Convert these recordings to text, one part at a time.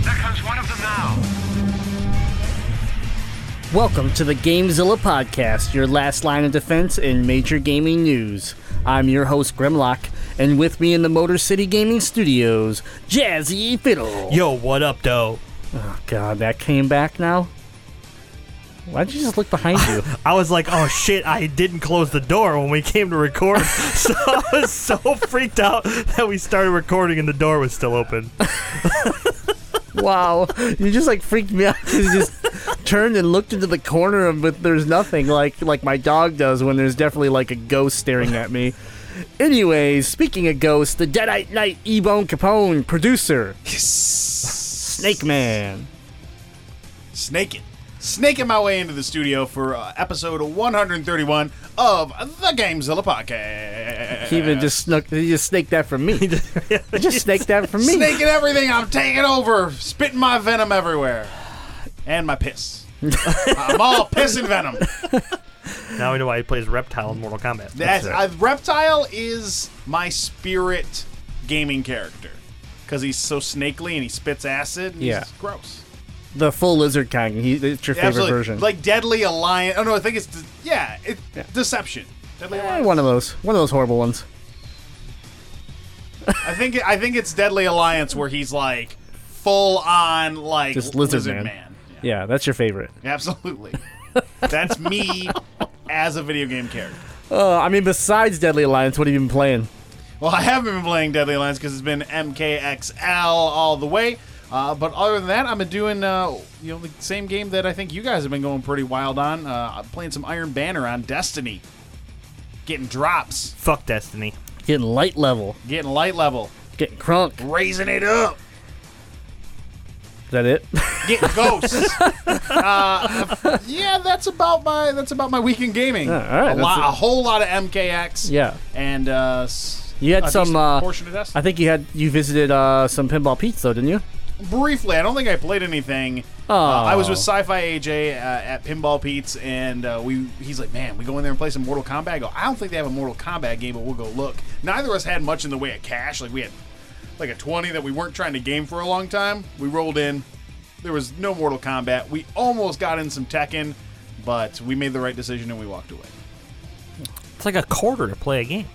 Look, there comes one of them now. Welcome to the Gamezilla Podcast, your last line of defense in major gaming news. I'm your host, Grimlock, and with me in the Motor City Gaming Studios, Jazzy Fiddle. Yo, what up, though? Oh, God, that came back now? Why'd you just look behind you? I was like, oh shit, I didn't close the door when we came to record. so I was so freaked out that we started recording and the door was still open. Wow, you just like freaked me out. You just turned and looked into the corner, and but there's nothing like like my dog does when there's definitely like a ghost staring at me. Anyways, speaking of ghosts, the Deadite Knight Ebone Capone, producer, Snake Man. snaking, snaking my way into the studio for uh, episode 131 of the Gamezilla podcast. He even just snuck. He just snaked that from me. he just snaked that from me. snaking everything. I'm taking over, spitting my venom everywhere, and my piss. I'm all piss and venom. Now we know why he plays Reptile in Mortal Kombat. That's, uh, Reptile is my spirit gaming character because he's so snakely and he spits acid. And Yeah. he's gross. The full lizard kind. He, it's your favorite Absolutely. version. Like Deadly Alliance. Oh no, I think it's de- yeah, it, Deception. Deadly Eh, Alliance. one of those. One of those horrible ones. I think I think it's Deadly Alliance where he's like full on like Just lizard man. Yeah, that's your favorite. Absolutely. That's me as a video game character. Uh, I mean, besides Deadly Alliance, what have you been playing? Well, I haven't been playing Deadly Alliance because it's been MKXL all the way. Uh, but other than that, I've been doing uh, you know the same game that I think you guys have been going pretty wild on. Uh, I'm playing some Iron Banner on Destiny, getting drops, Fuck Destiny. Getting light level. getting light level, Getting crunk. raising it up, Is that it? getting ghosts. uh, yeah, that's about my that's about my weekend gaming. Yeah, all right, a, lot, that's a whole lot of MKX. yeah. and uh, s- You had a some. decent Uh, portion of Destiny. I think you had you visited uh, some pinball Pete's though, didn't you? Briefly. I don't think I played anything. Oh. Uh, I was with Sci-Fi AJ uh, at Pinball Pete's, and uh, we he's like, "Man, we go in there and play some Mortal Kombat." I go, "I don't think they have a Mortal Kombat game, but we'll go look." Neither of us had much in the way of cash. Like we had like a twenty that we weren't trying to game for a long time. We rolled in. There was no Mortal Kombat. We almost got in some Tekken, but we made the right decision and we walked away. It's like a quarter to play a game.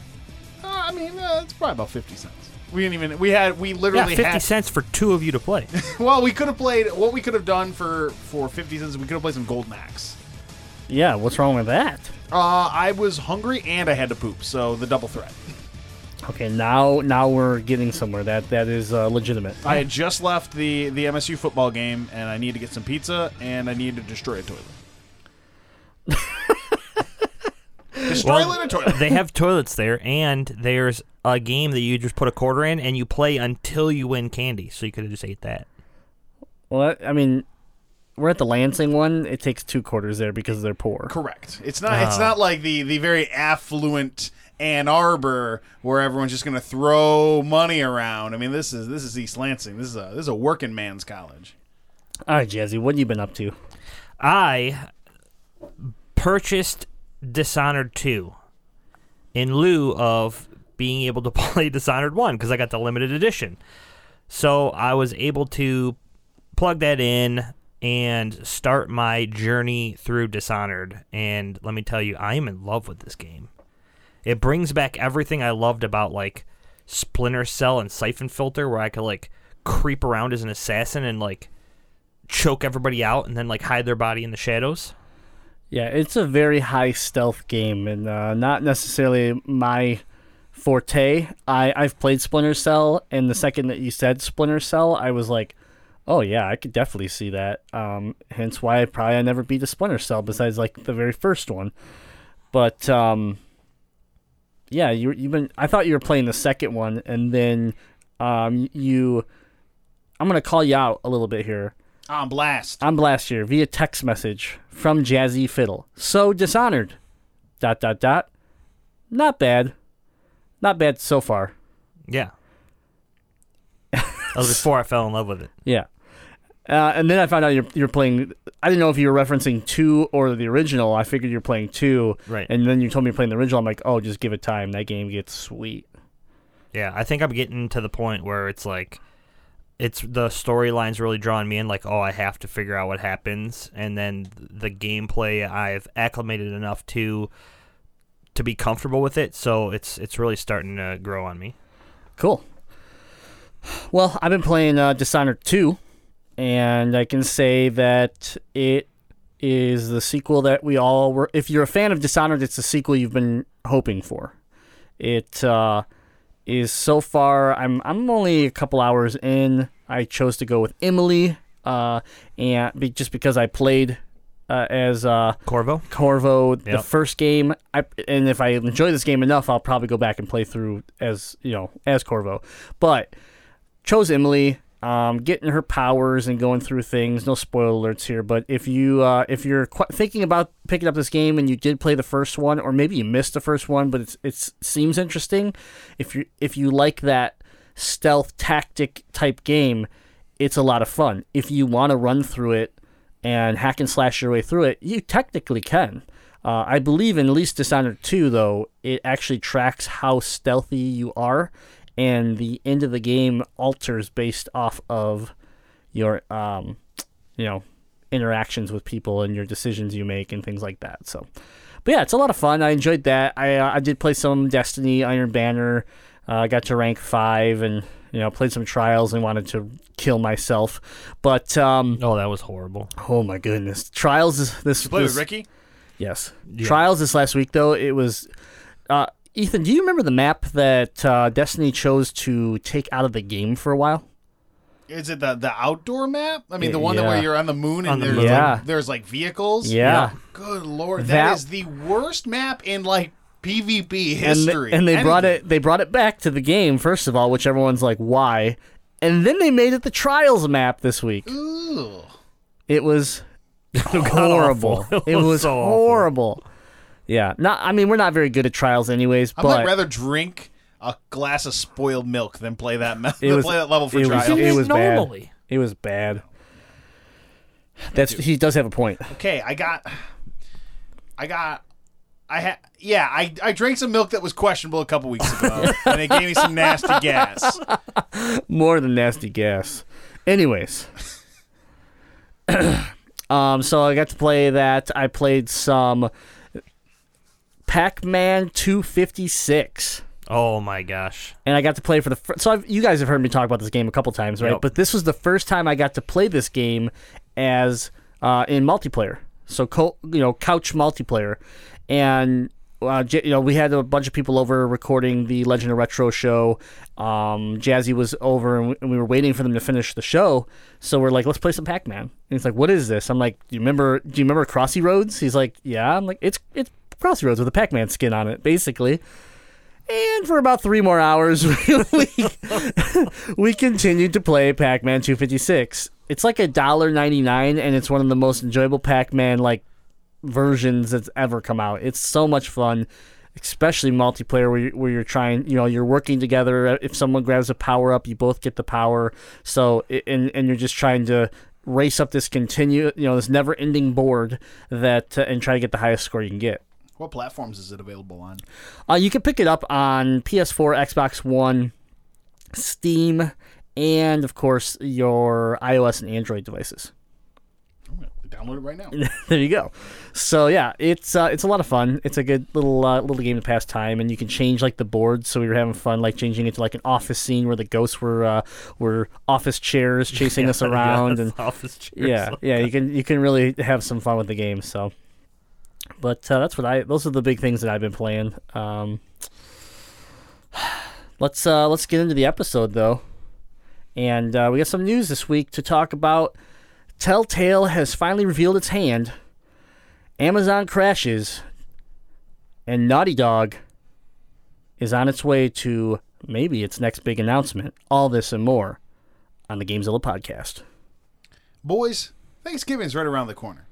Uh, I mean, uh, it's probably about fifty cents. We didn't even. We had. We Yeah, literally 50 had. cents for two of you to play. Well, we could have played. What we could have done for for fifty cents, we could have played some Golden Axe. Yeah. What's wrong with that? Uh, I was hungry and I had to poop, so the double threat. Okay, now now we're getting somewhere. That that is uh, legitimate. I had just left the the MSU football game, and I needed to get some pizza, and I needed to destroy a toilet. destroy a toilet. they have toilets there, and there's a game that you just put a quarter in and you play until you win candy. So you could have just ate that. Well, I mean, we're at the Lansing one. It takes two quarters there because they're poor. Correct. It's not. It's ah. not like the the very affluent Ann Arbor where everyone's just going to throw money around. I mean, this is this is East Lansing. This is a this is a working man's college. All right, Jazzy, what have you been up to? I purchased Dishonored 2 in lieu of being able to play Dishonored 1 because I got the limited edition. So I was able to plug that in and start my journey through Dishonored. And let me tell you, I am in love with this game. It brings back everything I loved about like Splinter Cell and Siphon Filter, where I could like creep around as an assassin and like choke everybody out and then like hide their body in the shadows. Yeah, it's a very high stealth game and uh, not necessarily my forte. I I've played Splinter Cell, and the second that you said Splinter Cell, I was like, oh yeah, I could definitely see that. Um, hence why I probably never beat a Splinter Cell besides like the very first one. But um, yeah, you you've been. I thought you were playing the second one, and then um, you I'm gonna call you out a little bit here. On blast. on blast here via text message from Jazzy Fiddle. So dishonored. Dot dot dot. Not bad. Not bad so far. Yeah. that was before I fell in love with it. Yeah. Uh, and then I found out you're you're playing. I didn't know if you were referencing two or the original. I figured you're playing two. Right. And then you told me you're playing the original. I'm like, oh, just give it time. That game gets sweet. Yeah, I think I'm getting to the point where it's like it's the storyline's really drawing me in like oh I have to figure out what happens and then the gameplay I've acclimated enough to to be comfortable with it so it's it's really starting to grow on me. Cool. Well, I've been playing uh, Dishonored 2, and I can say that it is the sequel that we all were. If you're a fan of Dishonored, it's the sequel you've been hoping for. It uh, is so far. I'm I'm only a couple hours in. I chose to go with Emily, uh, and be, just because I played uh, as uh, Corvo? Corvo, the Yep. first game. I and if I enjoy this game enough, I'll probably go back and play through as you know as Corvo. But chose Emily, um, getting her powers and going through things. No spoiler alerts here, but if you uh, if you're qu- thinking about picking up this game and you did play the first one, or maybe you missed the first one, but it's it seems interesting. If you if you like that stealth tactic type game, it's a lot of fun. If you want to run through it and hack and slash your way through it, you technically can. Uh, I believe in at least Dishonored 2, though, it actually tracks how stealthy you are, and the end of the game alters based off of your, um, you know, interactions with people and your decisions you make and things like that. So, but yeah, it's a lot of fun. I enjoyed that. I uh, I did play some Destiny, Iron Banner. Uh, I got to rank five, and you know, played some trials and wanted to kill myself. But um, Oh, that was horrible. oh my goodness, trials is this. You play with Ricky? Yes. Trials this last week though, it was uh, Ethan, do you remember the map that uh, Destiny chose to take out of the game for a while? Is it the the outdoor map? I mean, the one that where you're on the moon and On the there's moon. Yeah. like, there's like vehicles. Yeah. Good lord, That- that is the worst map in like PvP And, history. and they brought it they brought it back to the game first of all, which everyone's like, why? And then they made it the Trials map this week. Ooh. It was horrible. awful. It was so awful. horrible. Yeah. Not I mean, we're not very good at Trials anyways, I but might rather drink a glass of spoiled milk than play that me- It than was- play that level for it was- trials. it was bad. normally. it was bad. That's he does have a point. okay, I got, I got, I had, yeah, I I drank some milk that was questionable a couple weeks ago, and it gave me some nasty gas. more than nasty gas. Anyways, um, so I got to play that. I played some Pac-Man 256, Oh my gosh. and I got to play for the first. So I've, you guys have heard me talk about this game a couple times, right? Yep. But this was the first time I got to play this game as uh, in multiplayer. So co- you know, couch multiplayer, and uh, you know, we had a bunch of people over recording the Legend of Retro show. Um, Jazzy was over, and we, and we were waiting for them to finish the show. So we're like, let's play some Pac-Man. And he's like, what is this? I'm like, do you remember? Do you remember Crossy Roads? He's like, yeah. I'm like, it's it's Crossy Roads with a Pac-Man skin on it, basically. And for about three more hours, we we continued to play Pac-Man 256. It's like a dollar ninety nine, and it's one of the most enjoyable Pac-Man like versions that's ever come out. It's so much fun, especially multiplayer where you're, where you're trying, you know, you're working together. If someone grabs a power up, you both get the power. So and and you're just trying to race up this continue, you know, this never ending board that uh, and try to get the highest score you can get. What platforms is it available on? Uh, you can pick it up on PS4, Xbox One, Steam, and of course your iOS and Android devices. Download it right now. there you go. So yeah, it's uh, it's a lot of fun. It's a good little uh, little game to pass time, and you can change like the board. So we were having fun, like changing it to like an office scene where the ghosts were uh, were office chairs chasing us around, and office chairs. yeah, yeah, you can you can really have some fun with the game. So, but uh, that's what I. Those are the big things that I've been playing. Um, let's uh, let's get into the episode though, and uh, we got some news this week to talk about. Telltale has finally revealed its hand. Amazon crashes, and Naughty Dog is on its way to maybe its next big announcement. All this and more on the Gamezilla podcast. Boys, Thanksgiving's right around the corner.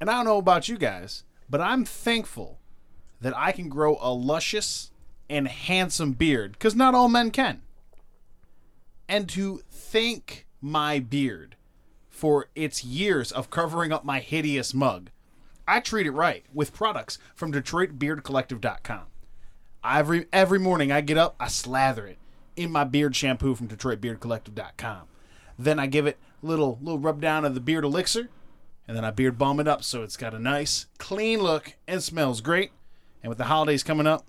And I don't know about you guys, but I'm thankful that I can grow a luscious and handsome beard, because not all men can. And to thank my beard for its years of covering up my hideous mug, I treat it right with products from DetroitBeardCollective.com. Every every morning I get up, I slather it in my beard shampoo from DetroitBeardCollective.com. Then I give it a little little rub down of the beard elixir, and then I beard balm it up so it's got a nice, clean look and smells great. And with the holidays coming up,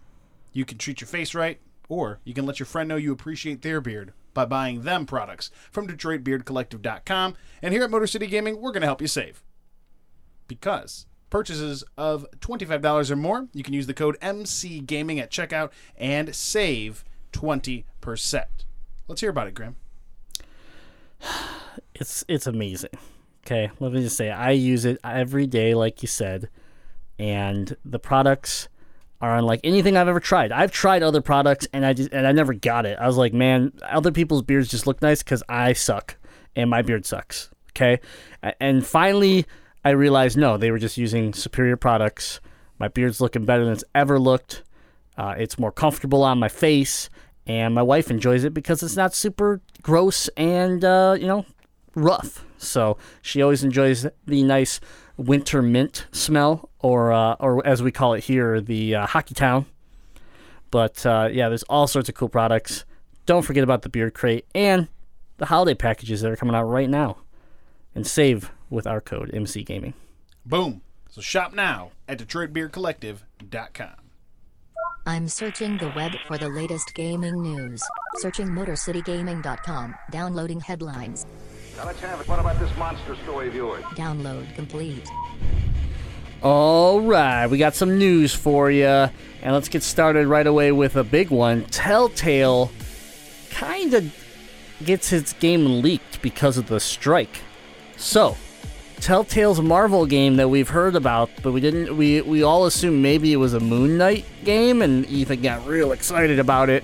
you can treat your face right, or you can let your friend know you appreciate their beard by buying them products from DetroitBeardCollective.com. And here at Motor City Gaming, we're going to help you save. Because purchases of $25 or more, you can use the code MCGaming at checkout and save 20%. Let's hear about it, Graham. It's it's amazing. Okay, let me just say I use it every day, like you said, and the products are unlike anything I've ever tried. I've tried other products and I just, and I never got it. I was like, man, other people's beards just look nice because I suck and my beard sucks. Okay, and finally I realized no, they were just using superior products. My beard's looking better than it's ever looked. Uh, it's more comfortable on my face, and my wife enjoys it because it's not super gross and uh, you know rough. So she always enjoys the nice winter mint smell, or uh, or as we call it here, the uh, Hockey Town. But uh, yeah, there's all sorts of cool products. Don't forget about the beard crate and the holiday packages that are coming out right now, and save with our code MC Gaming. Boom. So shop now at DetroitBeardCollective.com. I'm searching the web for the latest gaming news. Searching MotorCityGaming.com. Downloading headlines. Now let's have it. What about this monster story of yours? Download complete. All right, we got some news for you, and let's get started right away with a big one. Telltale kind of gets its game leaked because of the strike. So, Telltale's Marvel game that we've heard about, but we didn't. We we all assumed maybe it was a Moon Knight game, and Ethan got real excited about it.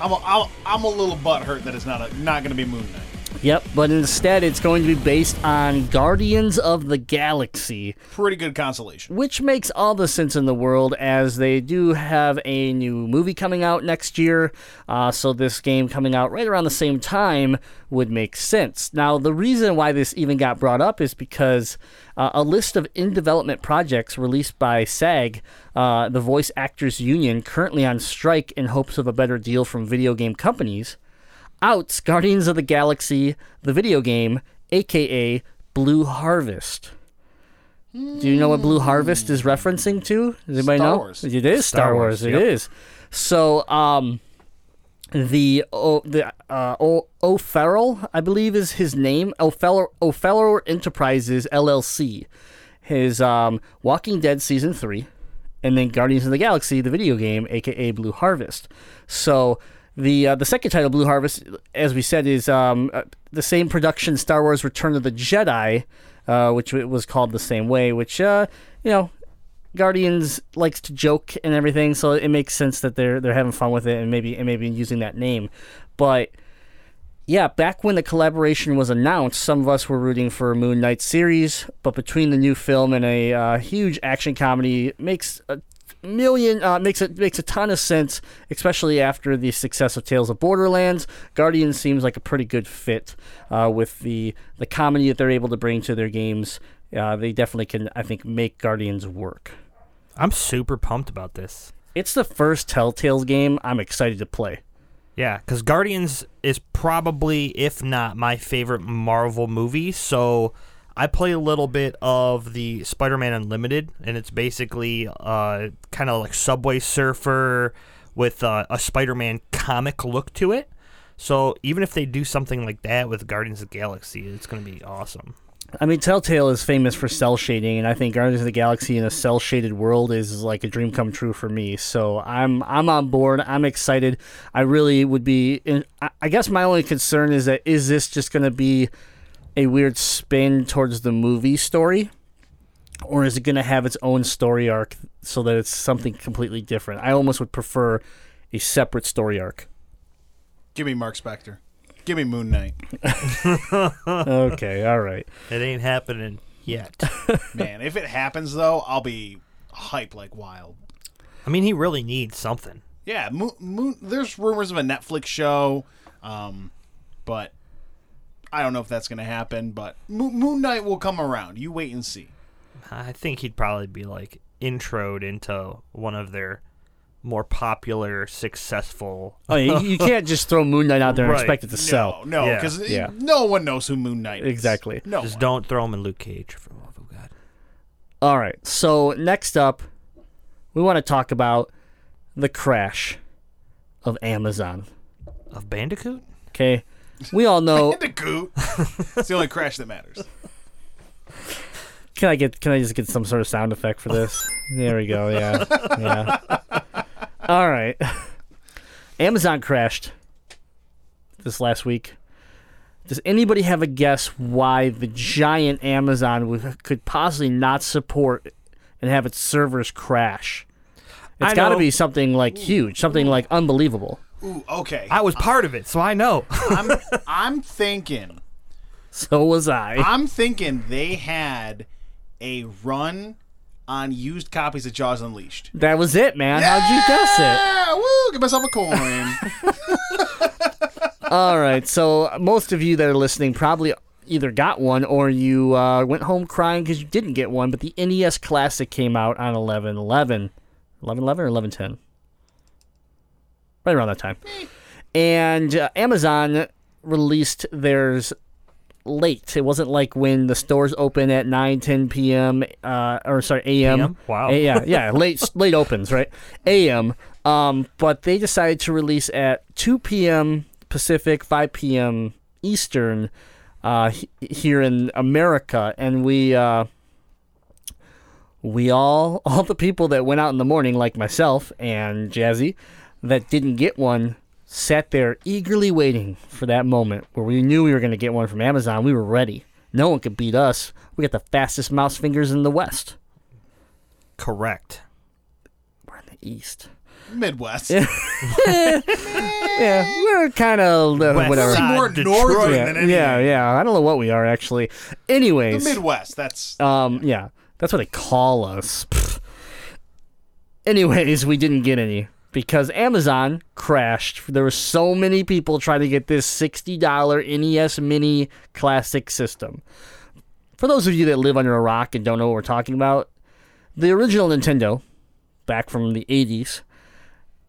I'm a, I'm, I'm a little butthurt that it's not a, not going to be Moon Knight. Yep, but instead it's going to be based on Guardians of the Galaxy. Pretty good consolation. which makes all the sense in the world as they do have a new movie coming out next year. Uh, so this game coming out right around the same time would make sense. Now, the reason why this even got brought up is because uh, a list of in development projects released by SAG, uh, the Voice Actors Union, currently on strike in hopes of a better deal from video game companies outs Guardians of the Galaxy, the video game, aka Blue Harvest. Do you know what Blue Harvest is referencing to? Does anybody Star know? Wars. It is Star, Star Wars. Wars, yep. is. So, um, the o, the uh, o, O'Farrell, I believe, is his name. O'Farrell, O'Farrell Enterprises LLC. His um, Walking Dead season three, and then Guardians of the Galaxy, the video game, aka Blue Harvest. So the uh, the second title, Blue Harvest, as we said, is um, uh, the same production Star Wars: Return of the Jedi, uh, which was called the same way. Which uh, you know, Guardians likes to joke and everything, so it makes sense that they're they're having fun with it and maybe and maybe using that name. But yeah, back when the collaboration was announced, some of us were rooting for a Moon Knight series, but between the new film and a uh, huge action comedy, makes a million uh, makes it makes a ton of sense, especially after the success of Tales of Borderlands. Guardians seems like a pretty good fit uh, with the the comedy that they're able to bring to their games. Uh, they definitely can, I think, make Guardians work. I'm super pumped about this. It's the first Telltale's game I'm excited to play. Yeah, because Guardians is probably, if not my favorite Marvel movie. So I play a little bit of the Spider-Man Unlimited, and it's basically uh, kind of like Subway Surfer with uh, a Spider-Man comic look to it. So even if they do something like that with Guardians of the Galaxy, it's going to be awesome. I mean, Telltale is famous for cel shading, and I think Guardians of the Galaxy in a cel shaded world is like a dream come true for me. So I'm I'm on board. I'm excited. I really would be. In, I- I guess my only concern is that is this just going to be a weird spin towards the movie story, or is it going to have its own story arc so that it's something completely different? I almost would prefer a separate story arc. Give me Marc Spector. Give me Moon Knight. okay, all right. It ain't happening yet. Man, if it happens though, I'll be hype like wild. I mean, he really needs something. Yeah, Moon, Moon, there's rumors of a Netflix show, um, but I don't know if that's going to happen. But Moon, Moon Knight will come around. You wait and see. I think he'd probably be like introed into one of their more popular, successful. Oh, you, you can't just throw Moon Knight out there and Right. expect it to sell. No, no, Yeah. because Yeah. no one knows who Moon Knight is. Exactly. No, Just one. don't throw him in Luke Cage for the love of God. All right. So next up, we want to talk about the crash of Amazon. Of Bandicoot? Okay, we all know. Bandicoot. it's the only crash that matters. Can I get? Can I just get some sort of sound effect for this? There we go. Yeah, yeah. All right. Amazon crashed this last week. Does anybody have a guess why the giant Amazon would, could possibly not support and have its servers crash? It's got to be something like huge, something like unbelievable. Ooh, okay. I was part of it, so I know. I'm I'm thinking So was I. I'm thinking they had a run on used copies of Jaws Unleashed. That was it, man. How'd you guess it? Yeah, woo! Give myself a coin. All right. So most of you that are listening probably either got one or you uh, went home crying because you didn't get one. But the NES Classic came out on 11 11. 11 11 or 11 10? Right around that time. And uh, Amazon released theirs late. It wasn't like when the stores open at 9 10 p.m. Uh, or sorry, a.m. PM? Wow. A- yeah, yeah, late late opens, right? A.m. Um, but they decided to release at 2 p.m. Pacific, 5 p.m. Eastern uh, he- here in America, and we uh, we all all the people that went out in the morning, like myself and Jazzy, that didn't get one, sat there eagerly waiting for that moment where we knew we were going to get one from Amazon. We were ready. No one could beat us. We got the fastest mouse fingers in the West. Correct. We're in the East. Midwest. Yeah, we're kind of uh, West whatever. side. More Detroit. northern Yeah, than anything. yeah, yeah. I don't know what we are actually. Anyways, The Midwest. That's Um, yeah, that's what they call us. Pfft. Anyways, we didn't get any because Amazon crashed. There were so many people trying to get this $60 NES Mini Classic system. For those of you that live under a rock and don't know what we're talking about, the original Nintendo, back from the 80s,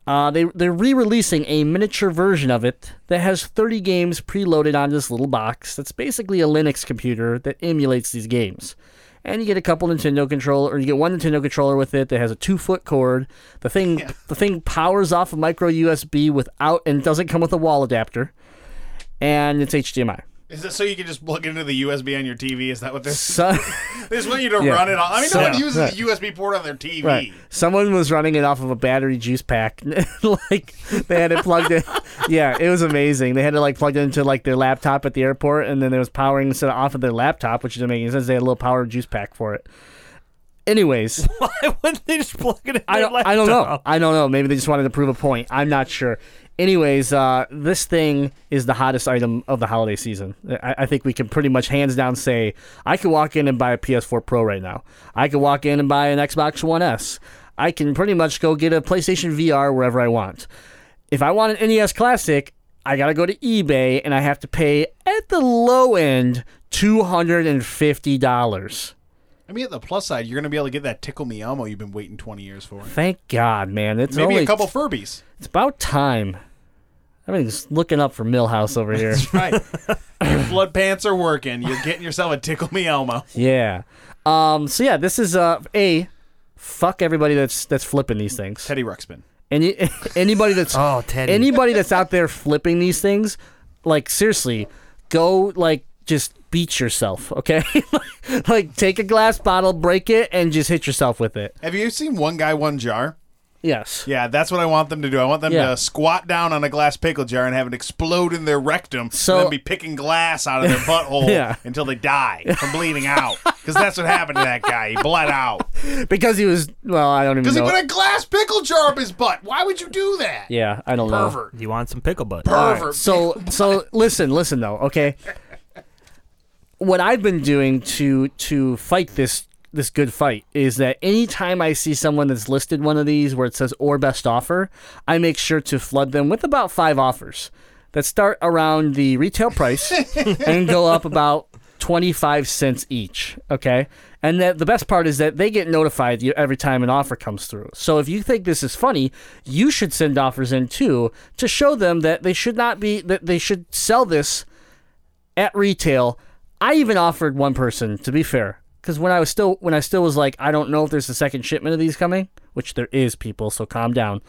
uh, they, they're re releasing a miniature version of it that has 30 games preloaded on this little box that's basically a Linux computer that emulates these games. And you get a couple Nintendo controller, or you get one Nintendo controller with it that has a two foot cord. The thing, the thing powers off a micro USB without, and doesn't come with a wall adapter. And it's HDMI. Is it so you can just plug it into the USB on your TV? Is that what this? So, They just want you to Yeah. run it on. I mean, no one uses right. a USB port on their TV. Right. Someone was running it off of a battery juice pack. like they had it plugged in. Yeah, it was amazing. They had it like plugged into like their laptop at the airport, and then there was powering instead of off of their laptop, which doesn't make any sense. They had a little power juice pack for it. Anyways, Why wouldn't they just plug it in? I don't, I don't know. I don't know. Maybe they just wanted to prove a point. I'm not sure. Anyways, uh, this thing is the hottest item of the holiday season. I, I think we can pretty much hands down say I could walk in and buy a PS4 Pro right now. I could walk in and buy an Xbox One S. I can pretty much go get a PlayStation VR wherever I want. If I want an NES Classic, I gotta go to eBay and I have to pay at the low end two hundred and fifty dollars. I mean, at the plus side, you're going to be able to get that Tickle Me Elmo you've been waiting 20 years for. Thank God, man. It's Maybe only a couple Furbies. It's about time. I mean, Everything's looking up for Milhouse over here. That's right. Your flood pants are working. You're getting yourself a Tickle Me Elmo. yeah. Um. So yeah, this is uh a fuck everybody that's that's flipping these things. Teddy Ruxpin. Any anybody that's Oh, Teddy. anybody that's out there flipping these things, like seriously, go like just beat yourself, okay? like take a glass bottle, break it, and just hit yourself with it. Have you seen One Guy, One Jar? Yes. Yeah, that's what I want them to do. I want them Yeah. to squat down on a glass pickle jar and have it explode in their rectum, So- and then be picking glass out of their butthole Yeah. until they die from bleeding out. Because that's what happened to that guy. He bled out Because he was well, I don't even because he put a glass pickle jar up his butt. Why would you do that? yeah, I don't know. Pervert. You want some pickle butt? All right, Pervert. So so listen, listen though, okay? What I've been doing to to fight this this good fight is that anytime I see someone that's listed one of these where it says or best offer, I make sure to flood them with about five offers that start around the retail price and go up about 25 cents each, okay? And that the best part is that they get notified every time an offer comes through. So if you think this is funny, you should send offers in too to show them that they should not be that they should sell this at retail. I even offered one person to be fair because when I was still when I still was like I don't know if there's a second shipment of these coming, which there is people, so calm down.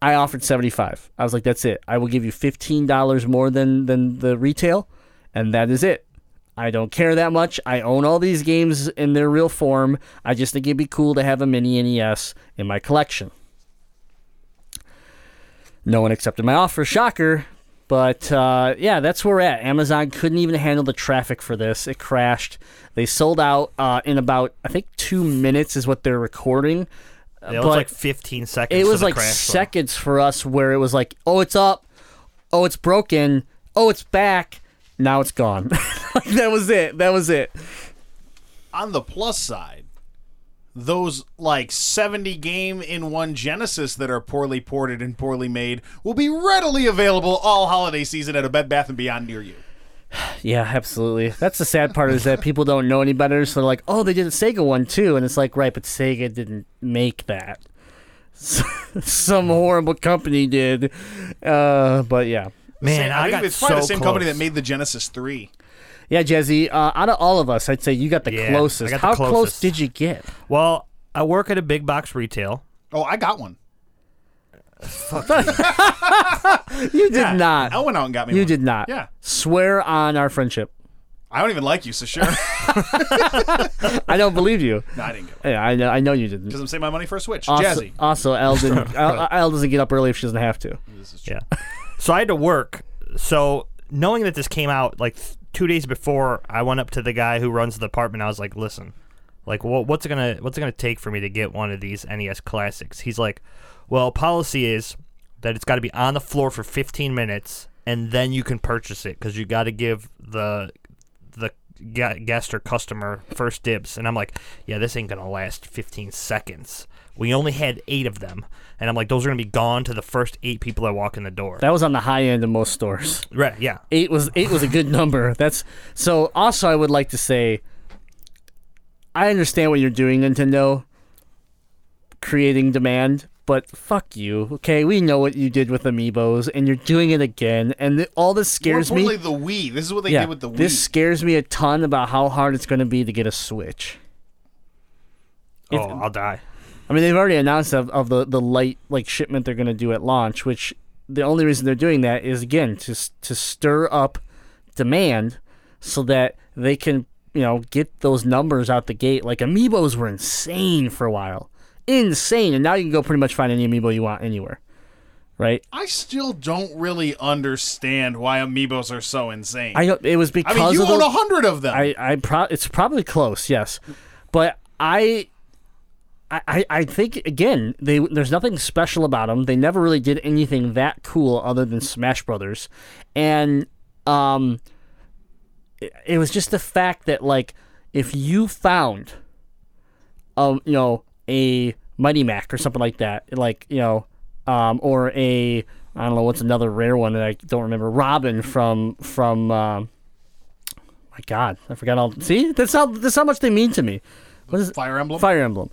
I offered 75. I was like that's it. I will give you $15 more than than the retail and that is it. I don't care that much. I own all these games in their real form. I just think it'd be cool to have a mini NES in my collection. No one accepted my offer. Shocker. But uh, yeah, that's where we're at. Amazon couldn't even handle the traffic for this. It crashed. They sold out uh, in about, I think, two minutes is what they're recording. It was but like 15 seconds. it was like crash one. seconds for us where it was like, oh, it's up. Oh, it's broken. Oh, it's back. Now it's gone. that was it. That was it. On the plus side, those like 70 game in one Genesis that are poorly ported and poorly made will be readily available all holiday season at a Bed Bath and Beyond near you. Yeah, absolutely. That's the sad part is that people don't know any better. So they're like, oh, they did a Sega one too. And it's like, right, but Sega didn't make that. Some horrible company did. Uh, but yeah. Man, I, think got it's probably so the same company that made the Genesis 3. Yeah, Jazzy, uh, out of all of us, I'd say you got the Yeah, I closest. got the How close closest. did you get? Well, I work at a big box retail. Oh, I got one. Fuck you did not. I went out and got me. You one. did not. Yeah. Swear on our friendship. I don't even like you, so sure. I don't believe you. no, I didn't get one. Yeah, I know. I know you didn't. Because I'm saving my money for a Switch. Also, Jazzy. also, Elle didn't. Elle, Elle doesn't get up early if she doesn't have to. This is true. Yeah. so I had to work. So knowing that this came out like th- two days before, I went up to the guy who runs the department. I was like, "Listen, like, what, what's it gonna what's it gonna take for me to get one of these NES classics?" He's like, "Well, policy is that it's got to be on the floor for 15 minutes, and then you can purchase it because you got to give the the gu- guest or customer first dibs." And I'm like, "Yeah, this ain't gonna last 15 seconds." We only had eight of them, and I'm like, "Those are gonna be gone to the first eight people that walk in the door." That was on the high end of most stores. Right. Yeah. Eight was eight was a good number. That's so. Also, I would like to say, I understand what you're doing, Nintendo. Creating demand, but fuck you. Okay, we know what you did with amiibos, and you're doing it again. And th- all this More scares me. importantly, the Wii. This is what they yeah, did with the Wii. this scares me a ton about how hard it's going to be to get a Switch. If- oh, I'll die. I mean, they've already announced of, of the, the light like shipment they're going to do at launch, which the only reason they're doing that is again to to stir up demand, so that they can you know get those numbers out the gate. Like amiibos were insane for a while, insane, and now you can go pretty much find any amiibo you want anywhere, right? I still don't really understand why amiibos are so insane. I it was because I mean, you of own a hundred of them. I, I pro- it's probably close, yes, but I, I, I- think again, they there's nothing special about them. They never really did anything that cool other than Smash Brothers, and um, it, it was just the fact that like if you found, um, you know, a Mighty Mac or something like that, like you know, um, or a I don't know what's another rare one that I don't remember, Robin from from. Um, my God, I forgot all. See, that's how that's how much they mean to me. What is? Fire Emblem. Fire Emblem.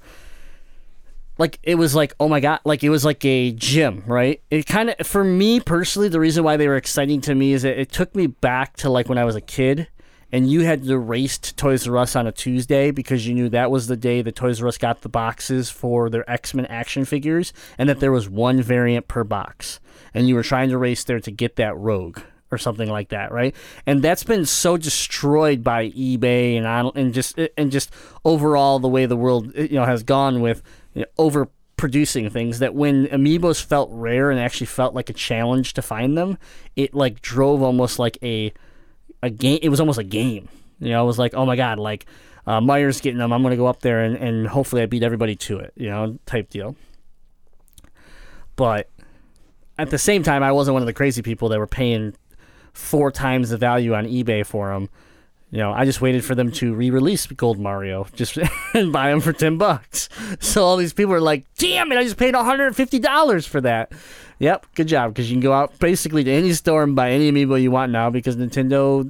Like it was like oh my god, like it was like a gym, right? It kind of for me personally, the reason why they were exciting to me is that it took me back to like when I was a kid, and you had to race to Toys R Us on a Tuesday because you knew that was the day that Toys R Us got the boxes for their X Men action figures, and that there was one variant per box, and you were trying to race there to get that Rogue or something like that, right? And that's been so destroyed by eBay and and just and just overall the way the world you know has gone with you know, over producing things that when amiibos felt rare and actually felt like a challenge to find them, it like drove almost like a a game. It was almost a game. You know, it was like, oh my god, like uh, Meijer getting them. I'm gonna go up there and, and hopefully I beat everybody to it. You know, type deal. But at the same time, I wasn't one of the crazy people that were paying four times the value on eBay for them. You know, I just waited for them to re-release Gold Mario, just and buy them for ten bucks. So all these people are like, "Damn it! I just paid one hundred and fifty dollars for that." Yep, good job, because you can go out basically to any store and buy any amiibo you want now because Nintendo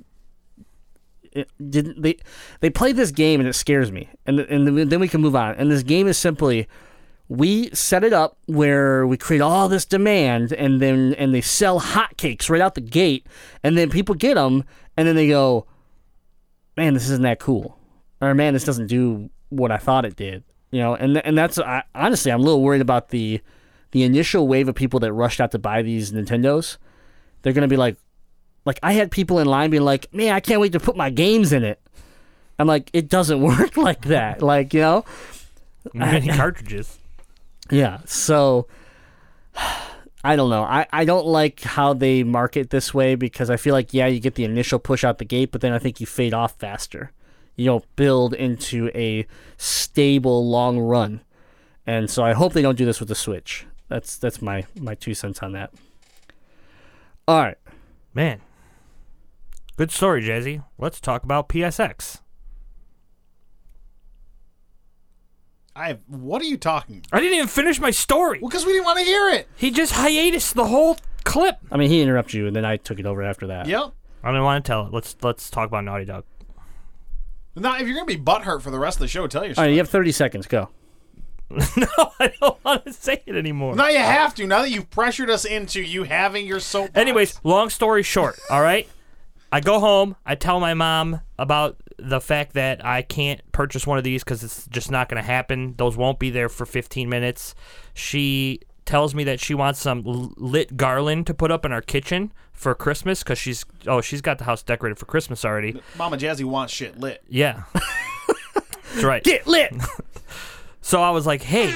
it didn't they they play this game and it scares me and and then we can move on and this game is simply we set it up where we create all this demand and then and they sell hotcakes right out the gate and then people get them and then they go man this isn't that cool or man this doesn't do what i thought it did you know and and that's I, honestly i'm a little worried about the the initial wave of people that rushed out to buy these nintendos they're going to be like like I had people in line being like, "Man, I can't wait to put my games in it." I'm like, it doesn't work like that. Like you know, Many cartridges. yeah. So I don't know. I, I don't like how they market this way because I feel like yeah, you get the initial push out the gate, but then I think you fade off faster. You don't build into a stable long run. And so I hope they don't do this with the Switch. That's that's my my two cents on that. All right. Man. Good story, Jazzy. Let's talk about PSX. I have, what are you talking? I didn't even finish my story. Well, because we didn't want to hear it. He just hiatus the whole clip. I mean, he interrupted you, and then I took it over after that. Yep. I don't want to tell it. Let's let's talk about Naughty Dog. Now, if you're gonna be butthurt for the rest of the show, tell your All story. right, you have 30 seconds. Go. no, I don't want to say it anymore. Now you have to. Now that you've pressured us into you having your soap. Anyways, long story short, all right? I go home, I tell my mom about the fact that I can't purchase one of these because it's just not going to happen. Those won't be there for 15 minutes. She tells me that she wants some lit garland to put up in our kitchen for Christmas because she's oh she's got the house decorated for Christmas already. Mama Jazzy wants shit lit. Yeah, that's right. Get lit. So I was like, hey.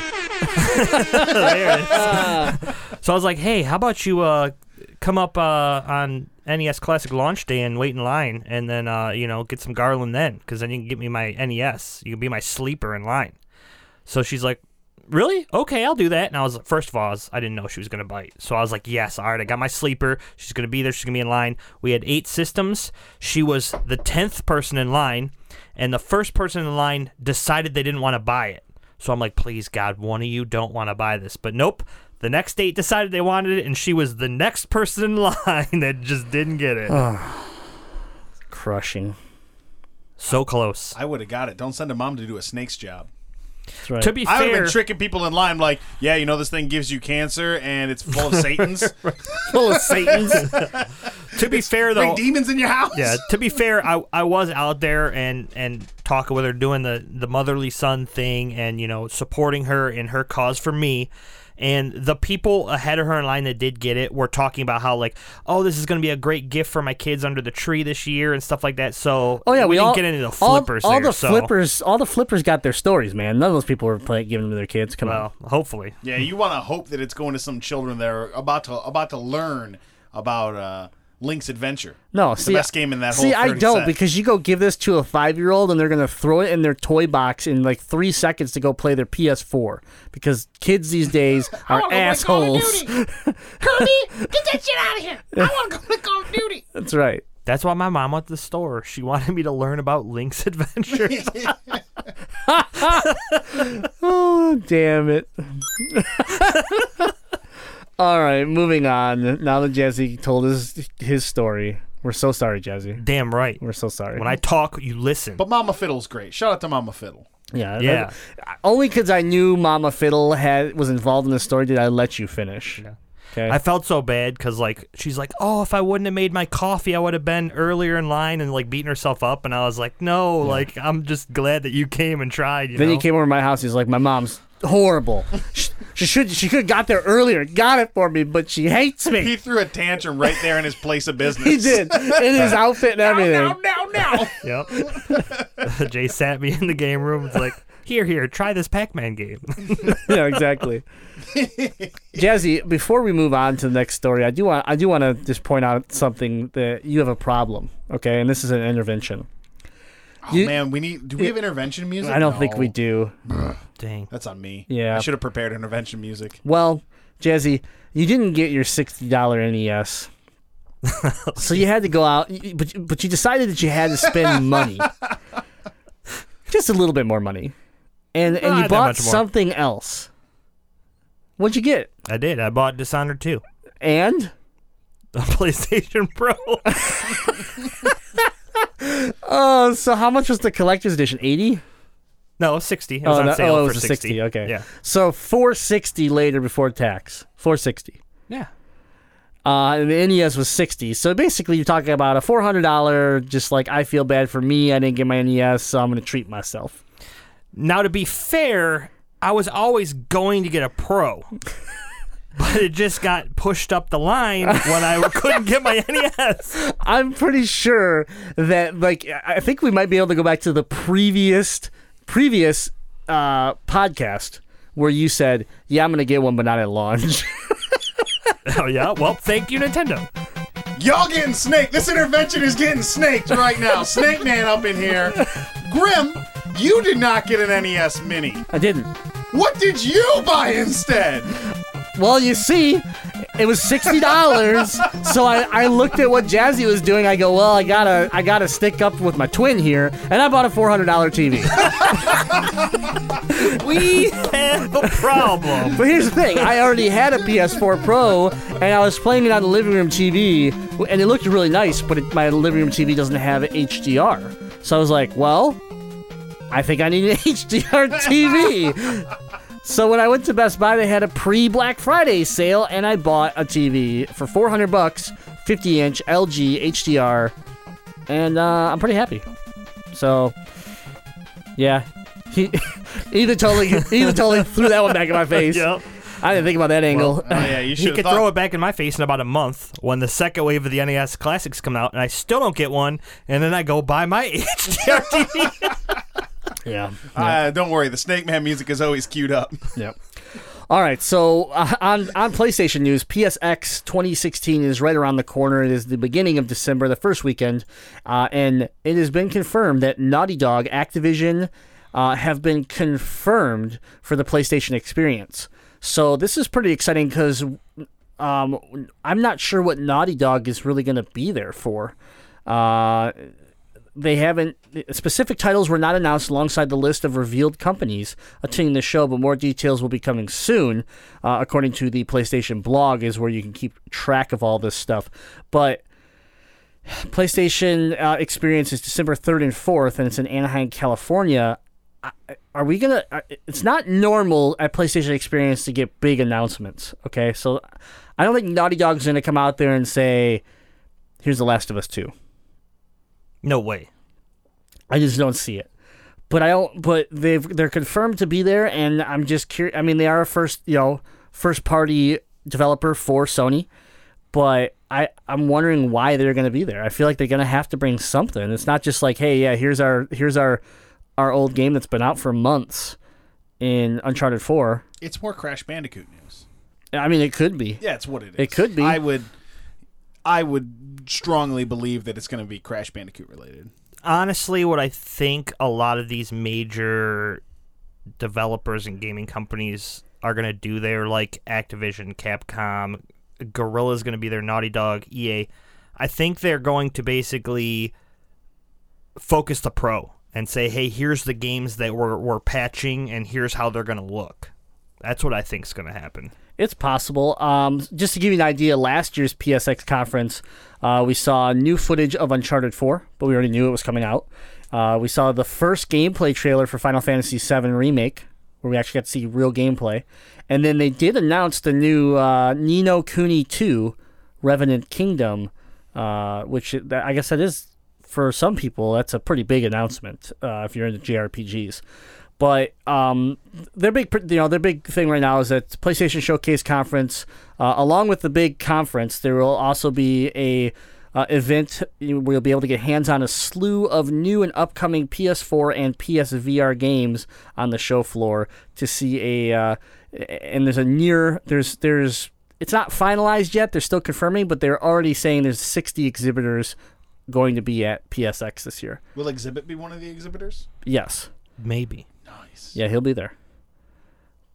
there it is. so I was like, hey, how about you uh, come up uh, on NES Classic launch day and wait in line and then, uh, you know, get some Garland then because then you can get me my NES. You can be my sleeper in line. So she's like, really? Okay, I'll do that. And I was, like, first of all, I, was, I didn't know she was to bite. So I was like, yes, all right, I got my sleeper. She's to be there. She's to be in line. We had eight systems. She was the 10th person in line. And the first person in line decided they didn't want to buy it. So I'm like, please, God, one of you don't want to buy this. But nope. The next date decided they wanted it, and she was the next person in line that just didn't get it. Crushing. so close. I would have got it. Don't send a mom to do a snake's job. That's right. To be I would have fair, been tricking people in line, like, yeah, you know, this thing gives you cancer and it's full of Satans. full of Satans. to be fair Bring though, demons in your house. yeah. To be fair, I I was out there and and talking with her, doing the the motherly son thing, and you know supporting her in her cause for me. And the people ahead of her in line that did get it were talking about how like, oh, this is going to be a great gift for my kids under the tree this year and stuff like that. So Oh yeah, we, didn't all get into the flippers. All, there, the so- flippers, all the flippers got their stories, man. None of those people were play, giving them to their kids. Come Well, hopefully. Yeah, you want to hope that it's going to some children that are about to about to learn about uh, Link's Adventure. No, It's see, the best game in that See, whole See, I don't set. because you go give this to a five-year-old and they're gonna throw it in their toy box in like three seconds to go play their PS4 because kids these days are wanna go Call of assholes. Duty. Kirby, get that shit out of here! I want to go play Call of Duty. That's right. That's why my mom went to the store. She wanted me to learn about Link's Adventures. Oh, damn it. All right, moving on. Now that Jazzy told his his story, we're so sorry, Jazzy. Damn right. We're so sorry. When I talk, you listen. But Mama Fiddle's great. Shout out to Mama Fiddle. yeah, Yeah. that- only because I knew Mama Fiddle had was involved in the story did I let you finish. Okay. I felt so bad because like she's like, oh, if I wouldn't have made my coffee, I would have been earlier in line and like beating herself up. And I was like, no, like I'm just glad that you came and tried. You then know? he came over to my house. He's like, "My mom's horrible. she, she should she could have got there earlier, got it for me, but she hates me. He threw a tantrum right there in his place of business. He did in his outfit and everything. Now, now, no. Yep. Jay sat me in the game room. It's like, Here, here, try this Pac-Man game. yeah, exactly. Jazzy, before we move on to the next story, I do want I do want to just point out something that you have a problem. Okay, and this is an intervention. Oh You- man, we need. Do we have intervention music? I don't think we do. Dang. That's on me. Yeah. I should have prepared intervention music. Well, Jazzy, you didn't get your sixty dollar NES, so you had to go out. But but you decided that you had to spend money, just a little bit more money, and and Not you that bought something else. What'd you get? I did. I bought Dishonored 2. And A PlayStation Pro. oh, so how much was the collector's edition? Eighty. no, 60. It was oh, on no- sale oh, it for was a 60. 60. Okay. Yeah. So 460 later before tax. 460. Yeah. Uh, and the NES was 60. So basically, you're talking about a $400, just like I feel bad for me. I didn't get my NES, so I'm going to treat myself. Now, to be fair, I was always going to get a Pro. But it just got pushed up the line when I couldn't get my NES. I'm pretty sure that, like, I I think we might be able to go back to the previous, previous uh, podcast where you said, yeah, I'm going to get one, but not at launch. Oh, yeah? Well, thank you, Nintendo. Y'all getting snaked. This intervention is getting snaked right now. Snake Man up in here. Grim, you did not get an NES Mini. I didn't. What did you buy instead? Well, you see, it was sixty dollars. so I, I looked at what Jazzy was doing. I go, well, I gotta I gotta stick up with my twin here, and I bought a four hundred dollar TV. We have a problem. but here's the thing: I already had a PS4 Pro, and I was playing it on the living room TV, and it looked really nice. But it, my living room TV doesn't have HDR, so I was like, well, I think I need an HDR TV. So when I went to Best Buy, they had a pre-Black Friday sale, and I bought a TV for 400 bucks, 50-inch LG HDR, and uh, I'm pretty happy. So, yeah, he either totally either totally threw that one back in my face. Yep. I didn't think about that angle. Oh yeah, you should. He could have throw it back in my face in about a month when the second wave of the NES Classics come out, and I still don't get one, and then I go buy my HDR TV. Yeah. Uh, don't worry, the Snake Man music is always queued up. Yep. All right, so uh, on on PlayStation news, PSX 2016 is right around the corner. It is the beginning of December, the first weekend, uh, and it has been confirmed that Naughty Dog, Activision, uh, have been confirmed for the PlayStation experience. So this is pretty exciting because um, I'm not sure what Naughty Dog is really going to be there for. Uh, they haven't specific titles were not announced alongside the list of revealed companies attending the show, but more details will be coming soon, uh, according to the PlayStation blog, is where you can keep track of all this stuff. But PlayStation uh, Experience is December third and fourth, and it's in Anaheim, California. Are we gonna? uh, It's not normal at PlayStation Experience to get big announcements. Okay, so I don't think Naughty Dog's gonna come out there and say, "Here's The Last of Us 2. No way. I just don't see it. But I don't. But they've they're confirmed to be there, and I'm just curious. I mean, they are a first you know first party developer for Sony, but I I'm wondering why they're going to be there. I feel like they're going to have to bring something. It's not just like, hey, yeah, here's our here's our our old game that's been out for months in Uncharted Four. It's more Crash Bandicoot news. I mean, it could be. Yeah, it's what it is. It could be. I would. I would strongly believe that it's going to be Crash Bandicoot related. honestly what I think a lot of these major developers and gaming companies are going to do there like Activision, Capcom, Guerrilla's going to be their Naughty Dog, EA. I think they're going to basically focus the pro and say, "Hey, here's the games that we're we're patching and here's how they're going to look." That's what I think is going to happen. It's possible. Um, just to give you an idea, last year's PSX conference, uh, we saw new footage of Uncharted 4, but we already knew it was coming out. Uh, we saw the first gameplay trailer for Final Fantasy VII Remake, where we actually got to see real gameplay. And then they did announce the new uh, Ni no Kuni 2 Revenant Kingdom, uh, which I guess that is, for some people, that's a pretty big announcement uh, if you're into JRPGs. But um, their big, you know, their big thing right now is that PlayStation Showcase conference, uh, along with the big conference, there will also be a uh, event. Where You will be able to get hands on a slew of new and upcoming PS4 and PSVR games on the show floor to see a. Uh, and there's a near there's there's it's not finalized yet. They're still confirming, but they're already saying there's 60 exhibitors going to be at PSX this year. Will Xzibit be one of the exhibitors? Yes. Maybe. Nice. Yeah, he'll be there.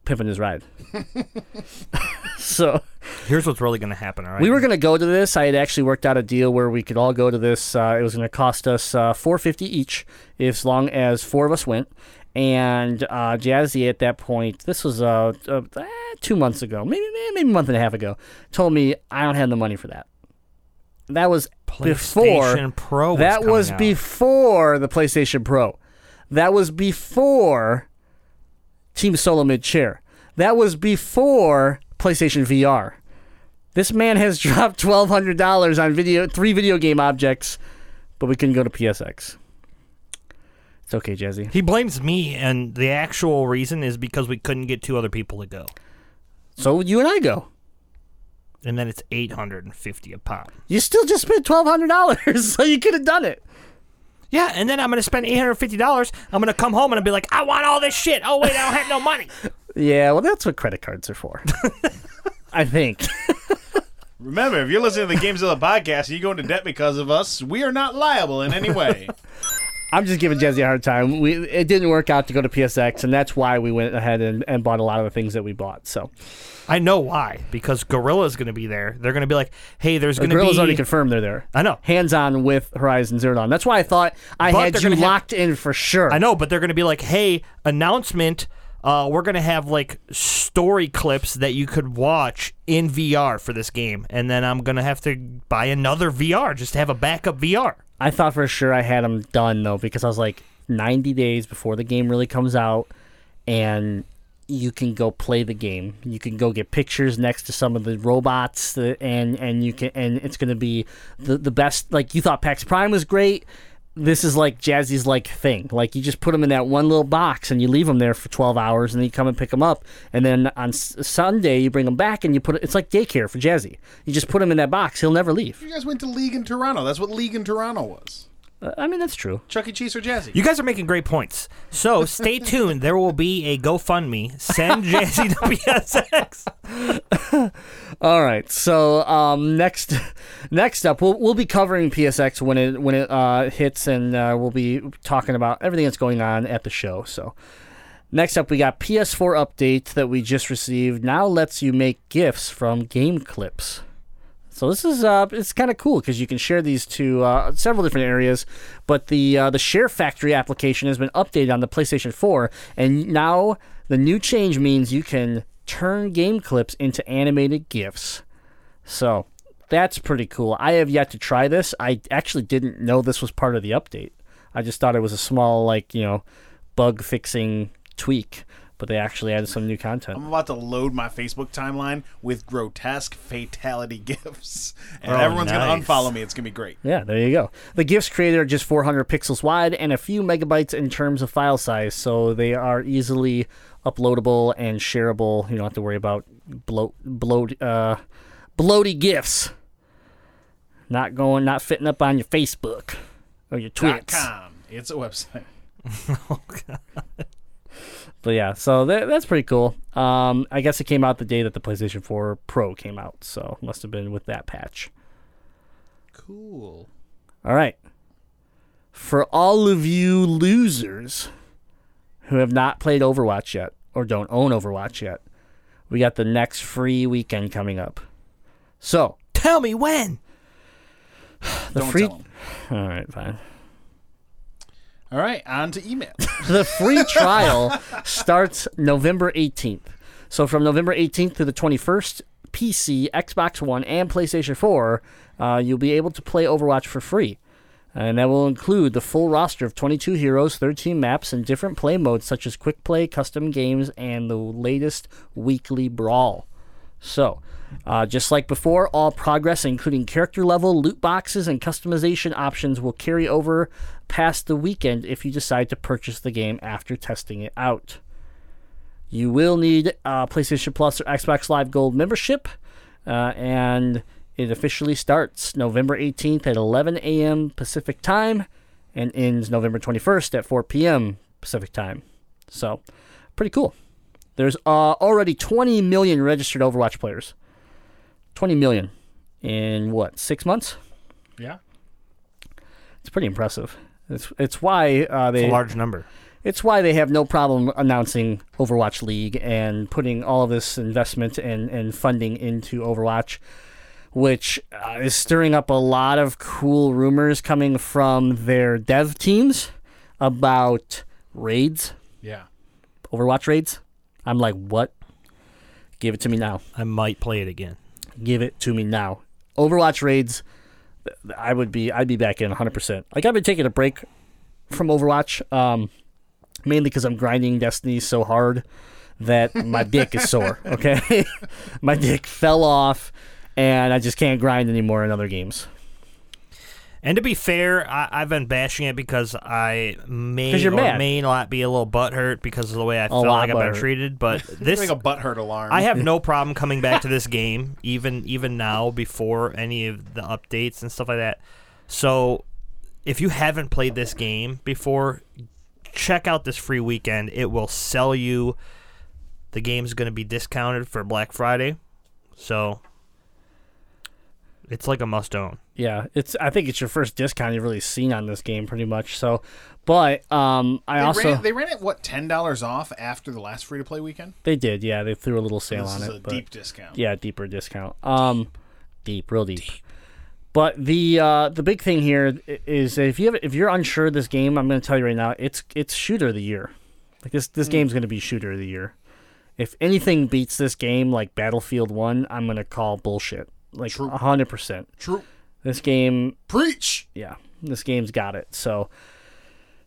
Pimping his ride. so Here's what's really going to happen. All right. we were gonna go to this. I had actually worked out a deal where we could all go to this. Uh, it was gonna cost us uh, four fifty each, as long as four of us went. And uh, Jazzy at that point, this was uh, uh, eh, two months ago, maybe maybe a month and a half ago, told me I don't have the money for that. That was before PlayStation Pro was that was out. before the PlayStation Pro. That was before Team Solo Mid Chair. That was before PlayStation VR. This man has dropped twelve hundred dollars on video three video game objects, but we couldn't go to PSX. It's okay, Jazzy. He blames me, and the actual reason is because we couldn't get two other people to go. So you and I go. And then it's 850 a pop. You still just spent twelve hundred dollars, so you could have done it. Yeah, and then I'm going to spend $850. I'm going to come home and I'll be like, I want all this shit. Oh, wait, I don't have no money. Yeah, well, that's what credit cards are for. I think. Remember, if you're listening to the Gamezilla podcast and you go into debt because of us, we are not liable in any way. I'm just giving Jazzy a hard time. We it didn't work out to go to PSX, and that's why we went ahead and, and bought a lot of the things that we bought. So I know why. Because Guerrilla's going to be there. They're going to be like, hey, there's going to be." Guerrilla's already confirmed they're there. I know. Hands on with Horizon Zero Dawn. That's why I thought I But had they're you gonna have- locked in for sure. I know, but they're going to be like, hey, announcement. Uh, we're going to have like story clips that you could watch in VR for this game. And then I'm going to have to buy another VR just to have a backup VR. I thought for sure I had them done though because I was like 90 days before the game really comes out, and you can go play the game. You can go get pictures next to some of the robots, that, and and you can and it's gonna be the the best. Like you thought PAX Prime was great. This is like Jazzy's like thing. Like you just put them in that one little box and you leave them there for 12 hours, and then you come and pick them up. And then on S- Sunday you bring them back and you put it. It's like daycare for Jazzy. You just put him in that box. He'll never leave. you guys went to League in Toronto. That's what League in Toronto was. Uh, I mean that's true. Chuck E. Cheese or Jazzy? You guys are making great points. So stay tuned. There will be a GoFundMe. Send Jazzy to PSX. All right. So um, next, next up, we'll we'll be covering PSX when it when it uh, hits, and uh, we'll be talking about everything that's going on at the show. So next up, we got PS4 update that we just received. Now lets you make gifs from game clips. So this is uh, it's kind of cool because you can share these to uh, several different areas. But the uh, the Share Factory application has been updated on the PlayStation 4, and now the new change means you can turn game clips into animated GIFs. So that's pretty cool. I have yet to try this. I actually didn't know this was part of the update. I just thought it was a small like you know bug fixing tweak, but they actually added some new content. I'm about to load my Facebook timeline with grotesque fatality gifs, and Oh, everyone's nice. gonna unfollow me. It's gonna be great. Yeah, there you go. The GIFs created are just 400 pixels wide and a few megabytes in terms of file size, so they are easily uploadable and shareable. You don't have to worry about bloat, bloat, uh, bloaty GIFs. Not going, not fitting up on your Facebook or your Dot Twits. com. It's a website. But yeah, so that, that's pretty cool. Um, I guess it came out the day that the PlayStation 4 Pro came out, so must have been with that patch. Cool. All right. For all of you losers who have not played Overwatch yet or don't own Overwatch yet, we got the next free weekend coming up. So, Tell me when. the Don't free tell 'em. All right, fine. All right, on to email. The free trial starts November 18th. So from November 18th to the 21st, PC, Xbox One, and PlayStation 4, uh, you'll be able to play Overwatch for free. And that will include the full roster of 22 heroes, 13 maps, and different play modes such as quick play, custom games, and the latest weekly brawl. So, uh, just like before, all progress, including character level, loot boxes, and customization options, will carry over past the weekend if you decide to purchase the game after testing it out. You will need uh, PlayStation Plus or Xbox Live Gold membership, uh, and It officially starts November 18th at 11 a.m. Pacific time and ends November 21st at 4 p.m. Pacific time. So, pretty cool. There's uh, already 20 million registered Overwatch players. 20 million in what, six months? Yeah. It's pretty impressive. It's it's why uh, they It's a large number. it's why they have no problem announcing Overwatch League and putting all of this investment and, and funding into Overwatch, which uh, is stirring up a lot of cool rumors coming from their dev teams about raids, Yeah. Overwatch raids. I'm like, what? Give it to me now. I might play it again. Give it to me now. Overwatch raids. I would be. I'd be back in 100. percent Like I've been taking a break from Overwatch, um, mainly because I'm grinding Destiny so hard that my dick is sore. Okay, my dick fell off, and I just can't grind anymore in other games. And to be fair, I, I've been bashing it because I may 'Cause you're or mad. may not be a little butthurt because of the way I feel like I've been butthurt. treated. But This this, like a butthurt alarm. I have no problem coming back to this game, even even now before any of the updates and stuff like that. So, if you haven't played this game before, check out this free weekend. It will sell you. The game's going to be discounted for Black Friday, so it's like a must own. Yeah, it's. I think it's your first discount you've really seen on this game, pretty much. So, but um, I They, also ran, they ran it what ten dollars off after the last free to play weekend. they did. Yeah, they threw a little sale This on is it. a but- deep discount. Yeah, deeper discount. Um, deep, real deep. But the uh, the big thing here i- is that if you have if you're unsure of this game, I'm going to tell you right now, it's it's shooter of the year. Like this this game's going to be shooter of the year. If anything beats this game like Battlefield One, I'm going to call bullshit. Like True. hundred percent. True. This game Preach. yeah, this game's got it. So,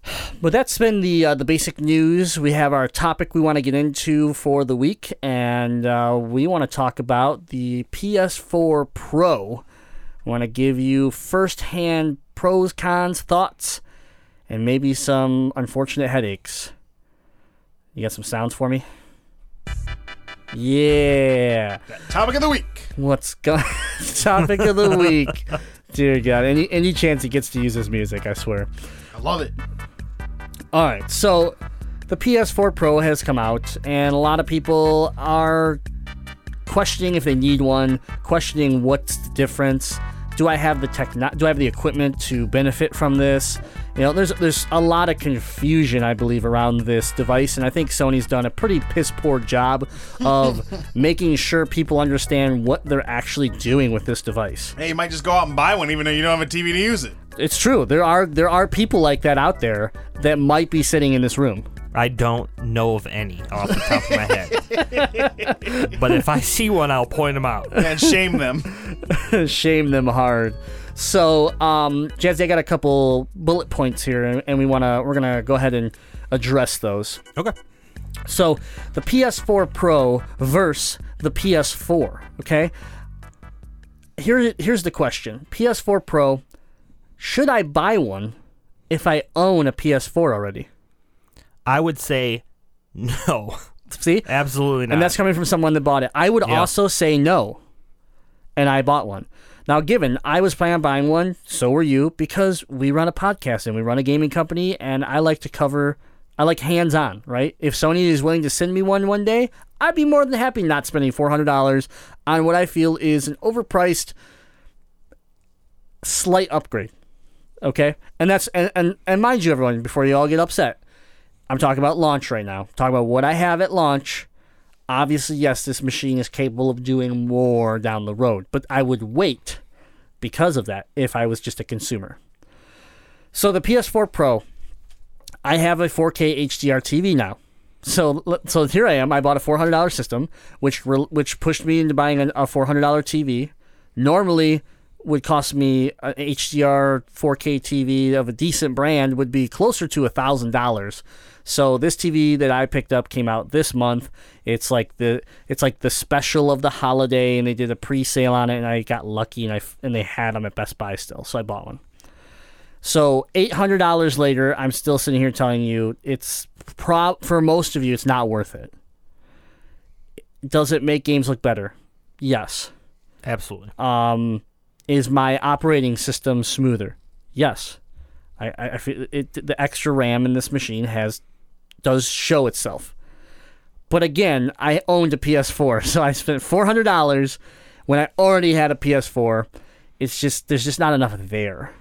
but that's been the uh, the basic news. We have our topic we want to get into for the week, and uh, we want to talk about the PS4 Pro. I want to give you firsthand pros, cons, thoughts, and maybe some unfortunate headaches. You got some sounds for me? Yeah. Topic of the week. What's going? topic of the week. Dear God, any any chance he gets to use his music, I swear. I love it. All right, so the PS4 Pro has come out, and a lot of people are questioning if they need one, questioning what's the difference. Do I have the techno- Do I have the equipment to benefit from this? You know, there's there's a lot of confusion, I believe, around this device, and I think Sony's done a pretty piss poor job of making sure people understand what they're actually doing with this device. Hey, you might just go out and buy one even though you don't have a TV to use it. It's true. There are there are people like that out there that might be sitting in this room. I don't know of any off the top of my head. but if I see one, I'll point them out. And shame them. shame them hard. So, um, Jazzy, I got a couple bullet points here, and, and we wanna we're gonna go ahead and address those. Okay. So, the PS4 Pro versus the PS4. Okay. Here, here's the question: PS4 Pro, should I buy one if I own a PS4 already? I would say no. See, Absolutely not. and that's coming from someone that bought it. I would Yeah. also say no, and I bought one. Now, given I was planning on buying one, so were you, because we run a podcast and we run a gaming company, and I like to cover, I like hands on, right? If Sony is willing to send me one one day, I'd be more than happy not spending $400 on what I feel is an overpriced, slight upgrade. Okay? And that's, and, and, and mind you, everyone, before you all get upset, I'm talking about launch right now. talking about what I have at launch. Obviously, yes, this machine is capable of doing more down the road, but I would wait because of that if I was just a consumer. So the PS4 Pro, I have a 4K HDR TV now. So so here I am. I bought a $400 system, which re- which pushed me into buying a, a $400 TV. Normally would cost me an HDR 4K TV of a decent brand would be closer to a thousand dollars. So this TV that I picked up came out this month. It's like the it's like the special of the holiday, and they did a pre-sale on it, and I got lucky, and I and they had them at Best Buy still, so I bought one. So eight hundred dollars later, I'm still sitting here telling you it's pro for most of you, it's not worth it. Does it make games look better? Yes. Absolutely. um, is my operating system smoother? Yes. I, I, I feel it, the extra RAM in this machine has does show itself. But again, I owned a PS4, so I spent four hundred dollars when I already had a PS4. It's just there's just not enough there.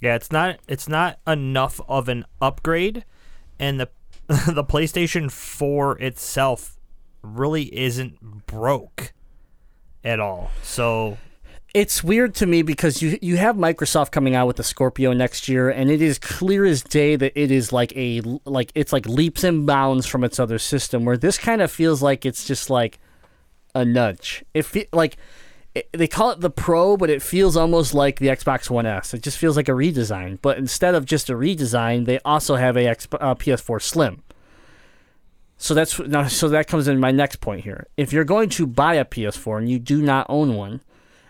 Yeah, it's not it's not enough of an upgrade, and the the PlayStation 4 itself really isn't broke at all. So It's weird to me because you you have Microsoft coming out with the Scorpio next year, and it is clear as day that it is like a like it's like leaps and bounds from its other system. Where this kind of feels like it's just like a nudge. It like it, they call it the Pro, but it feels almost like the Xbox One S. It just feels like a redesign. But instead of just a redesign, they also have a X, uh, PS4 Slim. So that's now. So that comes in my next point here. If you're going to buy a PS4 and you do not own one,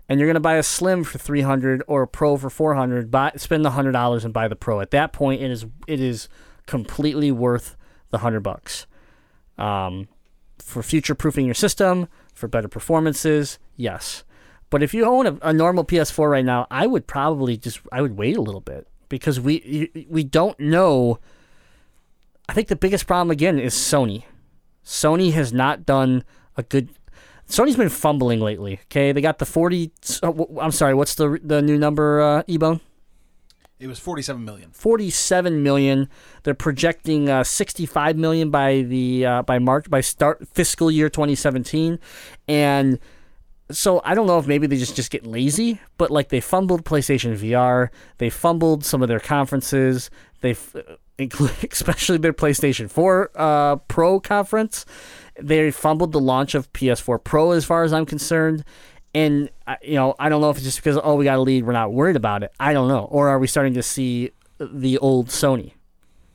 and you're going to buy a Slim for 300 or a Pro for 400, buy spend the hundred dollars and buy the Pro. At that point, it is it is completely worth the hundred bucks. Um, for future proofing your system, for better performances, yes. But if you own a, a normal PS4 right now, I would probably just I would wait a little bit because we we don't know. I think the biggest problem again is Sony. Sony has not done a good. Sony's been fumbling lately. Okay, they got the forty. uh, I'm sorry. What's the the new number? Uh, Ebone. It was 47 million. 47 million. They're projecting uh, 65 million by the uh, by March by start fiscal year 2017, and so I don't know if maybe they just just get lazy, but like they fumbled PlayStation VR, they fumbled some of their conferences, they f- especially their PlayStation 4 uh, Pro conference. They fumbled the launch of PS4 Pro, as far as I'm concerned. And you know, I don't know if it's just because oh we got a lead, we're not worried about it. I don't know, or are we starting to see the old Sony?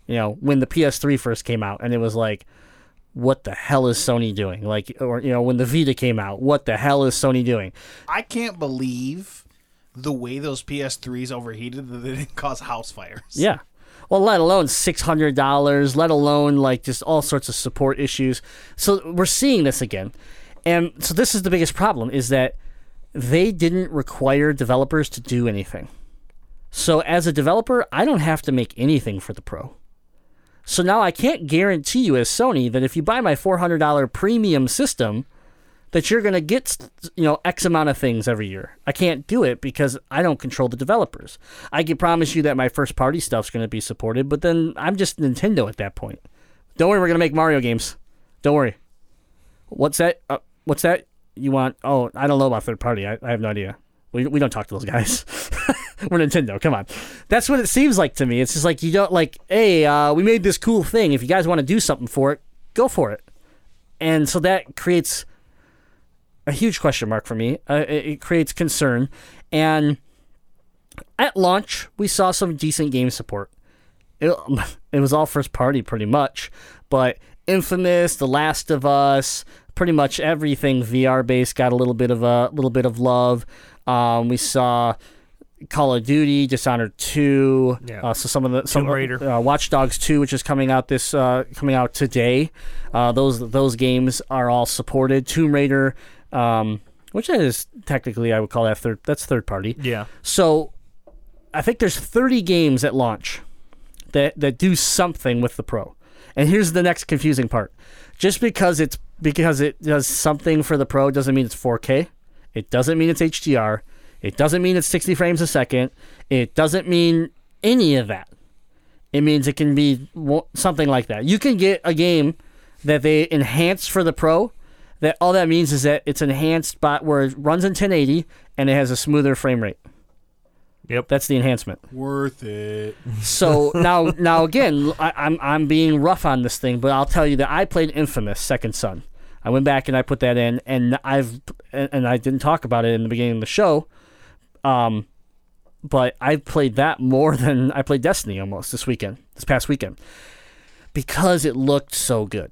You know, when the PS3 first came out, and it was like, what the hell is Sony doing? Like, or you know, when the Vita came out, what the hell is Sony doing? I can't believe the way those PS3s overheated that they didn't cause house fires. Yeah. Well, let alone six hundred dollars, let alone like just all sorts of support issues. So we're seeing this again, and so this is the biggest problem: is that they didn't require developers to do anything. So as a developer, I don't have to make anything for the Pro. So now I can't guarantee you as Sony that if you buy my four hundred dollar premium system, that you're going to get you know x amount of things every year. I can't do it because I don't control the developers. I can promise you that my first party stuff's going to be supported, but then I'm just Nintendo at that point. Don't worry, we're going to make Mario games. Don't worry. What's that? Uh, what's that? You want? Oh, I don't know about third party. I, I have no idea. We, we don't talk to those guys. we're Nintendo. Come on. That's what it seems like to me. It's just like you don't like, hey, uh, we made this cool thing. If you guys want to do something for it, go for it. And so that creates a huge question mark for me. Uh, it, it creates concern. And at launch, we saw some decent game support. It, it was all first party pretty much, but Infamous, The Last of Us, pretty much everything VR based got a little bit of a little bit of love. Um, we saw Call of Duty, Dishonored Two, Yeah. uh, so some of the some Tomb Raider. uh, Watch Dogs Two, which is coming out this uh, coming out today. Uh, those those games are all supported. Tomb Raider, um, which is technically I would call that third. That's third party. yeah, So I think there's 30 games at launch that that do something with the Pro. And here's the next confusing part. Just because it's because it does something for the Pro doesn't mean it's 4K. It doesn't mean it's HDR. It doesn't mean it's 60 frames a second. It doesn't mean any of that. It means it can be something like that. You can get a game that they enhance for the Pro. That all that means is that it's enhanced by where it runs in 1080 and it has a smoother frame rate. yep. That's the enhancement. Worth it. So now, now again, I, I'm I'm being rough on this thing, but I'll tell you that I played Infamous Second Son. I went back and I put that in, and I've and and I didn't talk about it in the beginning of the show, um, but I played that more than I played Destiny almost this weekend, this past weekend, because it looked so good.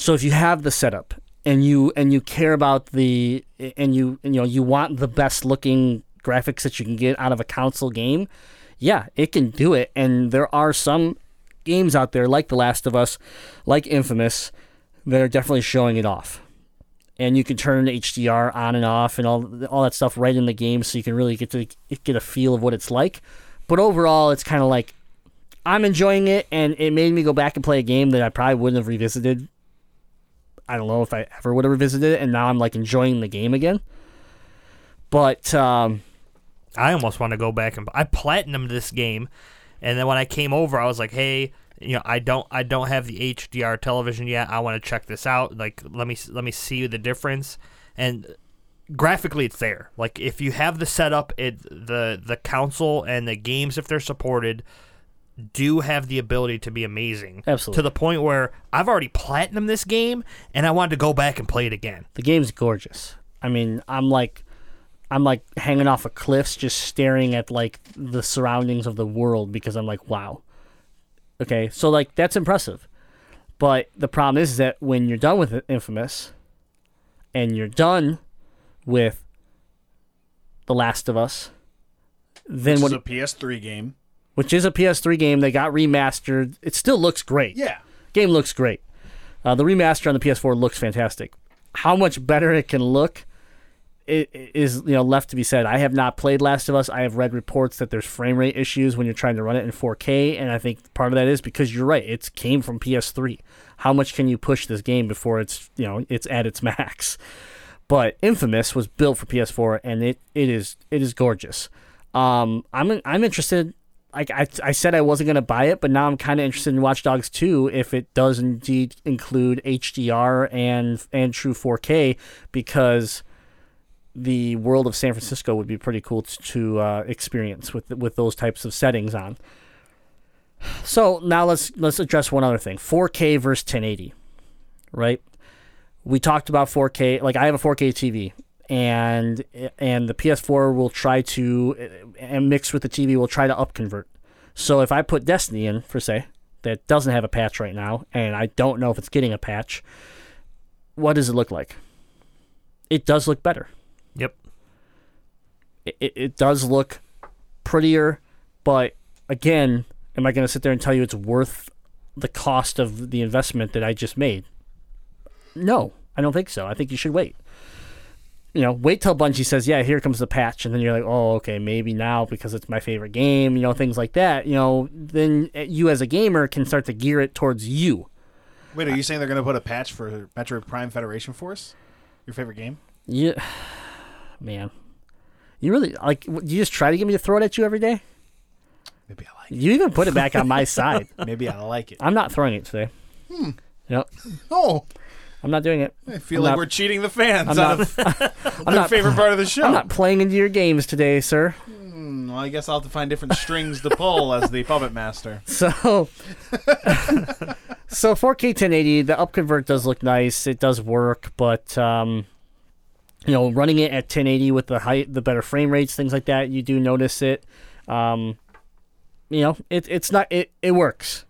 So if you have the setup and you and you care about the and you and, you know you want the best looking graphics that you can get out of a console game, yeah, it can do it. And there are some games out there like The Last of Us, like Infamous, that are definitely showing it off. and you can turn HDR on and off and all all that stuff right in the game, so you can really get to get a feel of what it's like. But overall, it's kind of like I'm enjoying it, and it made me go back and play a game that I probably wouldn't have revisited. I don't know if I ever would have revisited it, and now I'm like enjoying the game again. But um, I almost want to go back and I platinumed this game, and then when I came over, I was like, "Hey, you know, I don't, I don't have the HDR television yet. I want to check this out. Like, let me, let me see the difference." And graphically, it's there. Like, if you have the setup, it the the console and the games, if they're supported, do have the ability to be amazing. Absolutely. To the point where I've already platinumed this game, and I wanted to go back and play it again. the game's gorgeous. I mean, I'm like, I'm like hanging off of cliffs, just staring at like the surroundings of the world because I'm like, wow. Okay, so like that's impressive, but the problem is that when you're done with Infamous, and you're done with The Last of Us, then This what? is a PS3 game. Which is a PS3 game that got remastered. It still looks great. Yeah. Game looks great. Uh, the remaster on the PS4 looks fantastic. How much better it can look i- i- you know left to be said. I have not played Last of Us. I have read reports that there's frame rate issues when you're trying to run it in 4K, and I think part of that is because you're right. It came from PS3. How much can you push this game before it's you know it's at its max? But Infamous was built for PS4, and it, it is it is gorgeous. Um, I'm I'm interested. Like I, I said, I wasn't gonna buy it, but now I'm kind of interested in Watch Dogs 2 if it does indeed include HDR and and true 4K because the world of San Francisco would be pretty cool to, to uh, experience with with those types of settings on. So now let's let's address one other thing: 4K versus 1080, right? We talked about 4K. Like I have a 4K TV, and and the PS4 will try to and mixed with the TV will try to upconvert. So if I put Destiny in for say that doesn't have a patch right now, and I don't know if it's getting a patch, what does it look like? It does look better. Yep. It, it does look prettier, but again, am I going to sit there and tell you it's worth the cost of the investment that I just made? No, I don't think so. I think you should wait. You know, wait till Bungie says, "Yeah, here comes the patch," and then you're like, "Oh, okay, maybe now because it's my favorite game." You know, things like that. You know, then you as a gamer can start to gear it towards you. Wait, are you saying they're going to put a patch for Metroid Prime Federation Force? Your favorite game? Yeah, man, you really like? You just try to get me to throw it at you every day. Maybe I like You even put it back on my side. Maybe I like it. I'm not throwing it today. Hmm. Yep, Oh, I'm not doing it. I feel I'm like not- we're cheating the fans I'm out not- of their not- favorite part of the show. I'm not playing into your games today, sir. Hmm, well, I guess I'll have to find different strings to pull as the puppet master. So, so 4K 1080, the upconvert does look nice. It does work, but um, you know, running it at 1080 with the height, the better frame rates, things like that, you do notice it. Um, you know, it it's not it it works.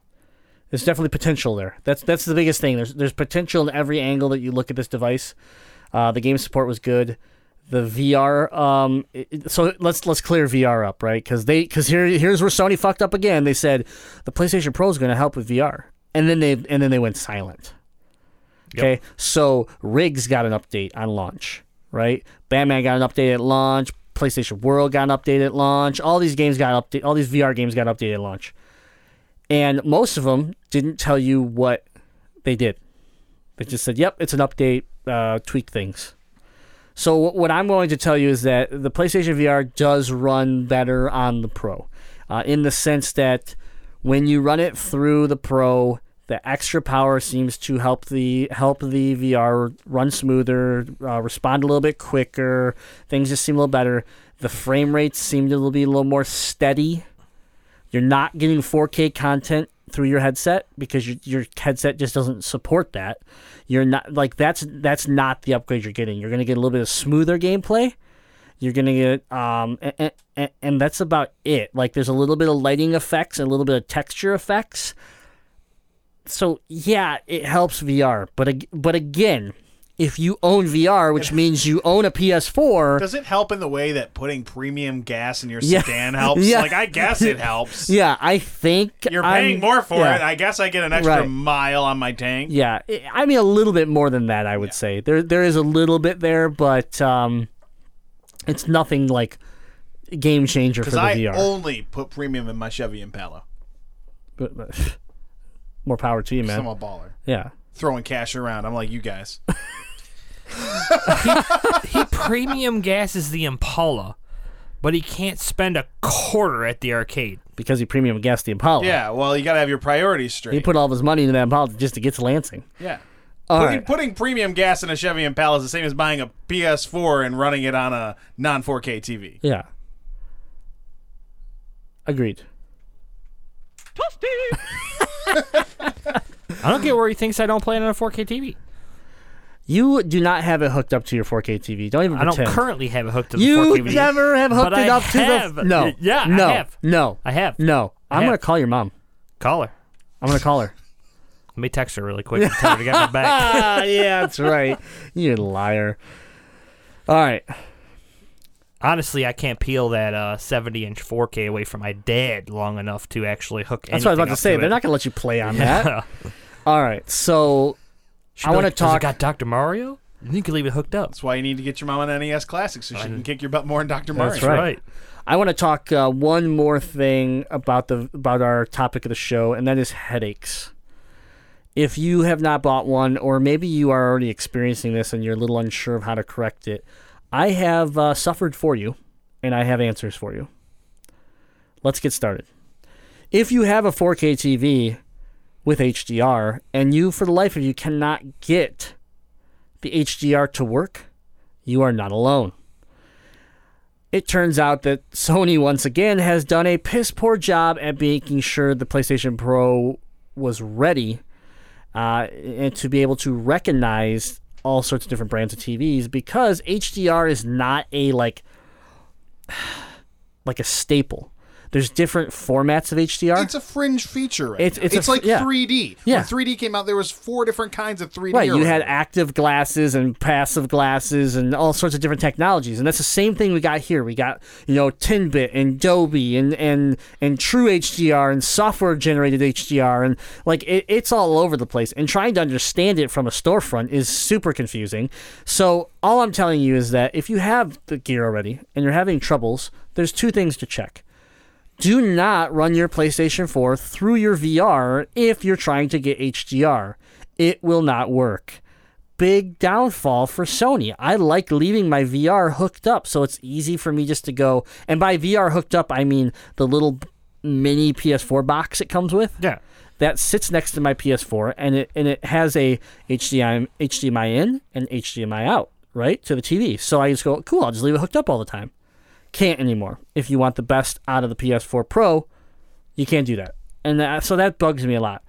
There's definitely potential there. That's that's the biggest thing. There's there's potential in every angle that you look at this device. Uh, the game support was good. The VR. Um, it- so let's let's clear VR up, right? Because they because here here's where Sony fucked up again. They said the PlayStation Pro is going to help with VR, and then they and then they went silent. Okay, so RIGS got an update on launch, right? Batman got an update at launch. PlayStation World got an update at launch. All these games got update. All these VR games got updated at launch, and most of them didn't tell you what they did. They just said, "Yep, it's an update. Uh, tweak things." So what I'm going to tell you is that the PlayStation VR does run better on the Pro, uh, in the sense that when you run it through the Pro, the extra power seems to help the help the VR run smoother, uh, respond a little bit quicker. Things just seem a little better. The frame rates seem to be a little more steady. You're not getting 4K content through your headset because your, your headset just doesn't support that. You're not like that's that's not the upgrade you're getting. You're gonna get a little bit of smoother gameplay. You're gonna get um and, and, and that's about it. Like there's a little bit of lighting effects a little bit of texture effects. So yeah, it helps VR, but but again, if you own VR, which means you own a PS4. Does it help in the way that putting premium gas in your Yeah. sedan helps? Yeah. Like I guess it helps. Yeah, I think You're I'm- paying more for yeah. it. I guess I get an extra Right. mile on my tank. Yeah, I- I mean a little bit more than that. I would say there there is a little bit there, but um, it's nothing like game changer for Because the I VR. only put premium in my Chevy Impala. But- but- more power to you, man. I'm a baller. Yeah, Throwing cash around. I'm like you guys. He premium gases the Impala, but he can't spend a quarter at the arcade. because he premium gassed the Impala. Yeah, well, you got to have your priorities straight. he put all of his money into that Impala just to get to Lansing. yeah. All putting, right. putting premium gas in a Chevy Impala is the same as buying a PS4 and running it on a non 4K TV. Yeah. Agreed. I don't get where he thinks I don't play it on a 4K TV. You do not have it hooked up to your 4K TV. Don't even I don't currently have it hooked to the You 4K TV. never have hooked it I up to the. No. Yeah, I no, have. No. I have. No. I'm have. gonna call your mom. Call her. I'm gonna call her. Let me text her really quick tell her to get my back. ah, yeah, that's right. You liar. All right. Honestly, I can't peel that uh, 70 inch 4K away from my dad long enough to actually hook. That's what I was about to say. They're not gonna let you play on that. All right. So I want to Does it talk. got Dr. Mario? You can leave it hooked up. That's why you need to get your mom an NES Classic so she can kick your butt more in Dr. Mario. That's right. I want to talk uh, one more thing about the about our topic of the show, and that is headaches. If you have not bought one, or maybe you are already experiencing this and you're a little unsure of how to correct it, I have uh, suffered for you, and I have answers for you. Let's get started. If you have a 4K TV with HDR, and you, for the life of you, cannot get the HDR to work, you are not alone. It turns out that Sony once again has done a piss poor job at making sure the PlayStation Pro was ready uh, and to be able to recognize all sorts of different brands of TVs because HDR is not a like like a staple. There's different formats of HDR. It's a fringe feature. Right It's- now. it's a like yeah. 3D. Yeah. When 3D came out, there was four different kinds of 3D. Right, you had active glasses and passive glasses and all sorts of different technologies, and that's the same thing we got here. We got you know 10-bit and Dolby and and and True HDR and software generated HDR and like it, it's all over the place. And trying to understand it from a storefront is super confusing. So all I'm telling you is that if you have the gear already and you're having troubles, there's two things to check do not run your PlayStation 4 through your VR if you're trying to get HDR. It will not work. Big downfall for Sony. I like leaving my VR hooked up so it's easy for me just to go. And by VR hooked up, I mean the little mini PS4 box it comes with. Yeah. That sits next to my PS4 and it and it has a HDMI HDMI in and HDMI out, right? To the TV. So I just go, cool, I'll just leave it hooked up all the time can't anymore. If you want the best out of the PS4 Pro, you can't do that. And that, so that bugs me a lot.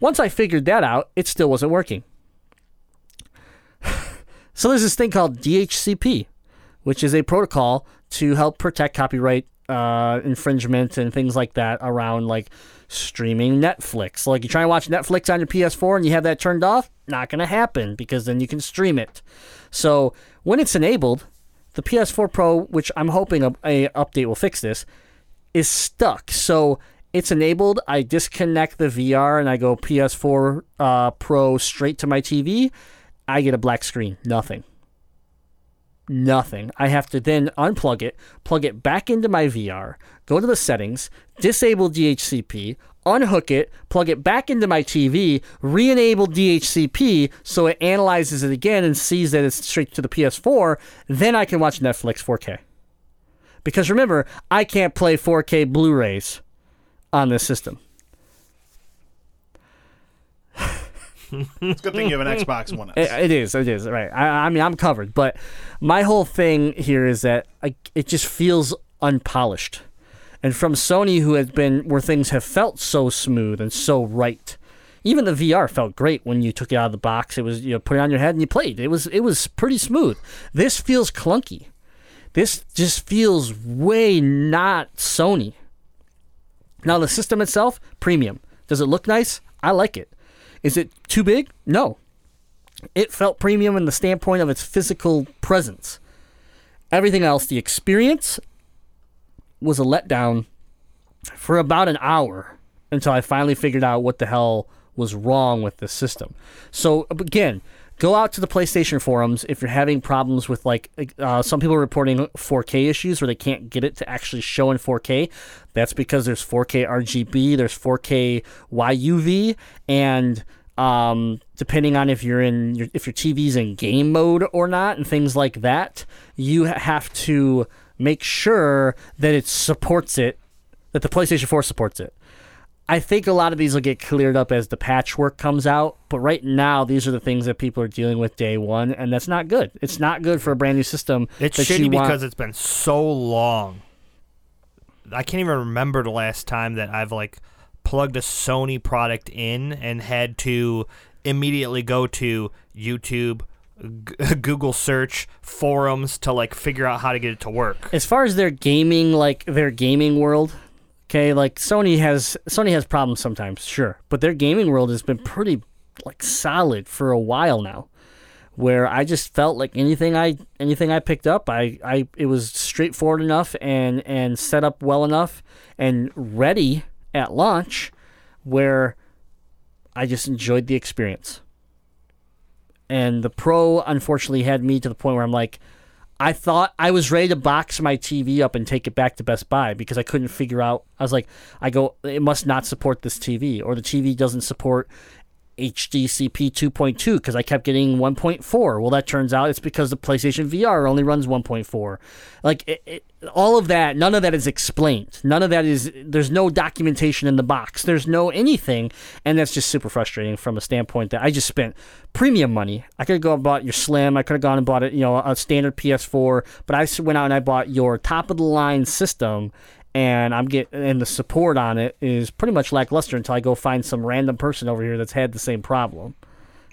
Once I figured that out, it still wasn't working. so there's this thing called DHCP, which is a protocol to help protect copyright uh, infringement and things like that around like streaming Netflix. Like you try to watch Netflix on your PS4 and you have that turned off, not going to happen because then you can stream it. So when it's enabled, the PS4 Pro, which I'm hoping a, a update will fix this, is stuck. So it's enabled. I disconnect the VR and I go PS4 uh, Pro straight to my TV. I get a black screen. Nothing. Nothing. I have to then unplug it, plug it back into my VR, go to the settings, disable DHCP, unhook it, plug it back into my TV, re enable DHCP so it analyzes it again and sees that it's straight to the PS4. Then I can watch Netflix 4K. Because remember, I can't play 4K Blu rays on this system. It's a good thing you have an Xbox One S. It, it is. It is. Right. I, I mean, I'm covered. But my whole thing here is that I, it just feels unpolished. And from Sony, who has been where things have felt so smooth and so right. Even the VR felt great when you took it out of the box. It was you know put it on your head and you played. It was it was pretty smooth. This feels clunky. This just feels way not Sony. Now the system itself, premium. Does it look nice? I like it. Is it too big? No. It felt premium in the standpoint of its physical presence. Everything else, the experience, was a letdown for about an hour until I finally figured out what the hell was wrong with the system. So again, go out to the PlayStation forums if you're having problems with like uh, some people reporting 4K issues where they can't get it to actually show in 4K. That's because there's 4K RGB, there's 4K YUV, and um, depending on if you're in your, if your TV's in game mode or not, and things like that, you have to make sure that it supports it, that the PlayStation 4 supports it. I think a lot of these will get cleared up as the patchwork comes out, but right now these are the things that people are dealing with day one, and that's not good. It's not good for a brand new system. It's shitty want- because it's been so long. I can't even remember the last time that I've like plugged a Sony product in and had to immediately go to YouTube, Google search, forums to like figure out how to get it to work. as far as their gaming like their gaming world okay like sony has sony has problems sometimes sure but their gaming world has been pretty like solid for a while now where i just felt like anything i anything i picked up i i it was straightforward enough and and set up well enough and ready at launch where i just enjoyed the experience and the pro unfortunately had me to the point where i'm like I thought I was ready to box my TV up and take it back to Best Buy because I couldn't figure out. I was like, I go, it must not support this TV, or the TV doesn't support HDCP 2.2 because I kept getting 1.4. Well, that turns out it's because the PlayStation VR only runs 1.4. Like it, it, all of that, none of that is explained. None of that is. There's no documentation in the box. There's no anything, and that's just super frustrating from a standpoint that I just spent premium money. I could have gone and bought your Slim. I could have gone and bought it, you know, a standard PS4. But I went out and I bought your top of the line system, and I'm get and the support on it is pretty much lackluster until I go find some random person over here that's had the same problem.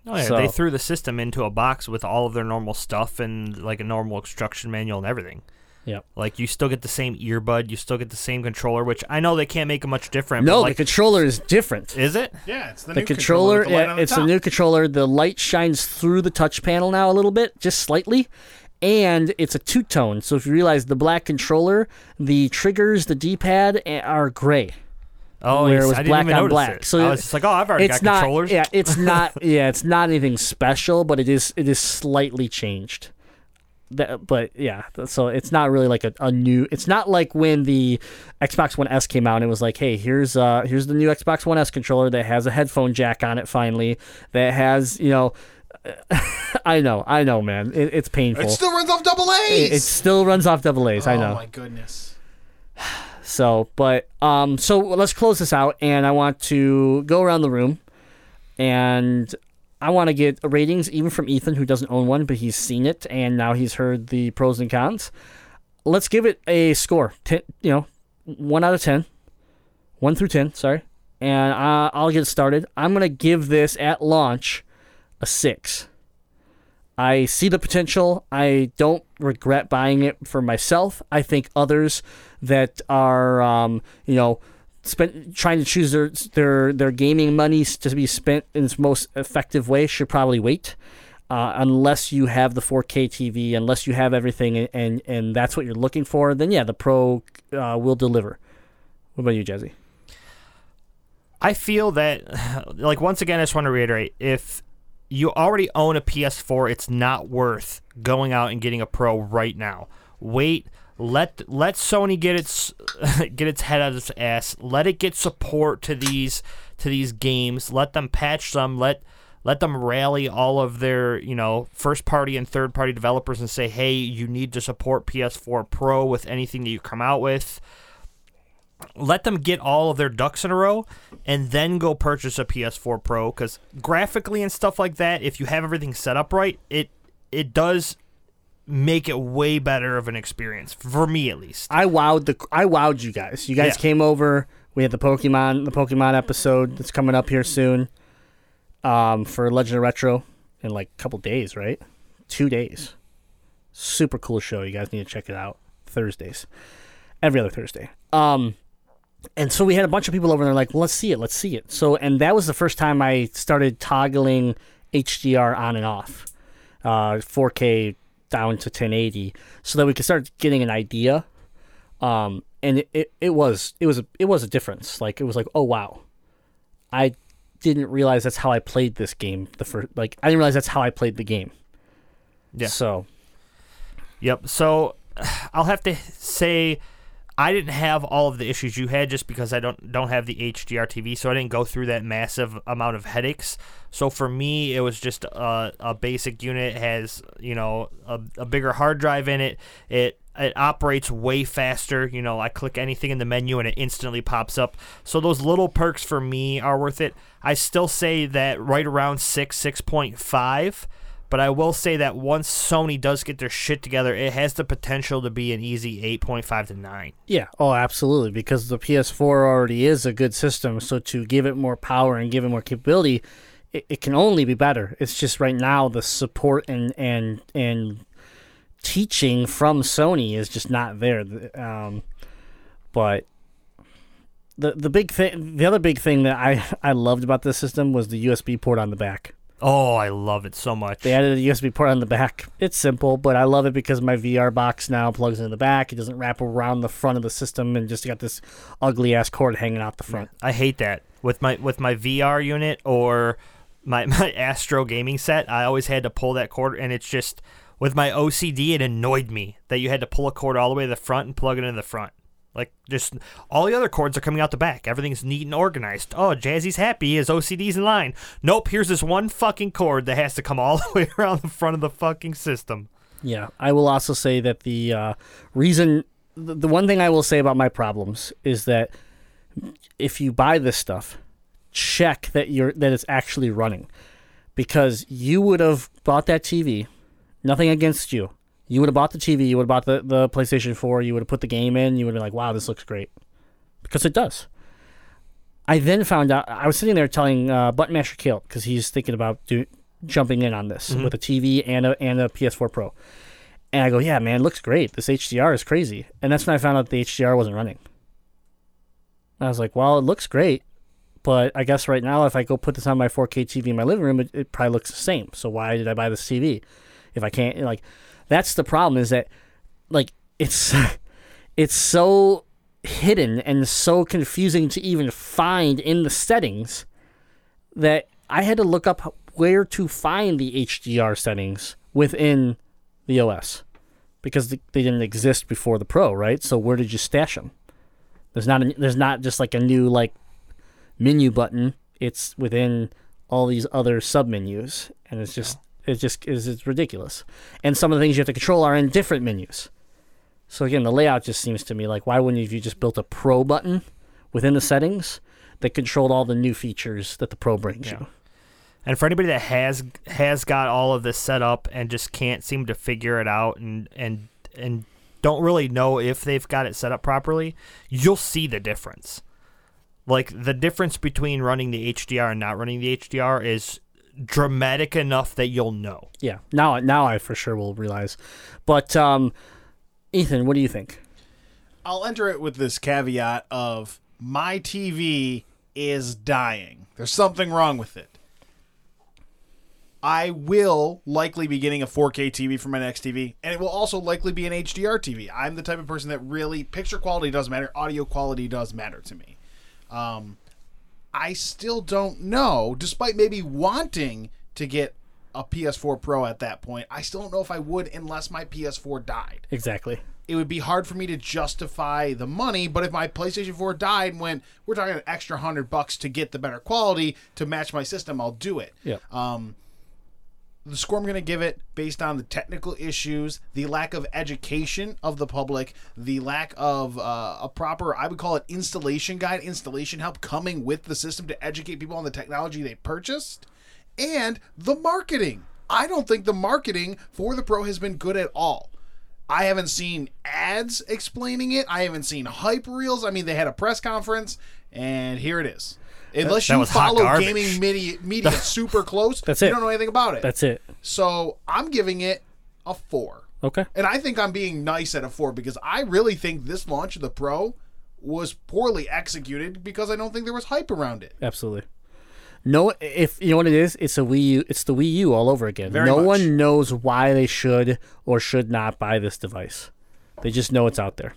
Oh, yeah, So- they threw the system into a box with all of their normal stuff and like a normal instruction manual and everything. Yep. Like you still get the same earbud, you still get the same controller, which I know they can't make it much different. but, No, like, the controller is different. is it? Yeah, it's the, the new controller, with the yeah, on the it's a top. new controller. The light shines through the touch panel now a little bit, just slightly. And it's a two tone. So if you realize the black controller, the triggers, the D pad are gray. Oh, where yes, it was I black on black. It. So I was just like, oh, I've already it's got not, controllers. Yeah, it's not. Yeah, it's not anything special, but it is. It is slightly changed. That, but yeah, so it's not really like a, a new. It's not like when the Xbox One S came out and it was like, hey, here's uh here's the new Xbox One S controller that has a headphone jack on it finally. That has you know. I know, I know, man. It, it's painful. It still runs off double A's. it, it still runs off double A's. I know. Oh my goodness. So, but um, so let's close this out, and I want to go around the room, and I want to get ratings, even from Ethan, who doesn't own one, but he's seen it, and now he's heard the pros and cons. Let's give it a score. Ten, you know, one out of ten, one through ten. Sorry, and uh, I'll get started. I'm gonna give this at launch a six. I see the potential. I don't regret buying it for myself. I think others that are, um, you know, spent trying to choose their their their gaming money to be spent in its most effective way should probably wait. Uh, unless you have the 4K TV, unless you have everything, and, and that's what you're looking for, then yeah, the Pro uh, will deliver. What about you, Jazzy? I feel that, like, once again, I just want to reiterate if you already own a PS4, it's not worth going out and getting a Pro right now. Wait, let let Sony get its get its head out of its ass. Let it get support to these to these games. Let them patch them. Let let them rally all of their you know first party and third party developers and say, hey, you need to support PS4 Pro with anything that you come out with let them get all of their ducks in a row and then go purchase a PS4 Pro because graphically and stuff like that, if you have everything set up right, it it does make it way better of an experience for me at least. I wowed the I wowed you guys. You guys Yeah. came over. We had the Pokemon the Pokemon episode that's coming up here soon. Um, for Legend of Retro in like a couple days, right? Two days. Super cool show. You guys need to check it out. Thursdays, every other Thursday. Um, and so we had a bunch of people over there like, let's see it, let's see it. So and that was the first time I started toggling HDR on and off, uh, 4K down to 1080, so that we could start getting an idea. Um, and it, it, it was it was a, it was a difference. Like it was like, oh wow, I didn't realize that's how I played this game. The first like I didn't realize that's how I played the game. Yeah. So Yep. So I'll have to say I didn't have all of the issues you had just because I don't don't have the HDR TV, so I didn't go through that massive amount of headaches. So for me, it was just a, a basic unit. It has you know a, a bigger hard drive in it. It it operates way faster. You know, I click anything in the menu and it instantly pops up. So those little perks for me are worth it. I still say that right around six, six point five. But I will say that once Sony does get their shit together, it has the potential to be an easy 8.5 to 9. Yeah, oh, absolutely. Because the PS4 already is a good system, so to give it more power and give it more capability, it, it can only be better. It's just right now the support and and and teaching from Sony is just not there. Um, but the the big thing, the other big thing that I I loved about this system was the USB port on the back. Oh, I love it so much. They added a USB port on the back. It's simple, but I love it because my VR box now plugs into the back. It doesn't wrap around the front of the system and just got this ugly ass cord hanging out the front. I hate that with my with my VR unit or my my Astro gaming set. I always had to pull that cord, and it's just with my OCD, it annoyed me that you had to pull a cord all the way to the front and plug it in the front. Like just all the other cords are coming out the back. Everything's neat and organized. Oh, Jazzy's happy. His OCD's in line. Nope. Here's this one fucking cord that has to come all the way around the front of the fucking system. Yeah, I will also say that the uh, reason, the, the one thing I will say about my problems is that if you buy this stuff, check that you're that it's actually running, because you would have bought that TV. Nothing against you. You would have bought the TV. You would have bought the, the PlayStation 4. You would have put the game in. You would have been like, wow, this looks great. Because it does. I then found out, I was sitting there telling uh, Button Master Kale, because he's thinking about do, jumping in on this with a TV and a, and a PS4 Pro. And I go, yeah, man, it looks great. This HDR is crazy. And that's when I found out the HDR wasn't running. I was like, well, it looks great. But I guess right now, if I go put this on my 4K TV in my living room, it, it probably looks the same. So why did I buy this TV? If I can't, like, that's the problem is that, like, it's, it's so hidden and so confusing to even find in the settings that I had to look up where to find the HDR settings within the OS because they didn't exist before the Pro, right? So where did you stash them? There's not a, there's not just like a new like menu button. It's within all these other sub menus, and it's just it just is it's ridiculous. And some of the things you have to control are in different menus. So again, the layout just seems to me like why wouldn't you just built a Pro button within the settings that controlled all the new features that the Pro brings you? And for anybody that has has got all of this set up and just can't seem to figure it out and and and don't really know if they've got it set up properly, you'll see the difference. Like the difference between running the HDR and not running the HDR is dramatic enough that you'll know. Yeah. Now now I for sure will realize. But um Ethan, what do you think? I'll enter it with this caveat of my TV is dying. There's something wrong with it. I will likely be getting a 4K TV for my next TV, and it will also likely be an HDR TV. I'm the type of person that really picture quality doesn't matter, audio quality does matter to me. Um, I still don't know, despite maybe wanting to get a PS4 Pro at that point. I still don't know if I would unless my PS4 died Exactly. it would be hard for me to justify the money. But if my PlayStation 4 died and went, we're talking an extra hundred bucks to get the better quality to match my system, I'll do it. Yeah. Um, the score I'm going to give it based on the technical issues, the lack of education of the public, the lack of uh, a proper, I would call it installation guide, installation help coming with the system to educate people on the technology they purchased, and the marketing. I don't think the marketing for the Pro has been good at all. I haven't seen ads explaining it. I haven't seen hype reels. I mean, they had a press conference, and here it is. Unless that you follow gaming media, media super close, That's it. you don't know anything about it. That's it. so I'm giving it a four. Okay. And I think I'm being nice at a four because I really think this launch of the Pro was poorly executed because I don't think there was hype around it. Absolutely. No, if you know what it is, it's a Wii U. It's the Wii U all over again. Very no much. one knows why they should or should not buy this device. They just know it's out there.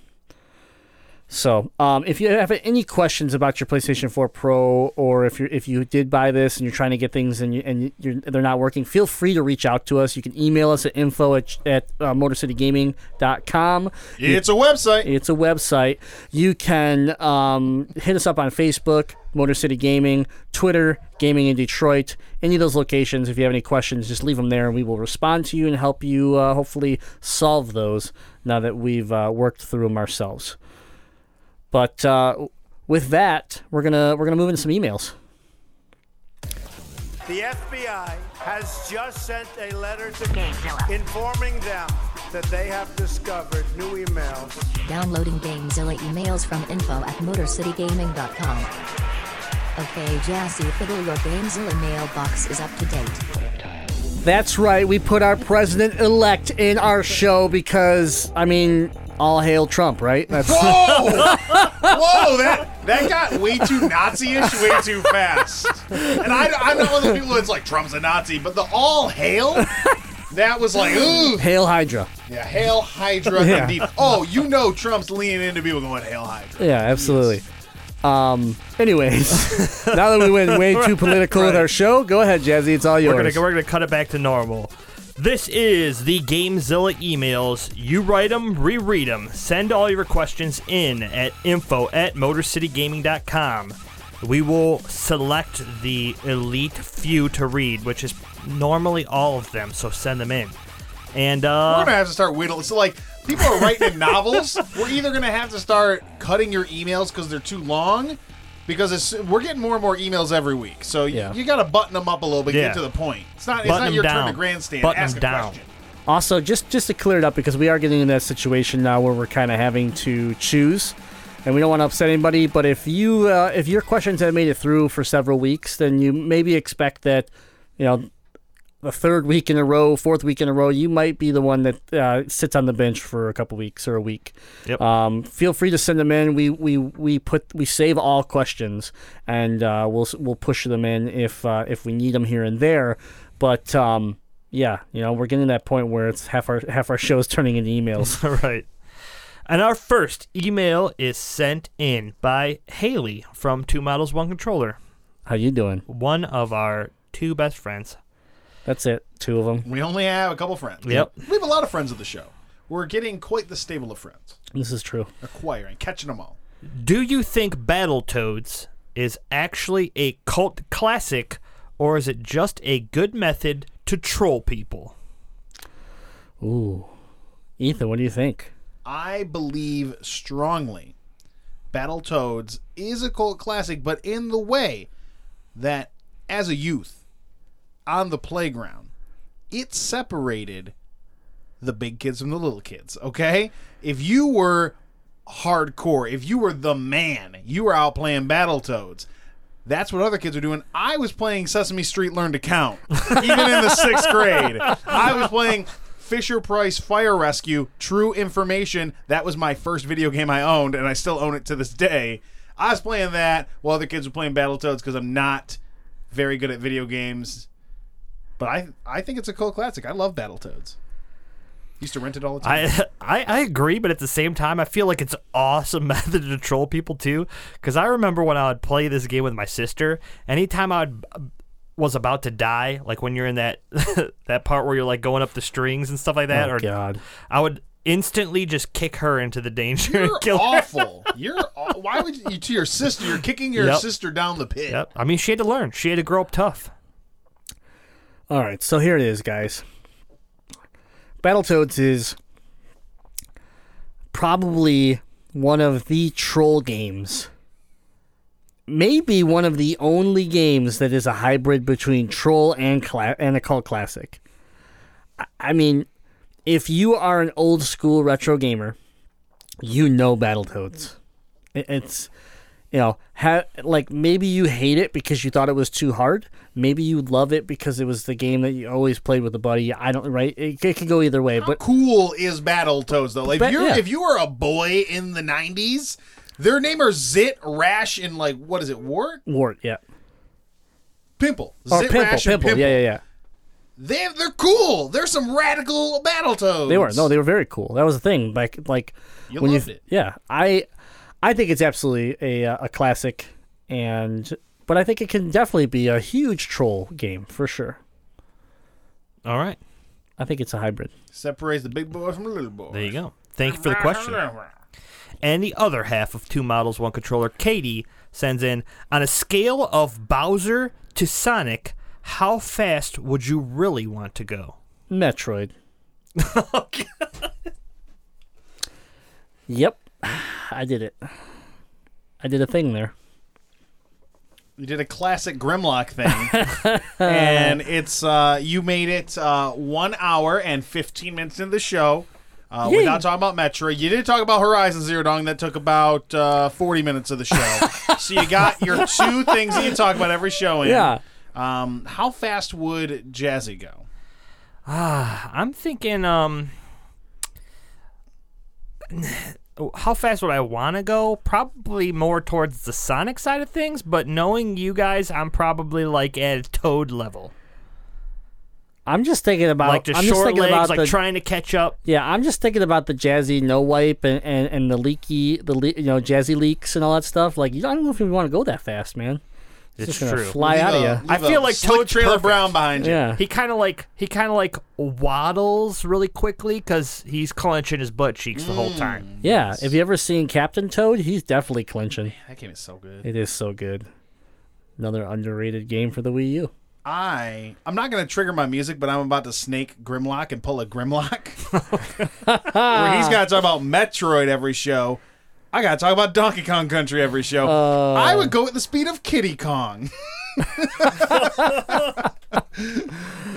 So, um, if you have any questions about your PlayStation 4 Pro, or if you if you did buy this and you're trying to get things and you, and you're, they're not working, feel free to reach out to us. You can email us at info at, at uh, motorcitygaming.com. It's a website. It's a website. You can um, hit us up on Facebook, Motor City Gaming, Twitter, Gaming in Detroit. Any of those locations. If you have any questions, just leave them there, and we will respond to you and help you uh, hopefully solve those. Now that we've uh, worked through them ourselves. But uh, with that, we're gonna we're gonna move into some emails. The FBI has just sent a letter to Gamezilla. informing them that they have discovered new emails. Downloading Gamezilla emails from info at motorcitygaming.com. Okay, Jassy Fiddle, your Gamezilla mailbox is up to date. That's right. We put our president elect in our show because I mean, all hail Trump, right? That's Whoa! Whoa! That that got way too Nazi-ish, way too fast. And I, I'm not one of the people that's like Trump's a Nazi, but the all hail, that was like, ooh, hail Hydra. yeah, hail Hydra Yeah. indeed. Oh, you know Trump's leaning into people going hail Hydra. Yeah, absolutely. Um. Anyways, now that we went way too political with our show, go ahead, Jazzy. It's all We're yours. gonna we're gonna cut it back to normal. This is the Gamezilla emails. You write them, reread them. Send all your questions in at info at motorcitygaming.com. We will select the elite few to read, which is normally all of them, so send them in. And We're uh, gonna have to start whittling. So like, people are writing in novels. We're either gonna have to start cutting your emails because they're too long, because it's, we're getting more and more emails every week. So y- Yeah. you, got to button them up a little bit, Yeah. get to the point. It's not. It's Button not them your turn to grandstand. Button Ask a down. question. Also, just just to clear it up, because we are getting in that situation now where we're kind of having to choose, and we don't want to upset anybody. But if you uh, if your questions have made it through for several weeks, then you maybe expect that, you know, the third week in a row, fourth week in a row, you might be the one that uh, sits on the bench for a couple weeks or a week. Yep. Um, feel free to send them in. We we we put we save all questions, and uh, we'll we'll push them in if uh, if we need them here and there. But um, yeah, you know, we're getting to that point where it's half our half our shows turning into emails. right. And our first email is sent in by Haley from Two Models One Controller, How you doing? one of our two best friends. That's it. Two of them. We only have a couple friends. Yep. We have a lot of friends of the show. We're getting quite the stable of friends, This is true. acquiring, catching them all. Do you think Battletoads is actually a cult classic, or is it just a good method to troll people? Ooh, Ethan, what do you think? I believe strongly Battletoads is a cult classic, but in the way that as a youth on the playground, it separated the big kids from the little kids, okay? If you were hardcore, if you were the man, you were out playing Battletoads. That's what other kids were doing. I was playing Sesame Street Learn to Count, even in the sixth grade. I was playing Fisher Price Fire Rescue, True Information. That was my first video game I owned, and I still own it to this day. I was playing that while other kids were playing Battletoads because I'm not very good at video games. But I I think it's a cult classic. I love Battletoads. Used to rent it all the time. I, I I agree, but at the same time, I feel like it's awesome method to troll people too. Because I remember when I would play this game with my sister, anytime I would, uh, was about to die, like when you're in that that part where you're like going up the strings and stuff like that, oh or God. I would instantly just kick her into the danger You're and kill her. awful. You're aw- why would you to your sister? You're kicking your Yep. sister down the pit. Yep. I mean, she had to learn. She had to grow up tough. All right, so here it is, guys. Battletoads is probably one of the troll games. Maybe one of the only games that is a hybrid between troll and cla- and a cult classic. I- I mean, if you are an old school retro gamer, you know Battletoads. It- It's you know, ha- like maybe you hate it because you thought it was too hard. Maybe you love it because it was the game that you always played with a buddy. I don't right. It, it could go either way, but cool is Battletoads though? Like But, if you're yeah. if you were a boy in the '90s, their name are Zit, Rash, and like what is it, Wart? Wart, yeah, Pimple. Or Zit Pimple, Rash and Pimple. Yeah, yeah, yeah. They they're cool. They're some radical Battletoads. They were no, they were very cool. That was the thing. Like, like You when loved you, it. yeah, I, I think it's absolutely a uh, a classic, and but I think it can definitely be a huge troll game for sure. All right. I think it's a hybrid. separates the big boy from the little boy. There you go. Thank you for the question. And the other half of two models, one controller, Katie sends in on a scale of Bowser to Sonic, how fast would you really want to go? Metroid. Yep, I did it. I did a thing there. You did a classic Grimlock thing, and it's uh, you made it uh, one hour and fifteen minutes into the show. Uh, Yay. without talking about Metro. you did talk about Horizon Zero Dawn. That took about uh, forty minutes of the show. so you got your two things that you talk about every show. In. Yeah. Um, how fast would Jazzy go? I'm thinking, um, how fast would I want to go? Probably more towards the Sonic side of things, but knowing you guys, I'm probably like at a Toad level. I'm just thinking about like the I'm just short thinking legs, about like the, trying to catch up. Yeah, I'm just thinking about the jazzy no wipe and, and, and the leaky the le- you know jazzy leaks and all that stuff. Like, I don't know if you want to go that fast, man. It's, It's just true. fly out of you. I feel like slick Toad's trailer perfect. brown behind you. Yeah, He kind of like he kind of like waddles really quickly because he's clenching his butt cheeks the whole mm. time. yeah. If you ever seen Captain Toad, he's definitely clenching. That game is so good. It is so good. Another underrated game for the Wii U. I I'm not gonna trigger my music, but I'm about to snake Grimlock and pull a Grimlock. Where he's gotta talk about Metroid every show. I gotta talk about Donkey Kong Country every show. I would go at the speed of Kiddy Kong.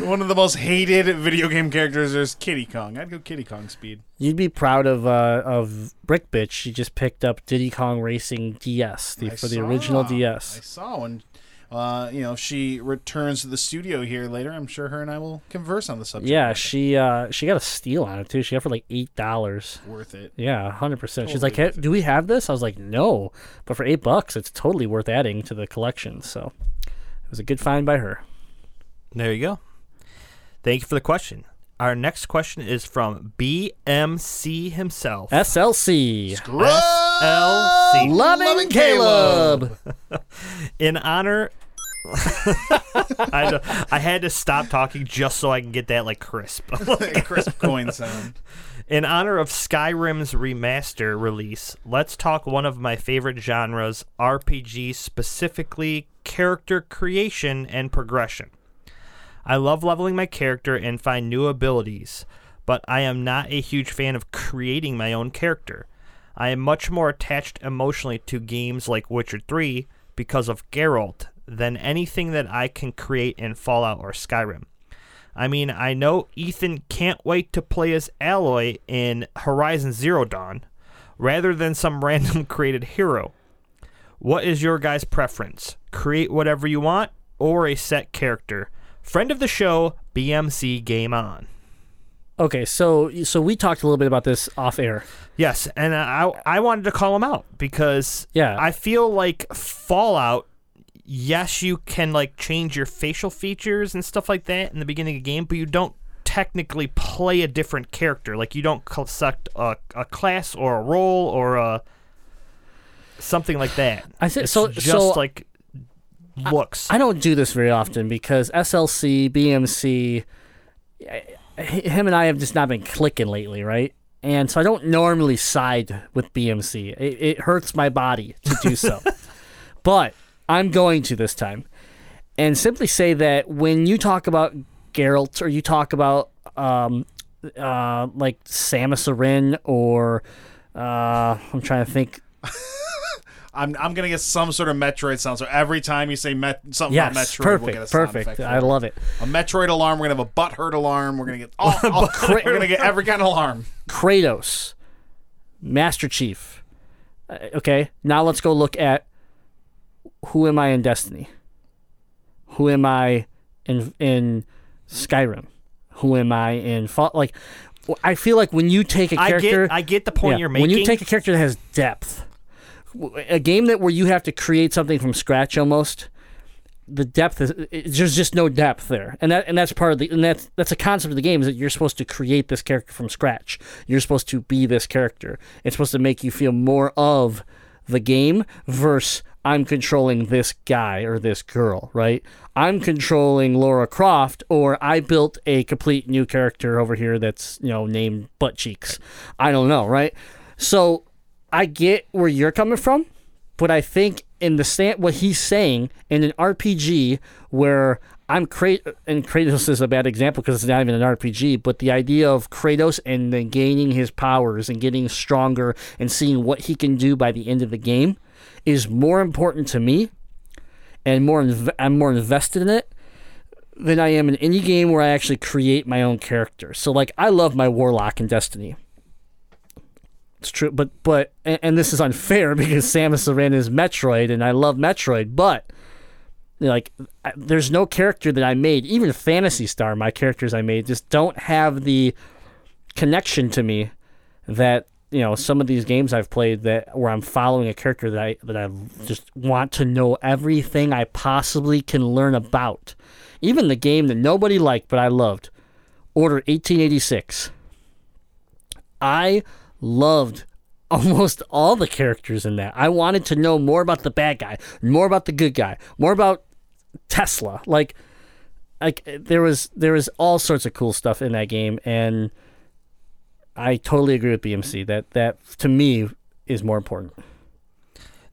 One of the most hated video game characters is Kiddy Kong. I'd go Kiddy Kong speed. You'd be proud of uh, of Brick Bitch. She just picked up Diddy Kong Racing DS the, for the original. DS. I saw when uh, you know, she returns to the studio here later. I'm sure her and I will converse on the subject. Yeah, she uh, she got a steal on it too. She got it for like eight dollars. worth it. Yeah, hundred percent. She's like, hey, "Do we have this?" I was like, "No," but for eight bucks, it's totally worth adding to the collection. So it was a good find by her. There you go. Thank you for the question. Our next question is from BMC himself. SLC, SLC. loving Caleb. In honor. I, had to, I had to stop talking just so I can get that like crisp. Crisp coin sound. In honor of Skyrim's remaster release, let's talk one of my favorite genres, RPG, specifically character creation and progression. I love leveling my character and find new abilities, but I am not a huge fan of creating my own character. I am much more attached emotionally to games like Witcher 3 because of Geralt than anything that I can create in Fallout or Skyrim. I mean, I know Ethan can't wait to play as Aloy in Horizon Zero Dawn rather than some random created hero. What is your guys' preference? Create whatever you want or a set character? Friend of the show, BMC Game On. Okay, so so we talked a little bit about this off air. Yes, and I I wanted to call him out because Yeah. I feel like Fallout. Yes, you can like change your facial features and stuff like that in the beginning of the game, but you don't technically play a different character. Like you don't select a, a class or a role or a something like that. I said- It's so- just so- like looks. I don't do this very often because SLC, BMC, him and I have just not been clicking lately, right? And so I don't normally side with BMC. It, it hurts my body to do so. but I'm going to this time. And simply say that when you talk about Geralt or you talk about um, uh, like Samus Aran or uh, I'm trying to think I'm, I'm gonna get some sort of Metroid sound. So every time you say met, something Yes, about Metroid, perfect, we'll get a sound perfect. effect. I love it. A Metroid alarm. We're gonna have a butt hurt alarm. We're gonna get all, all we're gonna get every kind of alarm. Kratos, Master Chief. Uh, okay, now let's go look at who am I in Destiny? Who am I in in Skyrim? Who am I in Fall? Like, I feel like when you take a character, get I get the point yeah, you're making. when you take a character that has depth, w- a game that where you have to create something from scratch almost. the depth is there's just no depth there, and that and that's part of the and that's that's a concept of the game is that you're supposed to create this character from scratch. You're supposed to be this character. It's supposed to make you feel more of the game versus I'm controlling this guy or this girl, right? I'm controlling Laura Croft, or I built a complete new character over here that's you know named Butt Cheeks. I don't know, right? So I get where you're coming from, but I think in the stand, what he's saying in an RPG where I'm Kratos, and Kratos is a bad example because it's not even an RPG, but the idea of Kratos and then gaining his powers and getting stronger and seeing what he can do by the end of the game is more important to me, and more inv- I'm more invested in it than I am in any game where I actually create my own character. So like I love my Warlock in Destiny. It's true, but but and, and this is unfair because Samus Aran is Metroid, and I love Metroid, but like there's no character that I made, even Phantasy Star, my characters I made just don't have the connection to me that you know some of these games I've played that where I'm following a character that I that I just want to know everything I possibly can learn about. Even the game that nobody liked but I loved, Order 1886. I loved almost all the characters in that. I wanted to know more about the bad guy, more about the good guy, more about Tesla. Like like there was there was all sorts of cool stuff in that game and I totally agree with BMC that that to me is more important.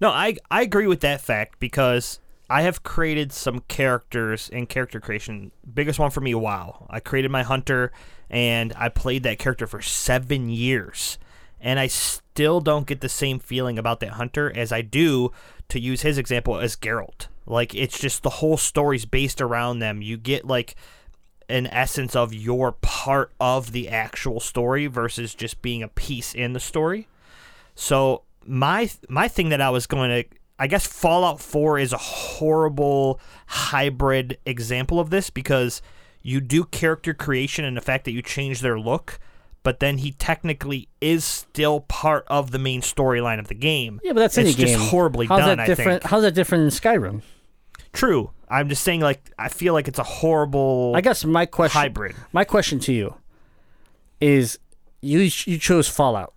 No, I I agree with that fact because I have created some characters in character creation. Biggest one for me, WoW. I created my hunter and I played that character for seven years. And I still don't get the same feeling about that hunter as I do, to use his example, as Geralt. Like it's just the whole story's based around them. You get like an essence of your part of the actual story versus just being a piece in the story. So my my thing that I was going to I guess Fallout 4 is a horrible hybrid example of this because you do character creation and the fact that you change their look, but then he technically is still part of the main storyline of the game. Yeah, but that's it's any game. just horribly how's done. That different? I think. How's that different in Skyrim? True. I'm just saying, like I feel like it's a horrible. I guess my question hybrid. My question to you is: you you chose Fallout,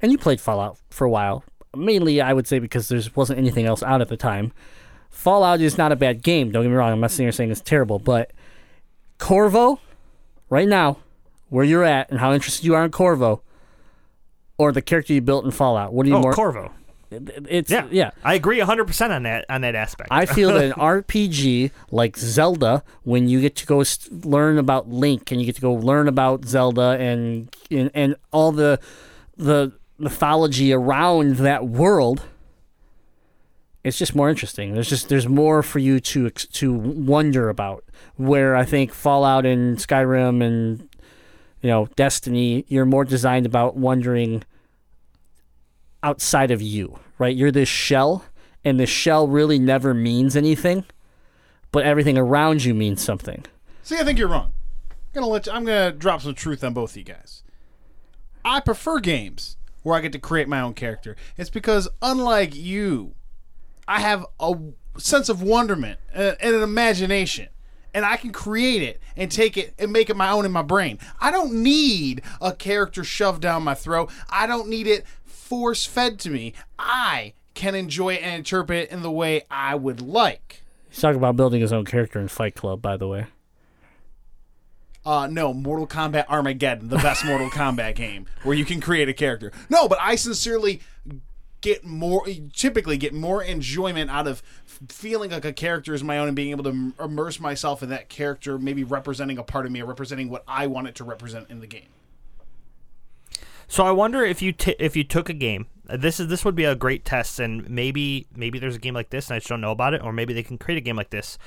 and you played Fallout for a while. Mainly, I would say because there wasn't anything else out at the time. Fallout is not a bad game. Don't get me wrong. I'm not sitting here saying it's terrible, but Corvo, right now, where you're at and how interested you are in Corvo, or the character you built in Fallout, what do you Oh, more? Corvo. it's Yeah, yeah. I agree 100 percent on that on that aspect. I feel that an RPG like Zelda, when you get to go s learn about Link and you get to go learn about Zelda and and, and all the the mythology around that world, it's just more interesting. There's just there's more for you to ex- to wonder about. Where I think Fallout and Skyrim and you know Destiny, you're more designed about wondering outside of you, right? You're this shell, and the shell really never means anything, but everything around you means something. See, I think you're wrong. I'm gonna let you, I'm gonna drop some truth on both of you guys. I prefer games where I get to create my own character. It's because unlike you, I have a sense of wonderment and, and an imagination. And I can create it and take it and make it my own in my brain. I don't need a character shoved down my throat. I don't need it force fed to me. I can enjoy it and interpret it in the way I would like. He's talking about building his own character in Fight Club, by the way. Uh, no, Mortal Kombat Armageddon, the best Mortal Kombat game where you can create a character. No, but I sincerely get more, typically get more enjoyment out of feeling like a character is my own and being able to immerse myself in that character, maybe representing a part of me or representing what I want it to represent in the game. So I wonder if you t- if you took a game. This is this would be a great test, and maybe maybe there's a game like this, and I just don't know about it, or maybe they can create a game like this,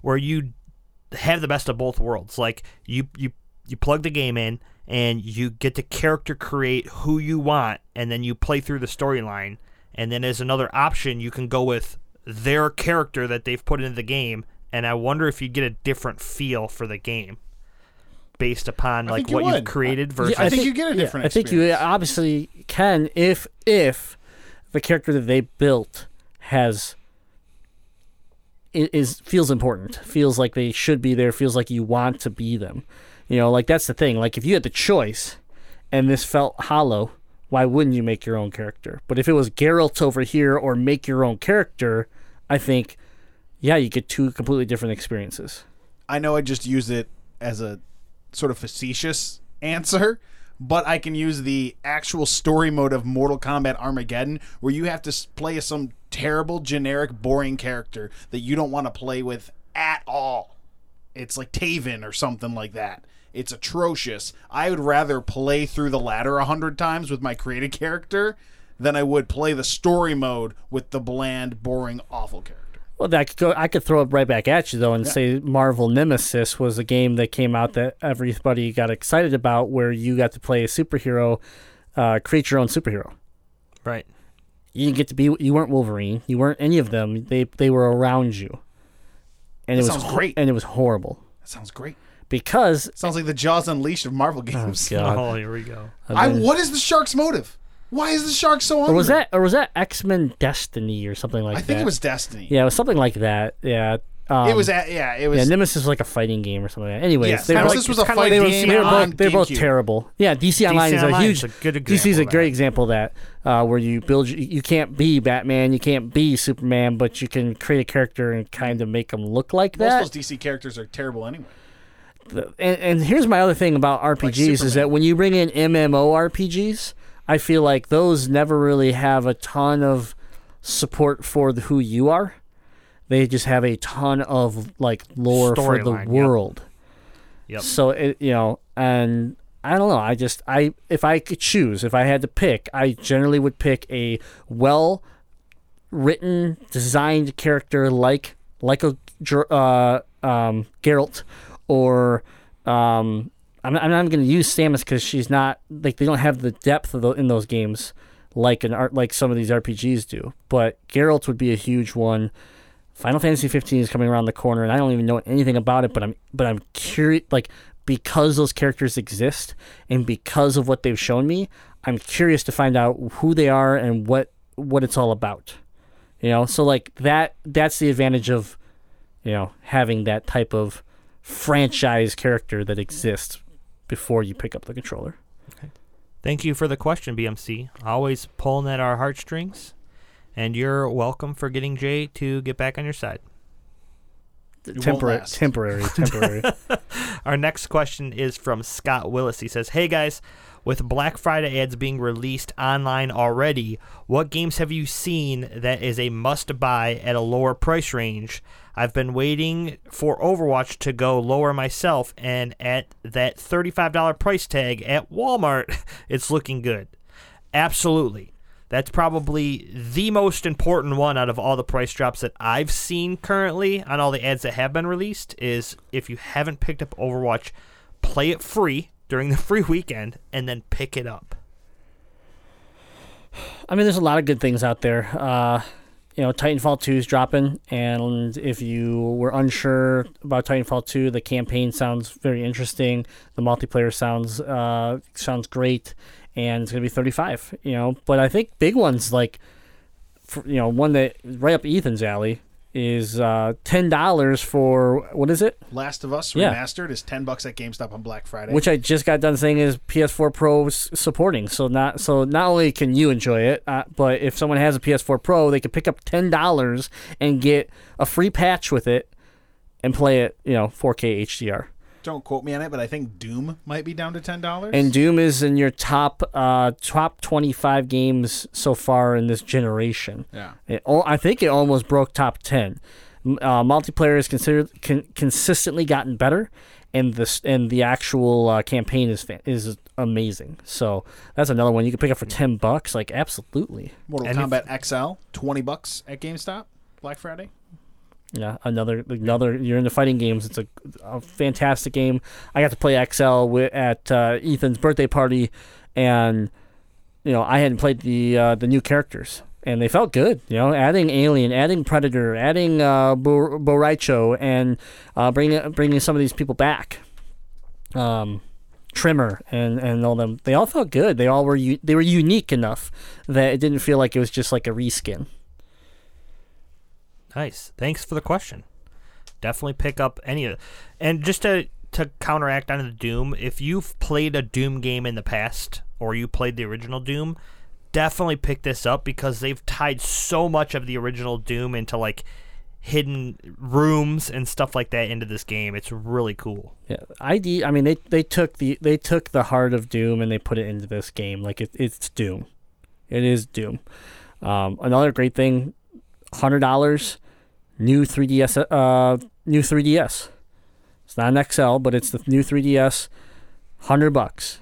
where you have the best of both worlds. Like you you you plug the game in, and you get to character create who you want, and then you play through the storyline, and then as another option, you can go with their character that they've put into the game, and I wonder if you get a different feel for the game. Based upon like you what you've would. created Yeah, versus I think you get a yeah, different I think you obviously can if if the character that they built has is feels important. Feels like they should be there. Feels like you want to be them. You know, like that's the thing. Like if you had the choice, and this felt hollow, why wouldn't you make your own character? But if it was Geralt over here or make your own character, I think, yeah, you get two completely different experiences. I know I just used it as a sort of facetious answer, but I can use the actual story mode of Mortal Kombat Armageddon, where you have to play some terrible, generic, boring character that you don't want to play with at all. It's like Taven or something like that. It's atrocious. I would rather play through the ladder a hundred times with my created character than I would play the story mode with the bland, boring, awful character. Well, I could go. I could throw it right back at you though, and say Marvel Nemesis was a game that came out that everybody got excited about, where you got to play a superhero, uh, create your own superhero. Right. You didn't get to be. You weren't Wolverine. You weren't any of them. They they were around you, and That it was sounds great. And it was horrible That sounds great. Because Sounds like the Jaws Unleashed of Marvel games. God. Oh, here we go. I, what is the shark's motive? Why is the shark so angry? or was that or was that X Men Destiny or something like that? I that? think it was Destiny. Yeah, it was something like that. Yeah. Um, it was. At, yeah, it was. Yeah, Nemesis was like a fighting game or something. Like that. Anyways, Yes, they were Nemesis both- was a it's kinda fighting they were, game They were on both, they're both GameCube. terrible. Yeah, DC Online is a Online huge. is a good DC is example a of great that. example of that, uh, where you build. You, you can't be Batman, you can't be Superman, but you can create a character and kind of make them look like most that. of those DC characters are terrible anyway. And, and here's my other thing about RPGs is that when you bring in MMO RPGs, I feel like those never really have a ton of support for the, who you are. They just have a ton of like lore for the Storyline, yep. world. Yep. So it you know, and I don't know. I just I if I could choose, if I had to pick, I generally would pick a well written, designed character like like a uh, um, Geralt or um, I'm I'm not going to use Samus because she's not like they don't have the depth the, in those games like an art like some of these RPGs do. But Geralt would be a huge one. Final Fantasy 15 is coming around the corner, and I don't even know anything about it. But I'm but I'm curious, like because those characters exist and because of what they've shown me, I'm curious to find out who they are and what what it's all about. You know, so like that that's the advantage of you know having that type of franchise character that exists before you pick up the controller. Thank you for the question, BMC. Always pulling at our heartstrings. And you're welcome for getting Jay to get back on your side. won't Temporary, temporary, temporary. Our next question is from Scott Willis. He says, Hey guys, with Black Friday ads being released online already, what games have you seen that is a must buy at a lower price range? I've been waiting for Overwatch to go lower myself, and at that $35 price tag at Walmart, it's looking good. Absolutely. That's probably the most important one out of all the price drops that I've seen currently on all the ads that have been released is if you haven't picked up Overwatch, play it free during the free weekend and then pick it up. I mean, there's a lot of good things out there. Uh, you know, Titanfall 2 is dropping, and if you were unsure about Titanfall 2, the campaign sounds very interesting. The multiplayer sounds uh, sounds great, and it's gonna be 35. You know, but I think big ones like, for, you know, one that right up Ethan's alley is uh, ten dollars for what is it? Last of Us Yeah. remastered is ten bucks at GameStop on Black Friday. which I just got done saying is PS4 Pro supporting. So not so not only can you enjoy it, uh, but if someone has a PS4 Pro, they can pick up ten dollars and get a free patch with it and play it, you know, 4K HDR. Don't quote me on it, but I think Doom might be down to ten dollars. And Doom is in your top uh, top 25 games so far in this generation. yeah, It, I think it almost broke top 10. Uh, multiplayer has considered con- consistently gotten better, and this and the actual uh, campaign is fa- is amazing. So that's another one you can pick up for ten bucks. Like absolutely, Mortal And if- Kombat XL, twenty bucks at GameStop Black Friday. Yeah. Another another. You're into fighting games. It's a, a fantastic game. I got to play XL at uh, Ethan's birthday party, and you know I hadn't played the uh, the new characters. And they felt good, you know. Adding Alien, adding Predator, adding uh, Bo- Boraicho, and uh, bringing bringing some of these people back. Um, Tremor and and all them, they all felt good. They all were u- they were unique enough that it didn't feel like it was just like a reskin. Nice. Thanks for the question. Definitely pick up any of it. And just to to counteract on the Doom, if you've played a Doom game in the past or you played the original Doom, definitely pick this up because they've tied so much of the original Doom into like hidden rooms and stuff like that into this game. It's really cool. Yeah, ID. I mean, they they took the they took the heart of Doom and they put it into this game. Like it, it's Doom. It is Doom. Um, another great thing, hundred dollars, new 3ds, uh, new 3ds. It's not an XL, but it's the new 3ds, hundred bucks.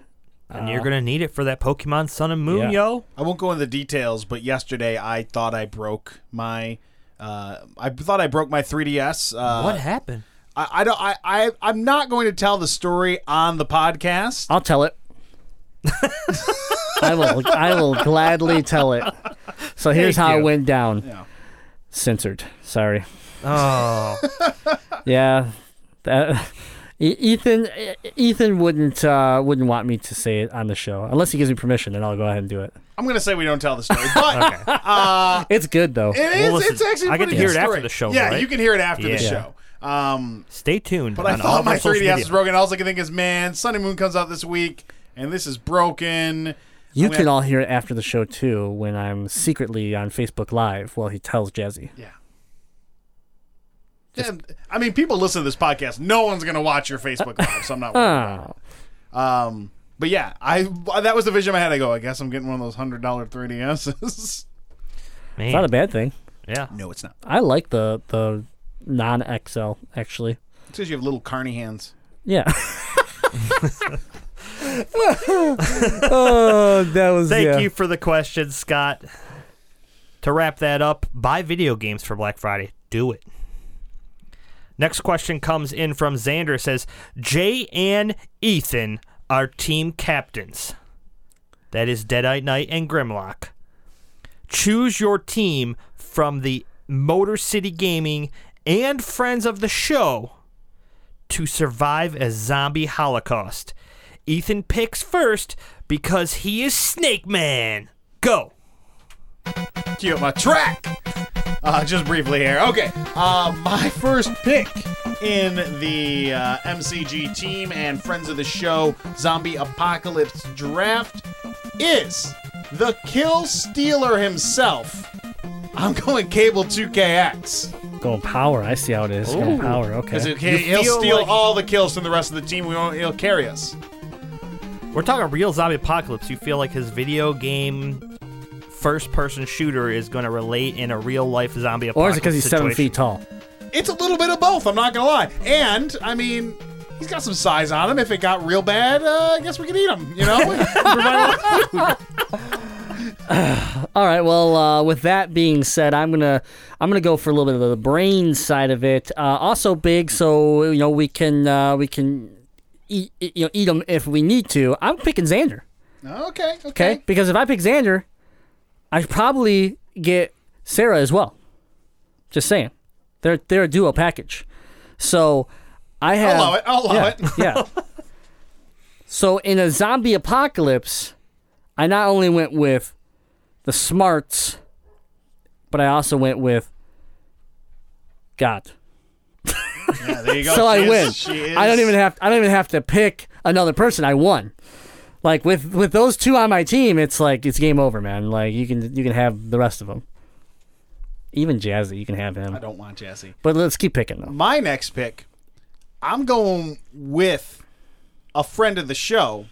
And you're gonna need it for that Pokemon Sun and Moon, Yeah. yo. I won't go into the details, but yesterday I thought I broke my. Uh, I thought I broke my 3ds. Uh, what happened? I, I don't. I, I. I'm not going to tell the story on the podcast. I'll tell it. I will. I will gladly tell it. So here's Thank how you. it went down. Yeah. Censored. Sorry. Oh, Yeah, that, Ethan. Ethan wouldn't uh, wouldn't want me to say it on the show unless he gives me permission. Then I'll go ahead and do it. I'm going to say we don't tell the story, but okay. It's good though. it is. Well, listen, it's actually. a I get to hear good it after the show, Yeah, right? you can hear it after Yeah. the show. Um, Stay tuned. but I on all thought of my our social 3ds was media. broken. All I could think is, man, Sunny Moon comes out this week, and this is broken. You can gonna- all hear it after the show too when I'm secretly on Facebook Live while he tells Jazzy. Yeah. Yeah, I mean, people listen to this podcast. No one's gonna watch your Facebook live, so I'm not worried about Oh, it. Um, but yeah, I that was the vision I had. I go, I guess I'm getting one of those hundred dollar 3ds. Man. it's not a bad thing. yeah. no, it's not. I like the the non XL actually. It's because you have little carny hands. Yeah. oh, that was Thank yeah. you for the question, Scott. To wrap that up, buy video games for Black Friday. Do it. Next question comes in from Xander. Says Jay and Ethan are team captains. That is Deadite Knight and Grimlock. Choose your team from the Motor City Gaming and friends of the show to survive a zombie holocaust. Ethan picks first because he is Snake Man. Go. Cue up my track. Uh, just briefly here. Okay. Uh, my first pick in the uh, MCG team and friends of the show Zombie Apocalypse draft is the Kill Stealer himself. I'm going Cable 2KX. Going power. I see how it is. Going power. Because Okay. he'll steal like- all the kills from the rest of the team. We won't, he'll carry us. We're talking real zombie apocalypse. You feel like his video game first person shooter is going to relate in a real life zombie apocalypse. Or is it because he's seven feet tall? It's a little bit of both. I'm not gonna lie. And I mean, he's got some size on him. If it got real bad, uh, I guess we could eat him. You know. Provide a lot of food. All right. Well, uh, with that being said, I'm gonna I'm gonna go for a little bit of the brain side of it. Uh, also big, so you know we can uh, we can eat you know eat them if we need to. I'm picking Xander. okay. Okay. Okay, because if I pick Xander, I probably get Sarah as well. Just saying, they're they're a duo package. So I have. I'll allow it. I'll allow yeah, it. yeah. So in a zombie apocalypse, I not only went with the smarts, but I also went with God. Yeah, there you go. so I win. I don't even have. I don't even have to pick another person. I won. Like with with those two on my team, it's like it's game over, man. Like you can you can have the rest of them. Even Jazzy, you can have him. I don't want Jazzy. But let's keep picking though. My next pick, I'm going with a friend of the show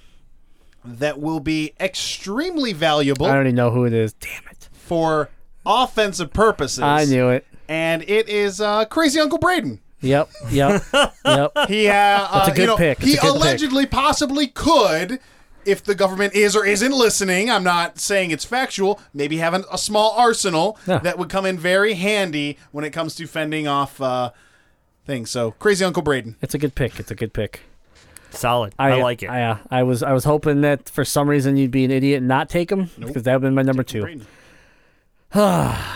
that will be extremely valuable I already know who it is. Damn it! for offensive purposes. I knew it. And it is uh, Crazy Uncle Braden. Yep. Yep. yep. He, uh, uh, a good you know, pick. It's he a good pick. allegedly possibly could, if the government is or isn't listening. I'm not saying it's factual. Maybe have an, a small arsenal Yeah. that would come in very handy when it comes to fending off uh, things. So, Crazy Uncle Braden. It's a good pick. It's a good pick. Solid. I, like it. I, uh, I was I was hoping that for some reason you'd be an idiot and not take him because that would have been my number two. Braden. All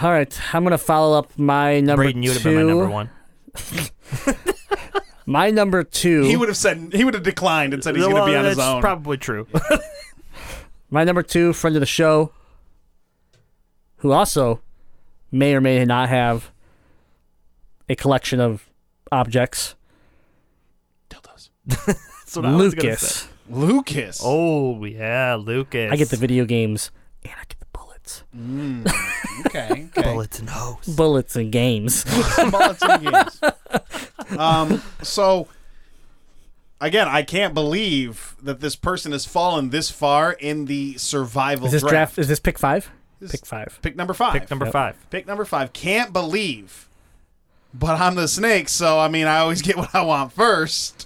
right, I'm gonna follow up my number Braden, you would have been my number one. My number two. He would have said he would have declined and said he's going to Well, be on his own. probably true. my number two friend of the show, who also may or may not have a collection of objects. Dildos. That's what I was say. Lucas. Lucas. Oh yeah, Lucas. I get the video games and I get the bullets. okay. okay. bullets and hose. Bullets and games. bullets and games. Um, so again, I can't believe that this person has fallen this far in the survival Is this draft? Is this pick five? Pick five. Pick number five. Pick number five. Pick number five. Can't believe, but I'm the snake, so I mean, I always get what I want first.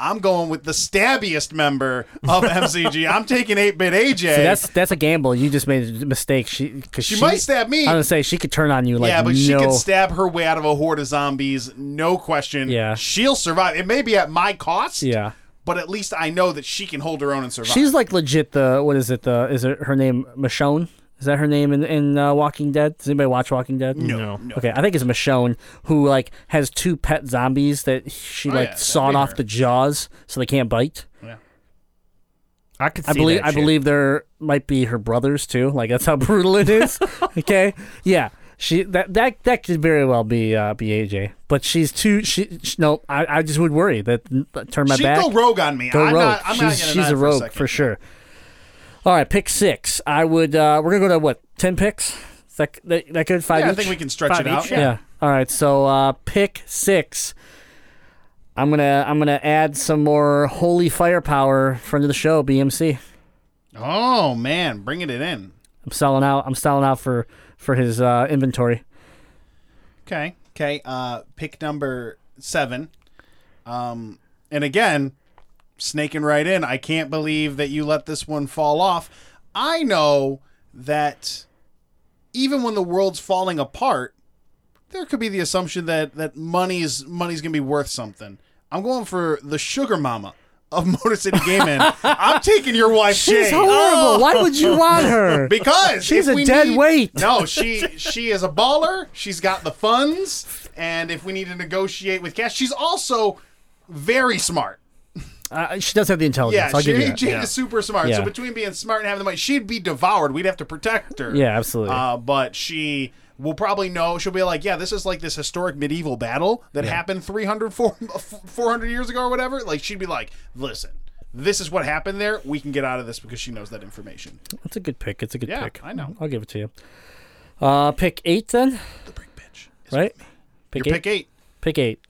I'm going with the stabbiest member of MCG. I'm taking 8-bit AJ. So that's that's a gamble. You just made a mistake. She because she, might stab me. I'm gonna say she could turn on you like yeah, but no. she could stab her way out of a horde of zombies, no question. Yeah. she'll survive. It may be at my cost. yeah, but at least I know that she can hold her own and survive. she's like legit. The what is it? The is it her name Michonne? Is that her name in in uh, Walking Dead? Does anybody watch Walking Dead? no, no. Okay, I think it's Michonne who like has two pet zombies that she Oh, like yeah, that'd sawed be off her. the jaws so they can't bite. Yeah. I could see I believe that I shit. believe there might be her brothers too. Like that's how brutal it is. okay, yeah, she that that that could very well be uh, be AJ, but she's too. She, she no, I, I just would worry that that turn my She'd back. go rogue on me. Go I'm rogue. not. I'm she's not gonna she's deny a it rogue second. for sure. All right, pick six. I would. uh We're gonna go to what ten picks. Is that that, that good? Five. Yeah, I think we can stretch Five it out. each, Yeah. All right. So uh pick six. I'm gonna I'm gonna add some more holy firepower friend of the show BMC. Oh man, bringing it in. I'm selling out. I'm selling out for for his uh, inventory. Okay. Okay. Uh, pick number seven. Um, and again, snaking right in. I can't believe that you let this one fall off. I know that even when the world's falling apart, there could be the assumption that that money's money's gonna be worth something. I'm going for the sugar mama of Motor City Gaming. I'm taking your wife, She's horrible. Why would you want her? because She's a dead need- weight. No, she she is a baller. She's got the funds, and if we need to negotiate with cash, she's also very smart. Uh, she does have the intelligence. Yeah, I'll give you she. Jade is super smart. Yeah. So between being smart and having the money, she'd be devoured. We'd have to protect her. Yeah, absolutely. Uh, but she will probably know. She'll be like, yeah, this is like this historic medieval battle that happened 300, 400 years ago or whatever. Like she'd be like, listen. This is what happened there. We can get out of this because she knows that information. That's a good pick. It's a good Yeah, pick. I know. I'll give it to you. Uh, pick eight then, The brick bitch. right? Pick Your eight. pick eight. Pick eight.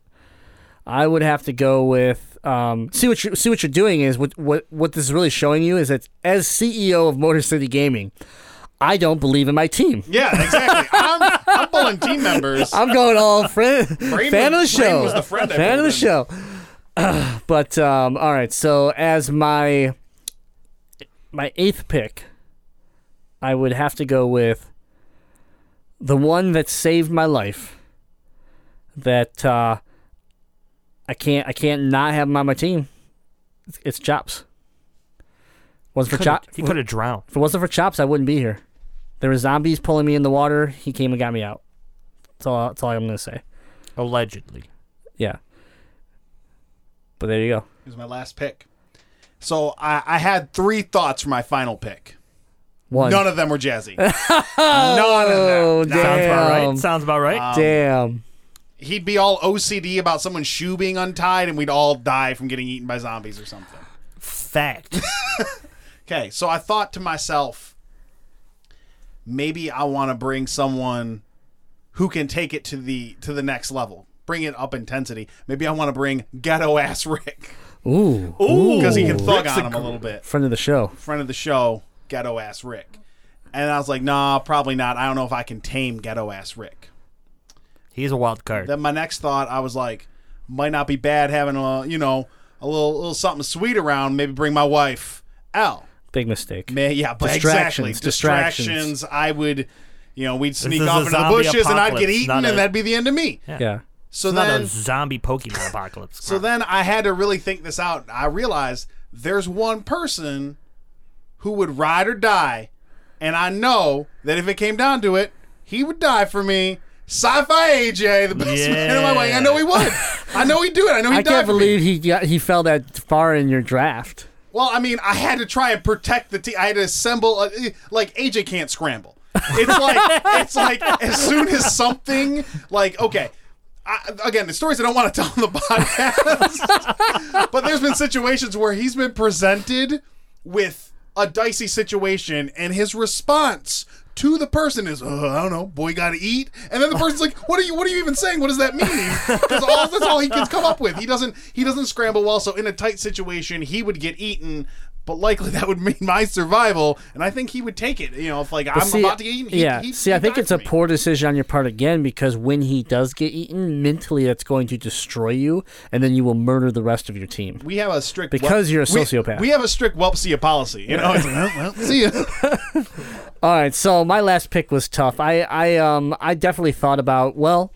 I would have to go with. Um, see what you see what you're doing is what what what this is really showing you is that as CEO of Motor City Gaming, I don't believe in my team. Yeah, exactly. I'm, I'm pulling team members. I'm going all friend, Brain fan of the show. was the fan of the in. show. but um, all right, so as my my eighth pick, I would have to go with the one that saved my life. That uh, I can't I can't not have him on my team. It's, it's Chops. Wasn't for Coulda- Chops. He could have drowned. If it wasn't for Chops, I wouldn't be here. There were zombies pulling me in the water. He came and got me out. That's all. That's all I'm gonna say. Allegedly. Yeah. But there you go. Here's my last pick. So I, I had three thoughts for my final pick. One. None of them were jazzy. None oh, of them. damn. Sounds about right. Sounds about right. Um, Damn. He'd be all OCD about someone's shoe being untied, and we'd all die from getting eaten by zombies or something. Fact. Okay, so I thought to myself, maybe I want to bring someone who can take it to the to the next level, bring it up intensity. Maybe I want to bring ghetto ass Rick Ooh. Ooh, because he can thug Rick's on a him a little bit. Friend of the show. Friend of the show, ghetto ass Rick, and I was like, nah, probably not. I don't know if I can tame ghetto ass Rick. He's a wild card. Then my next thought, I was like, might not be bad having a you know a little little something sweet around. Maybe bring my wife out. Big mistake. Man, yeah, but Distractions, exactly. distractions. Distractions. I would, you know, we'd sneak off into the bushes and I'd get eaten, not and a- that'd be the end of me. Yeah. So it's not then, a zombie Pokemon apocalypse. so then I had to really think this out. I realized there's one person who would ride or die, and I know that if it came down to it, he would die for me. Sci-fi AJ, the best man in my way. I know he would. I know he'd do it. I know he'd I can't believe he got he fell that far in your draft. Well, I mean, I had to try and protect the team. I had to assemble. Uh, eh, a, like AJ can't scramble. It's like it's like as soon as something like okay, I, again, the stories I don't want to tell on the podcast. but there's been situations where he's been presented with a dicey situation, and his response to the person is, uh, I don't know, boy, got to eat. And then the person's like, What are you? What are you even saying? What does that mean? Because all that's all he can come up with. He doesn't. He doesn't scramble well. So in a tight situation, he would get eaten. But likely that would mean my survival, and I think he would take it. You know, if like I'm see, about to get eaten, he, yeah. he, see, he I think it's a me. poor decision on your part again because when he does get eaten, mentally that's going to destroy you, and then you will murder the rest of your team. We have a strict Because you're a sociopath. We, have a strict whelp see policy. You know, It's like, well, well, see ya. All right, so my last pick was tough. I, I, um, I definitely thought about well.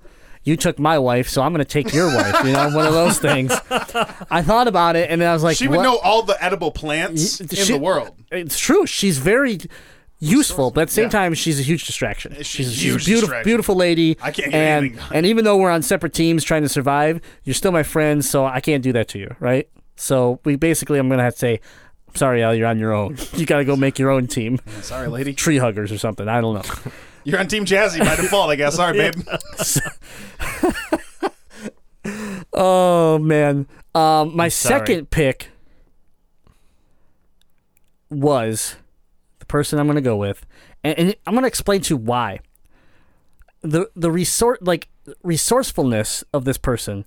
You took my wife, so I'm going to take your wife. You know, one of those things. I thought about it, and then I was like, She would what? know all the edible plants Y- in she- the world. It's true. She's very useful, but at the same Yeah. time, she's a huge distraction. She's a huge beautiful, distraction. beautiful lady. I can't get and anything done. and even though we're on separate teams trying to survive, you're still my friend, so I can't do that to you, right? So we basically, I'm gonna have to say, sorry, Al, you're on your own. You got to go make your own team, Sorry, lady. tree huggers or something. I don't know. You're on Team Jazzy by default, I guess. Sorry, babe. Oh man, um, my second pick was the person I'm going to go with, and, and I'm going to explain to you why. the The resort like resourcefulness of this person,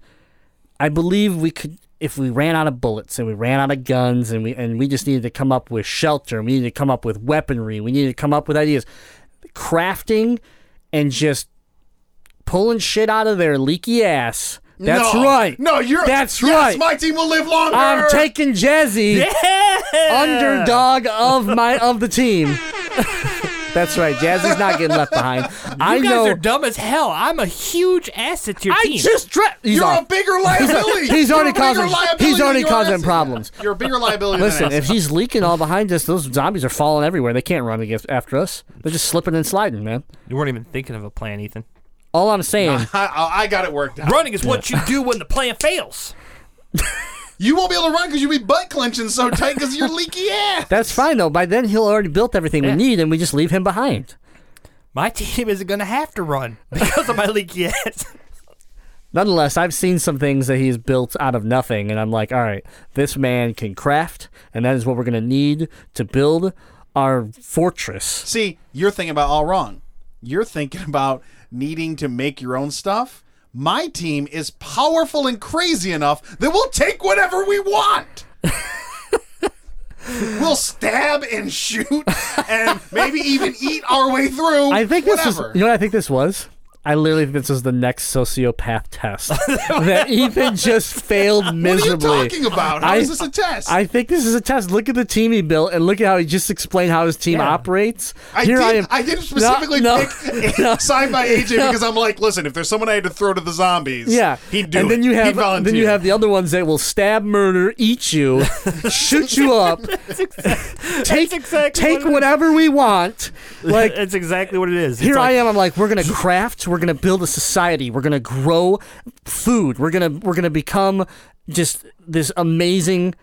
I believe we could if we ran out of bullets and we ran out of guns and we and we just needed to come up with shelter, we needed to come up with weaponry, we needed to come up with ideas, crafting, and just pulling shit out of their leaky ass. That's no. right. No, you're. That's yes, right. My team will live longer. I'm taking Jazzy, underdog of my of the team. That's right. Jazzy's not getting left behind. I You guys know. are dumb as hell. I'm a huge asset to your I team. just dra- he's You're off. a bigger liability. He's You're already a bigger causing. liability He's already than you causing asset. problems. You're a bigger liability. Listen, than an if asset. he's leaking all behind us, those zombies are falling everywhere. They can't run against after us. They're just slipping and sliding, man. you weren't even thinking of a plan, Ethan. All I'm saying, I, I, I got it worked out. Running is what you do when the plan fails. You won't be able to run because you'll be butt clenching so tight because of your leaky ass. that's fine though. By then he'll already built everything Yeah. we need, and we just leave him behind. My team isn't going to have to run because of my leaky ass. Nonetheless, I've seen some things that he's built out of nothing, and I'm like, all right, this man can craft, and that is what we're going to need to build our fortress. See, you're thinking about all wrong. You're thinking about needing to make your own stuff. My team is powerful and crazy enough that we'll take whatever we want. we'll stab and shoot and maybe even eat our way through. I think this whatever. was. You know what I think this was? I literally think this is the next sociopath test that Ethan just failed miserably. what are you talking about? How I- is this a test? I think this is a test. Look at the team he built, and look at how he just explained how his team Yeah. operates. I Here did, I am. I did specifically no, pick no. side by AJ because I'm like, listen, if there's someone I had to throw to the zombies, Yeah, he'd do it. and it. then you have then you have the other ones that will stab, murder, eat you, shoot you up, take exactly take what whatever we want. Like It's exactly what it is. It's here like, I am. I'm like, we're gonna craft. We're gonna build a society. We're gonna grow food. We're gonna we're gonna become just this amazing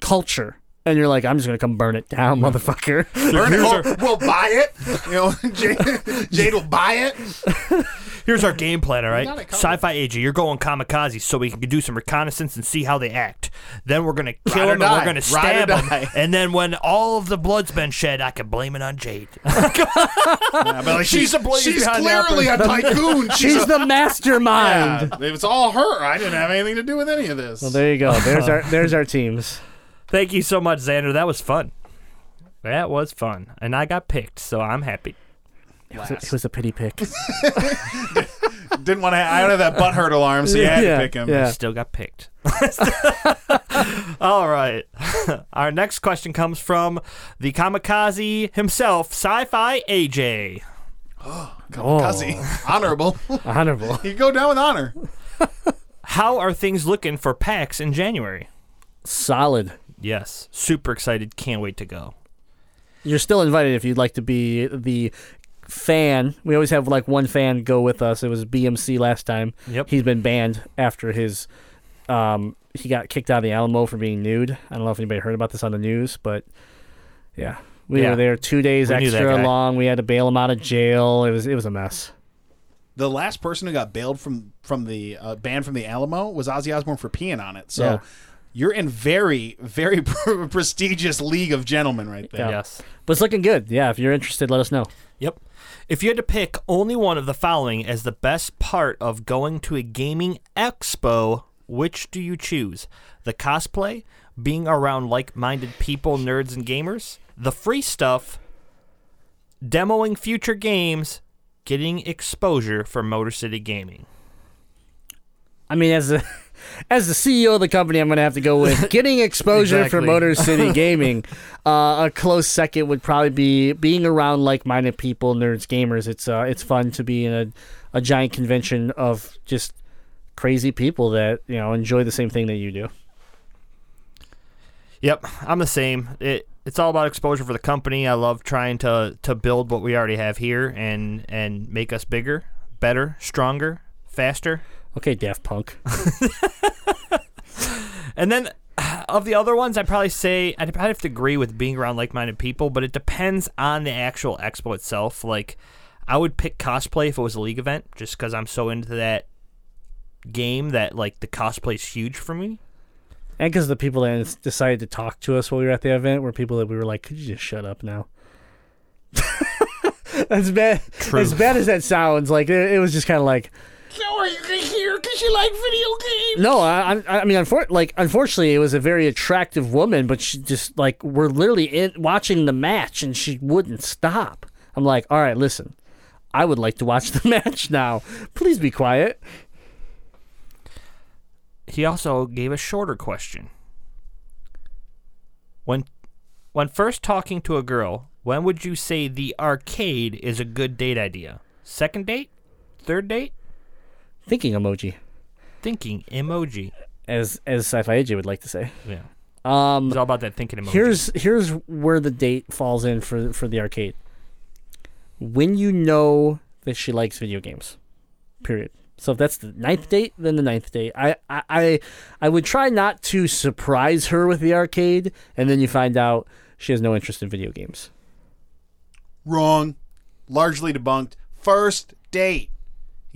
culture. And you're like, I'm just gonna come burn it down, motherfucker. Burn it. We'll, we'll buy it. You know, Jade, Jade will buy it. Here's our game plan, all right? got it covered. Sci-fi AJ, you're going kamikaze so we can do some reconnaissance and see how they act. Then we're gonna kill or them and we're gonna stab them. And then when all of the blood's been shed, I can blame it on Jade. Yeah, like, She's she's the blaze she's clearly a tycoon. She's, She's a, the mastermind. yeah, it's all her. I didn't have anything to do with any of this. Well, there you go. There's our there's our teams. Thank you so much, Xander. That was fun. That was fun, and I got picked, so I'm happy. It was, a, it was a pity pick. Didn't want to. I don't have that butt hurt alarm, so you had Yeah, to pick him. yeah. Still got picked. All right. Our next question comes from the kamikaze himself, Sci-Fi AJ. Oh. Kamikaze. Honorable. Honorable. you go down with honor. How are things looking for PAX in January? Solid. Yes, super excited. Can't wait to go. You're still invited if you'd like to be the fan. We always have like one fan go with us. It was BMC last time. Yep. He's been banned after his um he got kicked out of the Alamo for being nude. I don't know if anybody heard about this on the news, but yeah. We Yeah. were there two days We knew that extra long. We had to bail him out of jail. It was it was a mess. the last person who got bailed from from the uh, banned from the Alamo was Ozzy Osbourne for peeing on it. So Yeah. you're in very very prestigious league of gentlemen right there. Yes. But it's looking good. Yeah, if you're interested, let us know. Yep. If you had to pick only one of the following as the best part of going to a gaming expo, which do you choose? The cosplay, being around like minded people, nerds, and gamers, the free stuff, demoing future games, getting exposure for Motor City Gaming. I mean, as a as the CEO of the company, I'm going to have to go with getting exposure for Exactly. Motor City Gaming. Uh, a close second would probably be being around like-minded people, nerds, gamers. It's uh, it's fun to be in a, a giant convention of just crazy people that you know enjoy the same thing that you do. Yep, I'm the same. It it's all about exposure for the company. I love trying to to build what we already have here and and make us bigger, better, stronger, faster. Okay, Daft Punk. And then of the other ones, I'd probably say I'd probably have to agree with being around like-minded people, but it depends on the actual expo itself. Like, I would pick cosplay if it was a league event, just because I'm so into that game that like the cosplay's huge for me. And because the people that decided to talk to us while we were at the event were people that we were like, could you just shut up now? as bad as bad as that sounds, like it, it was just kind of like. So are you here because you like video games? No, I, I I mean, unfor- like unfortunately, it was a very attractive woman, but she just like we're literally in watching the match, and she wouldn't stop. I'm like, all right, listen, I would like to watch the match now. Please be quiet. He also gave a shorter question. When when first talking to a girl, when would you say the arcade is a good date idea? Second date? Third date? Thinking emoji, Thinking emoji. as as Sci-Fi AJ would like to say. Yeah. Um, It's all about that thinking emoji. here's here's where the date falls in for for the arcade. When you know that she likes video games, period. So if that's the ninth date, then the ninth date. I, I I I would try not to surprise her with the arcade, and then you find out she has no interest in video games. Wrong. Largely debunked. First date.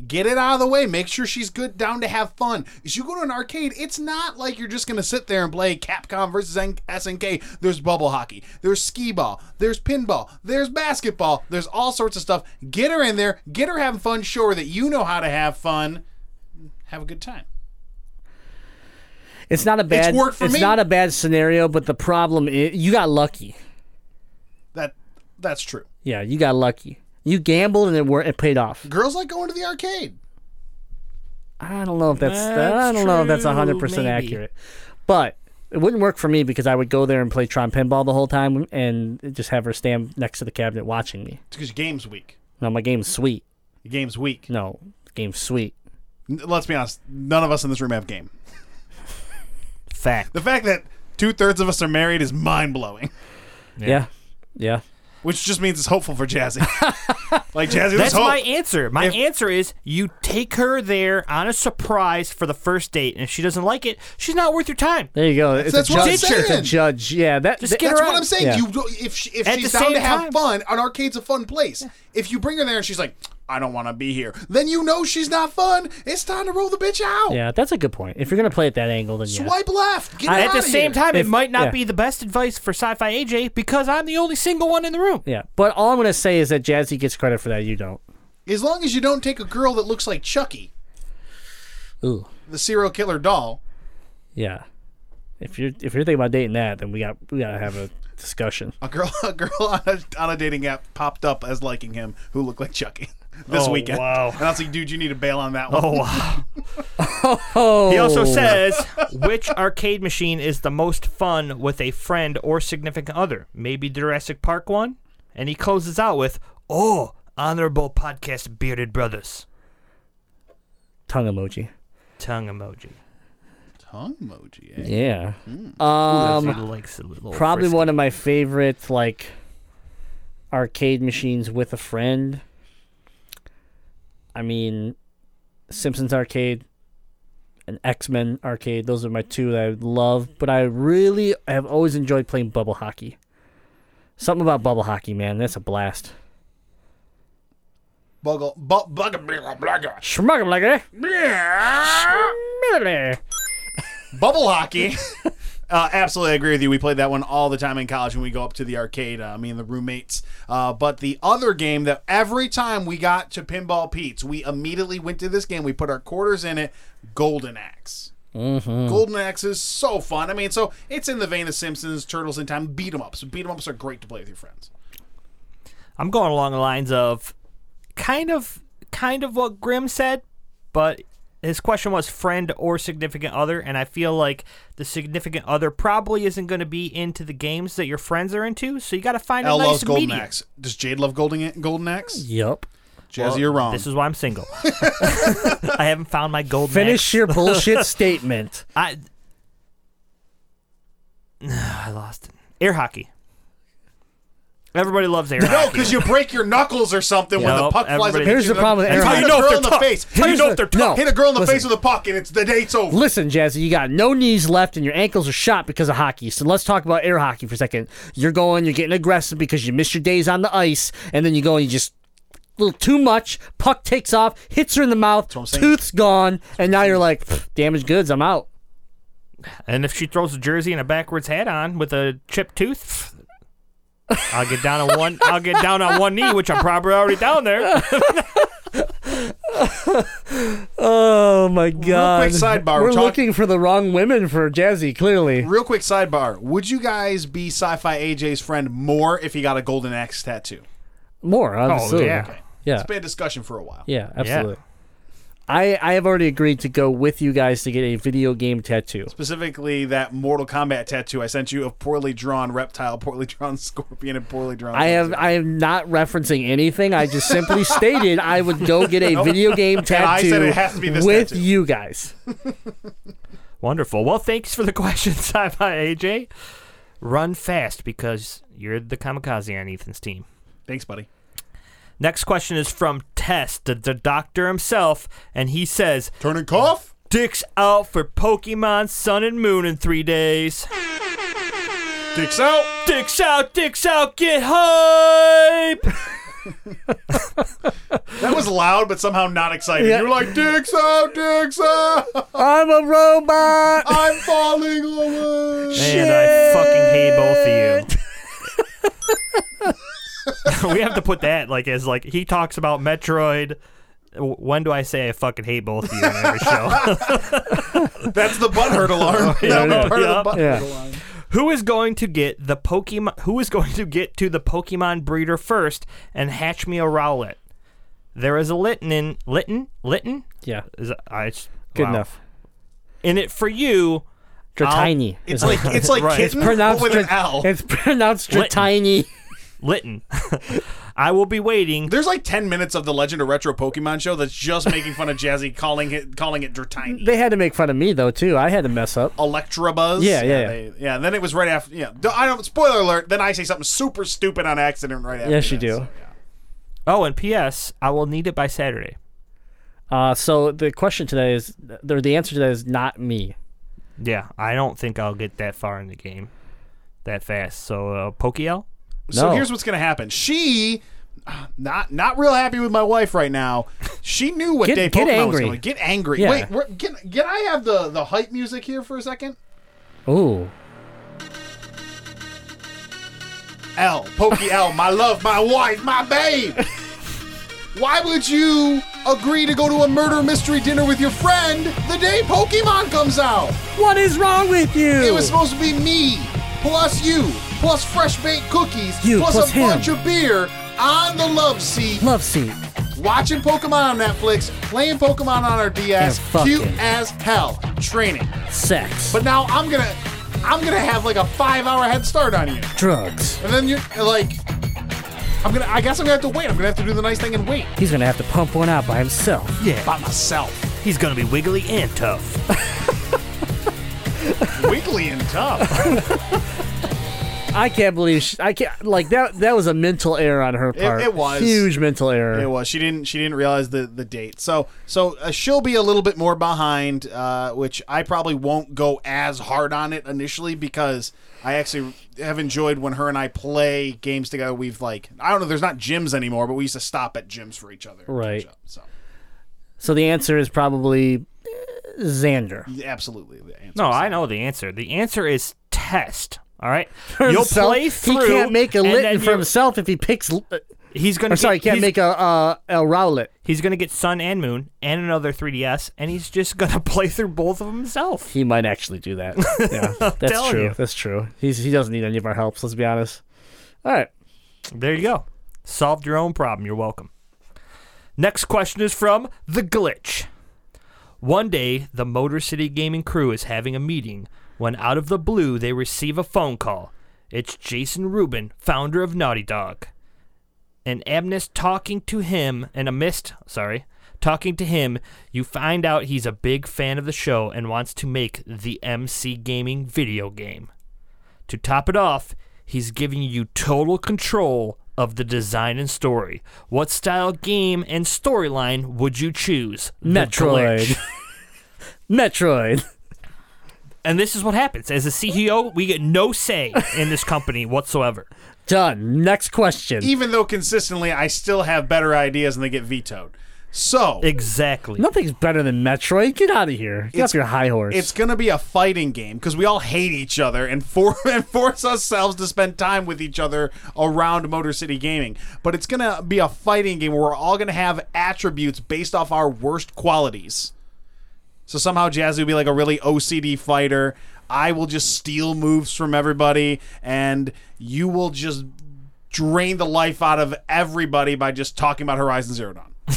Get it out of the way. Make sure she's good down to have fun. As you go to an arcade, it's not like you're just going to sit there and play Capcom versus N- SNK. There's bubble hockey. There's skee ball. There's pinball. There's basketball. There's all sorts of stuff. Get her in there. Get her having fun. Show her that you know how to have fun. Have a good time. It's not a bad. it's me. not a bad scenario, but the problem is you got lucky. That That's true. Yeah, you got lucky. You gambled and it wor- it paid off. Girls like going to the arcade. I don't know if that's, I don't know if that's true, hundred percent maybe. accurate, but it wouldn't work for me because I would go there and play Tron Pinball the whole time and just have her stand next to the cabinet watching me. It's because your game's weak. No, my game's sweet. Your game's weak. No, game's sweet. N- Let's be honest. None of us in this room have game. fact. The fact that two thirds of us are married is mind blowing. Yeah, yeah. Which just means it's hopeful for Jazzy. like Jazzy, That's hope. my answer. My If- answer is you take her there on a surprise for the first date, and if she doesn't like it, she's not worth your time. There you go. It's that's a what I'm judge. It's a saying. judge. Yeah, that. Just that- get That's her what out. I'm saying. Yeah. You if she, if At she's the down same to have time- fun, an arcade's a fun place. If you bring her there and she's like, I don't want to be here, then you know she's not fun. It's time to roll the bitch out. yeah, that's a good point. If you're gonna play at that angle, then yeah. Swipe left. Get her At the outta same here. time, If- it might not yeah. be the best advice for Sci-Fi AJ because I'm the only single one in the room. Yeah, but all I'm gonna say is that Jazzy gets credit for that. You don't. as long as you don't take a girl that looks like Chucky, Ooh. the serial killer doll. Yeah. If you're if you're thinking about dating that, then we got we gotta have a discussion. A girl, a girl on a, on a dating app popped up as liking him who looked like Chucky this Oh, weekend. wow. And I was like, dude, you need to bail on that one. Oh wow. Oh. He also says which arcade machine is the most fun with a friend or significant other. Maybe Jurassic Park one. And he closes out with, "Oh, honorable podcast bearded brothers." tongue emoji. Tongue emoji. Tongue emoji. Eh? Yeah. He Um, likes a little probably frisky. one of my favorite like arcade machines with a friend. I mean, Simpsons arcade and X Men arcade. Those are my two that I love. But I really have always enjoyed playing bubble hockey. Something about bubble hockey, man. That's a blast. Buggle, bu- bugger, bugger, bugger. Schmuggle like it. Bubble hockey. Uh, absolutely, I agree with you. We played that one all the time in college when we go up to the arcade. Uh, me and the roommates. Uh, but the other game that every time we got to Pinball Pete's, we immediately went to this game. We put our quarters in it. Golden Axe. Mm-hmm. Golden Axe is so fun. I mean, so it's in the vein of Simpsons, Turtles in Time, beat 'em ups. So beat 'em ups are great to play with your friends. I'm going along the lines of kind of kind of what Grim said, but his question was friend or significant other, and I feel like the significant other probably isn't going to be into the games that your friends are into, so you got to find L a nice loves Golden medium. Axe. Does Jade love Golden Golden Axe? Yup. Jazzy, Well, you're wrong. This is why I'm single. I haven't found my golden Finish axe. your bullshit statement. I I lost it. Air hockey. Everybody loves air hockey. no, because you break your knuckles or something when the Nope, puck flies. everybody- up and Here's the problem with Hit air a hockey. girl if in they're the tough. face. How do you Here's know the- if they're no. tough? Hit a girl in the Listen. face with a puck, and it's the date's over. Listen, Jazzy, you got no knees left and your ankles are shot because of hockey. So let's talk about air hockey for a second. You're going, you're getting aggressive because you missed your days on the ice, and then you go and you just a little too much. Puck takes off, hits her in the mouth, what I'm saying. tooth's gone, and now you're like, "Pfft, damaged goods. I'm out. And if she throws a jersey and a backwards hat on with a chipped tooth, I'll get down on one. I'll get down on one knee, which I'm probably already down there. Oh my god! Quick sidebar, We're we're talk- looking for the wrong women for Jazzy. Clearly, Real quick sidebar: Would you guys be Sci-Fi AJ's friend more if he got a golden axe tattoo? more oh, obviously. yeah. Okay. yeah, It's been a discussion for a while. yeah, absolutely. I I have already agreed to go with you guys to get a video game tattoo. Specifically, that Mortal Kombat tattoo I sent you of poorly drawn reptile, poorly drawn scorpion, and poorly drawn. I have I am not referencing anything. I just simply stated I would go get a video game tattoo I said it has to be this with tattoo. you guys. Wonderful. Well, thanks for the question, Sci-Fi AJ. Run fast because you're the kamikaze on Ethan's team. Thanks, buddy. Next question is from Test, the, the doctor himself, and he says, Turn Turning cough. "Dick's out for Pokemon Sun and Moon in three days. Dicks out. Dick's out, Dick's out, get hype!" That was loud, but somehow not excited. Yeah. You're like, "Dicks out, dicks out." I'm a robot. I'm falling away. And I fucking hate both of you. we have to put that like as like he talks about Metroid. When do I say I fucking hate both of you in every show? That's the butthurt alarm. Yeah, That yeah, part yeah. of the butthurt Yeah. alarm. who is going to get the Pokemon? Who is going to get to the Pokemon breeder first and hatch me a Rowlet? There is a Litten in Litten Litten. Yeah, Is I, it's- good wow. enough. In it for you. Dratini. It's like it's like Right. kitten, it's pronounced but with an L. It's pronounced Lit- Dratini. Litten. I will be waiting. There's like ten minutes of the Legend of Retro Pokemon show that's just making fun of Jazzy calling it calling it Dratini. They had to make fun of me though too. I had to mess up. Electrabuzz. Yeah, yeah, yeah. they- yeah. And then it was right after. Yeah, I don't. Spoiler alert. Then I say something super stupid on accident right after. Yes, you that, do. so, yeah. Oh, and P.S. I will need it by Saturday. Uh, so the question today is, or the answer today is not me. Yeah, I don't think I'll get that far in the game that fast. So, uh, Pokeel? So No. here's what's gonna happen. She. uh, Not not real happy with my wife right now. She knew what Get- day get Pokemon was angry. going. Get angry. Yeah. Wait, we're, can, can I have the the hype music here for a second? Ooh, L, Pokey L, my love, my wife, my babe. Why would you agree to go to a murder mystery dinner with your friend the day Pokemon comes out? what is wrong with you? It was supposed to be me, plus you, plus fresh baked cookies, You, plus, plus a him. bunch of beer on the love seat, love seat. watching Pokemon on Netflix, playing Pokemon on our DS, And fucking. cute as hell, training. Sex, But now I'm gonna, I'm gonna have like a five hour head start on you. drugs. And then you're like, I'm gonna. I guess I'm gonna have to wait. I'm gonna have to do the nice thing and wait He's gonna have to pump one out by himself. Yeah. by myself. He's going to be wiggly and tough. Wiggly and tough. I can't believe she, I can't like that. That was a mental error on her part. it was. huge mental error. It was. She didn't. She didn't realize the the date. So so uh, she'll be a little bit more behind, uh, which I probably won't go as hard on it initially because I actually have enjoyed when her and I play games together. We've like I don't know. There's not gyms anymore, but we used to stop at gyms for each other. Right. up. So So the answer is probably eh, Xander. absolutely. The answer No, I know the answer. The answer is test. All right, you'll Himself, play through. He can't make a and Litten for himself if he picks. uh, He's gonna. Or sorry, he get, can't he's, make a uh, a Rowlet. He's gonna get Sun and Moon and another 3DS, and he's just gonna play through both of them himself. He might actually do that. Yeah, that's telling true. you. That's true. He's he doesn't need any of our helps. Let's be honest. All right. There you go. Solved your own problem. You're welcome. Next question is from The Glitch. One day, the Motor City Gaming crew is having a meeting when out of the blue they receive a phone call. It's Jason Rubin, founder of Naughty Dog. And Amnest talking to him, and a mist, sorry, talking to him, you find out he's a big fan of the show and wants to make the MC Gaming video game. To top it off, he's giving you total control of the design and story. What style game and storyline would you choose? Metroid. Metroid. And this is what happens. As a CEO, we get no say in this company whatsoever. Done. Next question. Even though consistently I still have better ideas and they get vetoed. So Exactly. Nothing's better than Metroid. Get out of here. Get It's- off your high horse. It's gonna be a fighting game because we all hate each other and for and force ourselves to spend time with each other around Motor City Gaming. But it's gonna be a fighting game where we're all gonna have attributes based off our worst qualities. So somehow Jazzy will be like a really OCD fighter. I will just steal moves from everybody, and you will just drain the life out of everybody by just talking about Horizon Zero Dawn.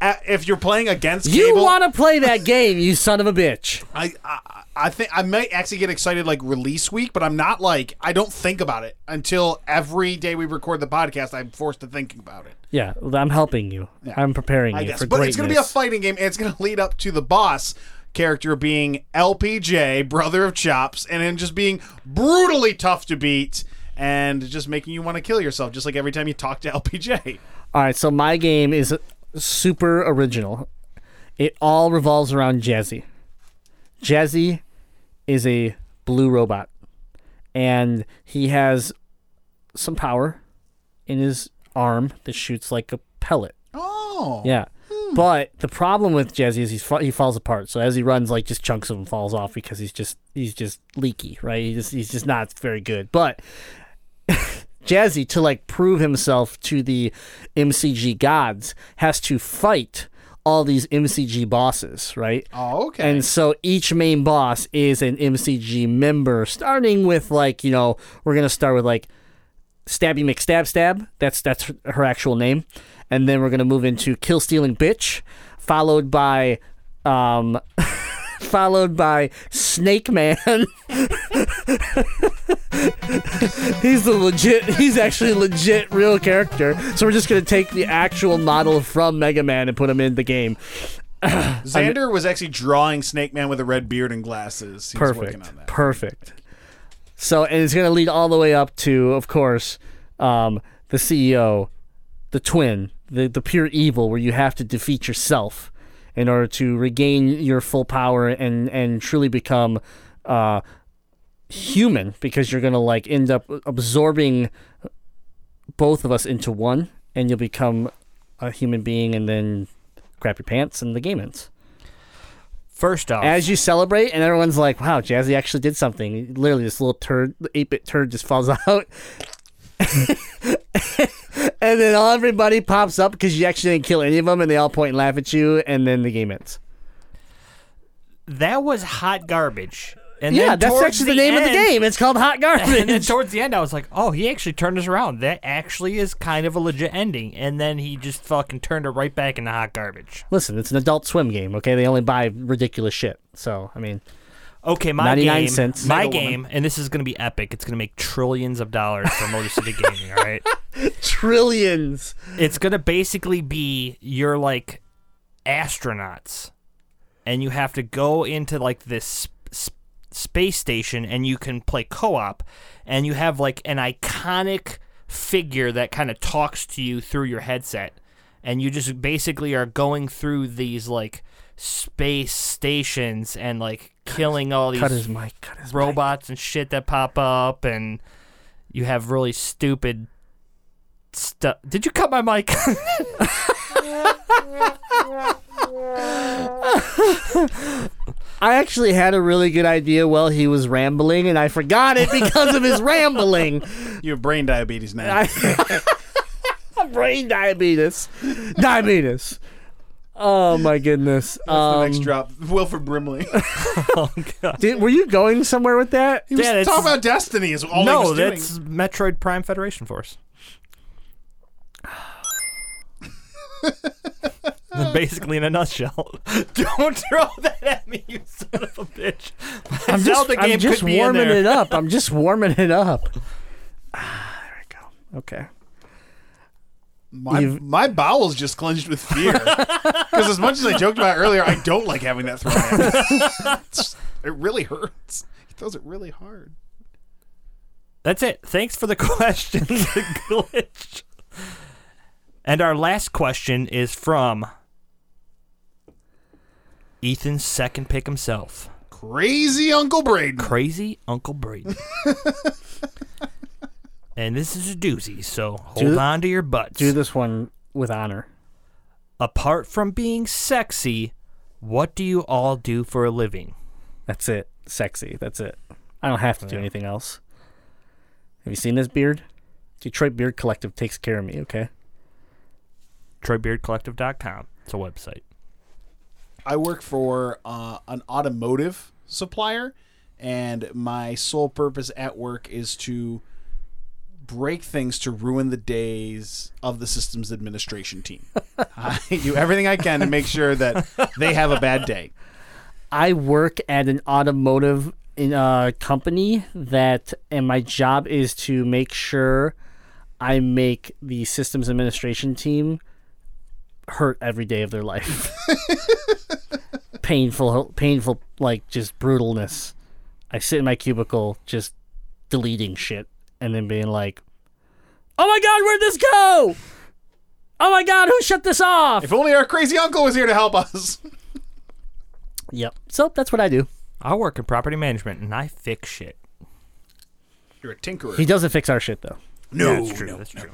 If you're playing against you want to play that game, you son of a bitch. I, I I think I might actually get excited like release week, but I'm not like I don't think about it until every day we record the podcast. I'm forced to think about it. Yeah, I'm helping you. Yeah. I'm preparing I you guess, for but greatness. it's going to be a fighting game, and it's going to lead up to the boss character being LPJ, brother of Chops, and then just being brutally tough to beat. And just making you want to kill yourself, just like every time you talk to LPJ. All right, so my game is super original. It all revolves around Jazzy. Jazzy is a blue robot, and he has some power in his arm that shoots like a pellet. Oh, Yeah. Hmm. But the problem with Jazzy is he's he falls apart. So as he runs, like just chunks of him falls off because he's just he's just leaky, right? He just he's just not very good. But Jazzy to like prove himself to the MCG gods has to fight all these MCG bosses, right? Oh, okay. And so each main boss is an MCG member, starting with like you know we're gonna start with like Stabby McStab Stab. That's that's her actual name, and then we're gonna move into Kill Stealing Bitch, followed by um, followed by Snake Man. he's the legit. He's actually a legit real character. So we're just gonna take the actual model from Mega Man and put him in the game. Xander was actually drawing Snake Man with a red beard and glasses. He was working Perfect. on that. Perfect. So, and it's going to lead all the way up to, of course, um, the CEO, the twin, the, the pure evil, where you have to defeat yourself in order to regain your full power and, and truly become uh, human because you're going to like end up absorbing both of us into one and you'll become a human being and then crap your pants and the game ends First off, as you celebrate, and everyone's like, "Wow, Jazzy actually did something." Literally, this little turd, eight bit turd, just falls out, and then all everybody pops up because you actually didn't kill any of them, and they all point and laugh at you, and then the game ends. that was hot garbage. And yeah, then that's actually the, name of the game. It's called Hot Garbage. And then towards the end, I was like, "Oh, he actually turned us around. That actually is kind of a legit ending." And then he just fucking turned it right back into hot garbage. Listen, it's an Adult Swim game. Okay, they only buy ridiculous shit. So, I mean, Okay, my 99 game, cents. my Mega Woman. game, and this is going to be epic. It's going to make trillions of dollars for Motor City Gaming. All right, trillions. it's going to basically be you're like astronauts, and you have to go into like this sp- sp- space station and you can play co-op and you have like an iconic figure that kind of talks to you through your headset and you just basically are going through these like space stations and like killing all these Cut his mic. Cut his mic. robots and shit that pop up and you have really stupid stuff. Did you cut my mic? I actually had a really good idea while he was rambling, and I forgot it because of his rambling. You have brain diabetes now. Brain diabetes. Diabetes. Oh my goodness. the Um, next drop, Wilford Brimley. Oh god. did, were you going somewhere with that? He was Yeah, talking about Destiny. Is all he no, was doing. that's Metroid Prime Federation Force. Basically, in a nutshell. Don't throw that at me, you son of a bitch. I'm just, Zelda game I'm just could be in warming there. it up. I'm just warming it up. Ah, there we go. Okay. My, You've- my bowels just clenched with fear. Because as much as I joked about earlier, I don't like having that thrown at me. It's- it really hurts. He throws it really hard. That's it. Thanks for the question, the glitch. And our last question is from Ethan's second pick himself, Crazy Uncle Braden. Crazy Uncle Brady. And this is a doozy, so hold Do- on to your butts. Do this one with honor. Apart from being sexy, what do you all do for a living? That's it. Sexy. That's it. I don't have to do anything else. Have you seen this beard? Detroit Beard Collective takes care of me, okay? DetroitBeardCollective.com. It's a website. I work for uh, an automotive supplier, and my sole purpose at work is to break things to ruin the days of the systems administration team. I do everything I can to make sure that they have a bad day. I work at an automotive in a company that and my job is to make sure I make the systems administration team hurt every day of their life. painful painful like just brutalness. I sit in my cubicle just deleting shit and then being like, "Oh my god, where'd this go? Oh my god, who shut this off?" If only our crazy uncle was here to help us. Yep. So that's what I do. I work in property management and I fix shit. You're a tinkerer. He doesn't fix our shit though. no, That's true. no, That's no. true.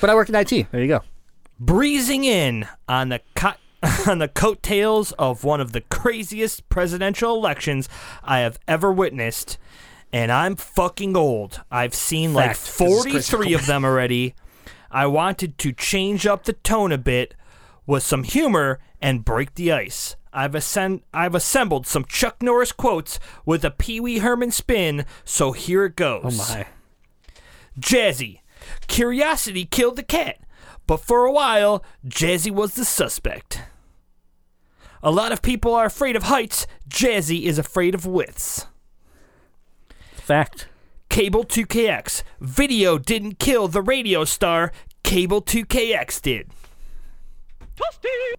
But I work in IT. There you go. breezing in on the co- on the coattails of one of the craziest presidential elections I have ever witnessed, and I'm fucking old. I've seen like Fact. Chris 43 of them already. I wanted to change up the tone a bit with some humor and break the ice. I've ascend- I've assembled some Chuck Norris quotes with a Pee Wee Herman spin, so here it goes. Oh my. Jazzy. Curiosity killed the cat, but for a while, Jazzy was the suspect. A lot of people are afraid of heights. Jazzy is afraid of widths. Fact. Cable 2KX. Video didn't kill the radio star. Cable 2KX did.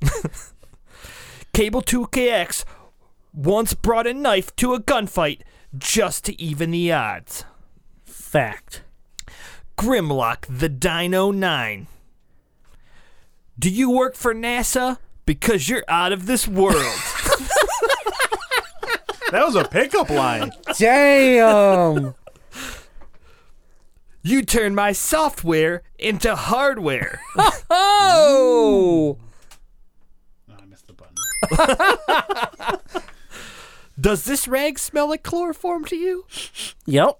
Cable 2KX once brought a knife to a gunfight just to even the odds. Fact. Grimlock the Dino 9. Do you work for NASA? Because you're out of this world. That was a pickup line. Damn. you turn my software into hardware. oh. Oh, I missed the button. Does this rag smell like chloroform to you? Yep.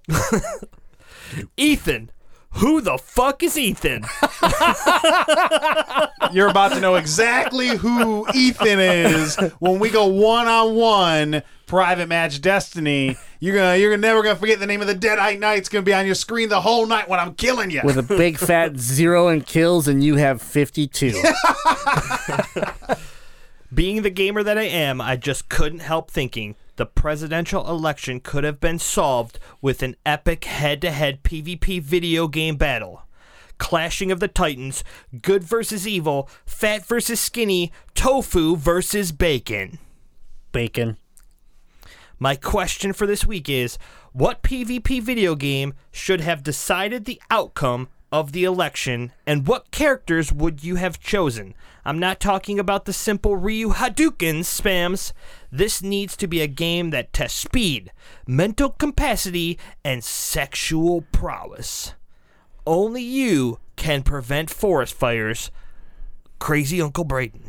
Ethan. Who the fuck is Ethan? You're about to know exactly who Ethan is when we go one on one private match Destiny. You're gonna you're never gonna forget the name of the Deadite Knight. It's gonna be on your screen the whole night when I'm killing you. With a big fat zero in kills, and you have 52. Being the gamer that I am, I just couldn't help thinking the presidential election could have been solved with an epic head to head PvP video game battle. Clashing of the Titans, good versus evil, fat versus skinny, tofu versus bacon. Bacon. My question for this week is what PvP video game should have decided the outcome of the election and what characters would you have chosen? I'm not talking about the simple Ryu Hadouken spams. This needs to be a game that tests speed, mental capacity, and sexual prowess. Only you can prevent forest fires. Crazy Uncle Brayden.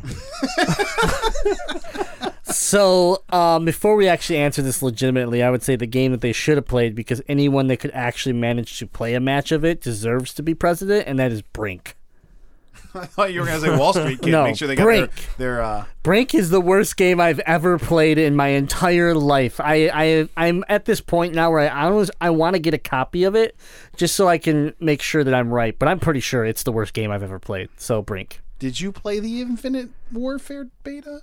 So, um, before we actually answer this legitimately, I would say the game that they should have played because anyone that could actually manage to play a match of it deserves to be president, and that is Brink. I thought you were gonna say Wall Street Kid. No, Make sure they got Brink. their, their uh, Brink is the worst game I've ever played in my entire life. I, I I'm at this point now where I always I want to get a copy of it just so I can make sure that I'm right. But I'm pretty sure it's the worst game I've ever played. So Brink. Did you play the Infinite Warfare beta?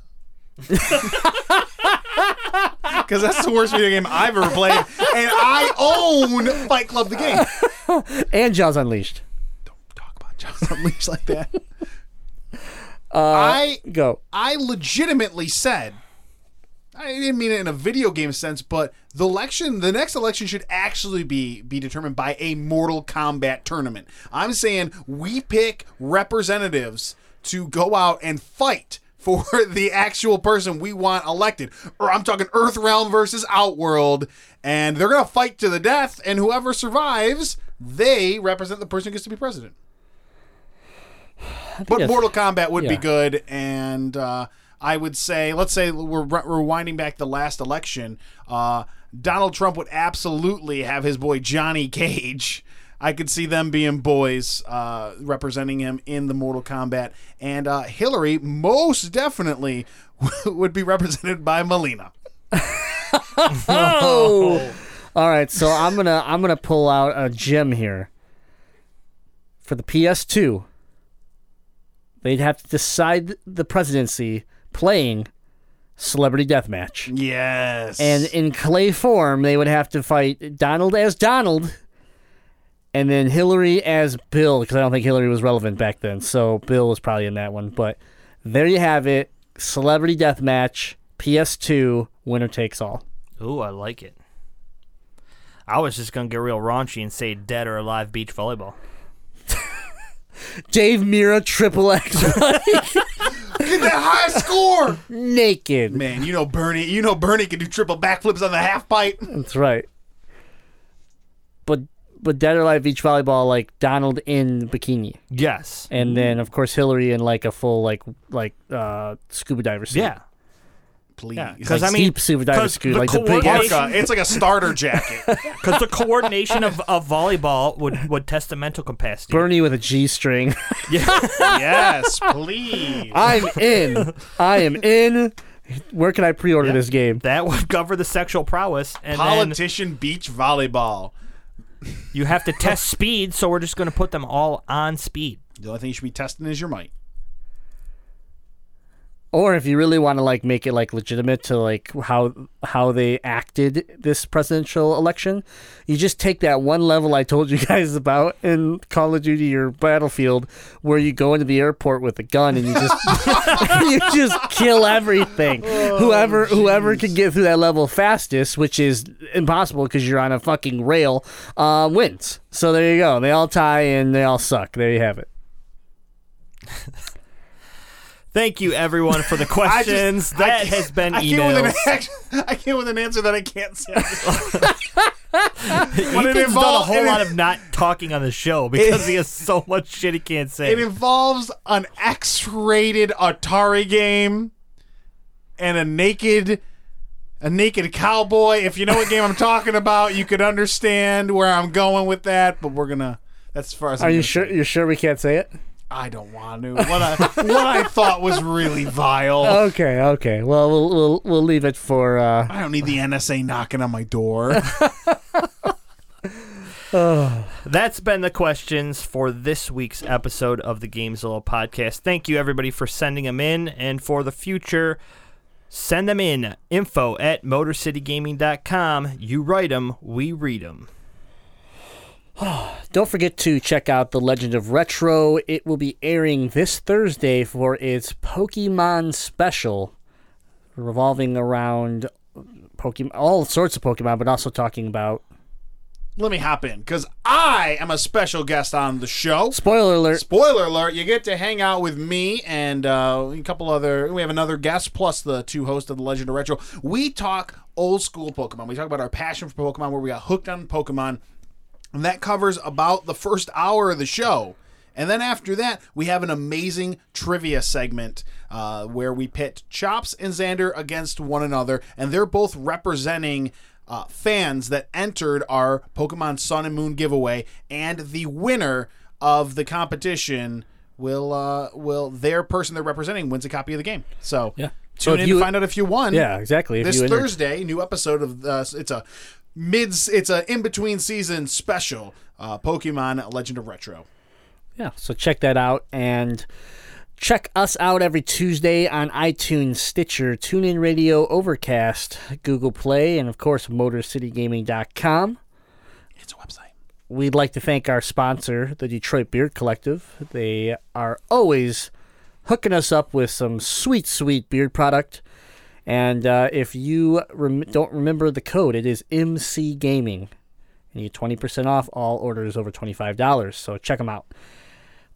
Because that's the worst video game I've ever played, and I own Fight Club the game. And Jaws Unleashed. Don't talk about Jaws Unleashed like that. Uh, I Go. I legitimately said, I didn't mean it in a video game sense, but the election, the next election should actually be be determined by a Mortal Kombat tournament. I'm saying we pick representatives to go out and fight for the actual person we want elected. Or I'm talking Earthrealm versus Outworld, and they're gonna fight to the death, and whoever survives, they represent the person who gets to be president. But Mortal Kombat would be good, and uh, I would say, let's say we're, we're winding back the last election. Uh, Donald Trump would absolutely have his boy Johnny Cage. I could see them being boys uh, representing him in the Mortal Kombat, and uh, Hillary most definitely would be represented by Mileena. Oh. All right, so I'm gonna I'm gonna pull out a gem here. For the PS2, they'd have to decide the presidency playing Celebrity Deathmatch. Yes, And in clay form, they would have to fight Donald as Donald, and then Hillary as Bill, because I don't think Hillary was relevant back then. So Bill was probably in that one. But there you have it Celebrity Death Match, PS2, winner takes all. Ooh, I like it. I was just gonna get real raunchy and say dead or alive beach volleyball. Dave Mirra, triple X, get that high score, naked. man. You know Bernie. You know Bernie can do triple backflips on the half pipe. That's right. But but Dead or Alive Beach Volleyball, like Donald in bikini, Yes. and then of course Hillary in like a full like like uh scuba diver suit. Yeah. Please, Yeah. Because Like I mean, deep scuba diver 'cause suit, the like the big ass- coordination- Parka. It's like a starter jacket. Because the coordination of, of volleyball would, would test the mental capacity. Bernie with a G string. yes, please. I'm in. I am in. Where can I pre-order this game? That would cover the sexual prowess, and then Politician beach volleyball. You have to test speed. So we're just going to put them all on speed. The only thing you should be testing is your might. Or if you really want to like make it like legitimate to like how how they acted this presidential election, you just take that one level I told you guys about in Call of Duty or Battlefield, where you go into the airport with a gun and you just you just kill everything. whoever whoever can get through that level fastest, which is impossible because you're on a fucking rail, uh, wins. So there you go. They all tie and they all suck. There you have it. Thank you, everyone, for the questions. I that can't- has been I came, with emails. an, act- I came with an answer that I can't say. Ethan's it done a involve- whole it- lot of not talking on the show because he has so much shit he can't say. it involves an X-rated Atari game and a naked, a naked cowboy. If you know what game I'm talking about, you could understand where I'm going with that. But we're gonna. That's as far as. I'm Are you gonna sure? You're sure we can't say it? I don't want to. What I what I thought was really vile. Okay, okay. Well, we'll we'll, we'll leave it for. Uh, I don't need the NSA knocking on my door. That's been the questions for this week's episode of the Gamezilla podcast. Thank you, everybody, for sending them in. And for the future, send them in. Info at MotorCityGaming.com. You write them, we read them. don't forget to check out The Legend of Retro. It will be airing this Thursday for its Pokemon special, revolving around Pokemon, all sorts of Pokemon, but also talking about Let me hop in because I am a special guest on the show. spoiler alert. Spoiler alert, you get to hang out with me and uh, a couple other. We have another guest plus the two hosts of the Legend of Retro. We talk old school Pokemon. We talk about our passion for Pokemon, where we got hooked on Pokemon. And that covers about the first hour of the show. And then after that, we have an amazing trivia segment uh, where we pit Chops and Xander against one another, and they're both representing uh, fans that entered our Pokemon Sun and Moon giveaway, and the winner of the competition will uh, will their person they're representing wins a copy of the game. So Yeah. Tune if in you- to find out if you won. Yeah, exactly. If This you entered- Thursday, new episode of uh, it's a mids it's a in between season special uh, Pokemon Legend of Retro. Yeah, so check that out and check us out every Tuesday on iTunes, Stitcher, TuneIn Radio, Overcast, Google Play, and of course MotorCityGaming.com. It's a website. We'd like to thank our sponsor, the Detroit Beard Collective. They are always hooking us up with some sweet, sweet beard product. And uh, if you rem- don't remember the code, it is MC Gaming. And you get 20% off all orders over $25. So check them out.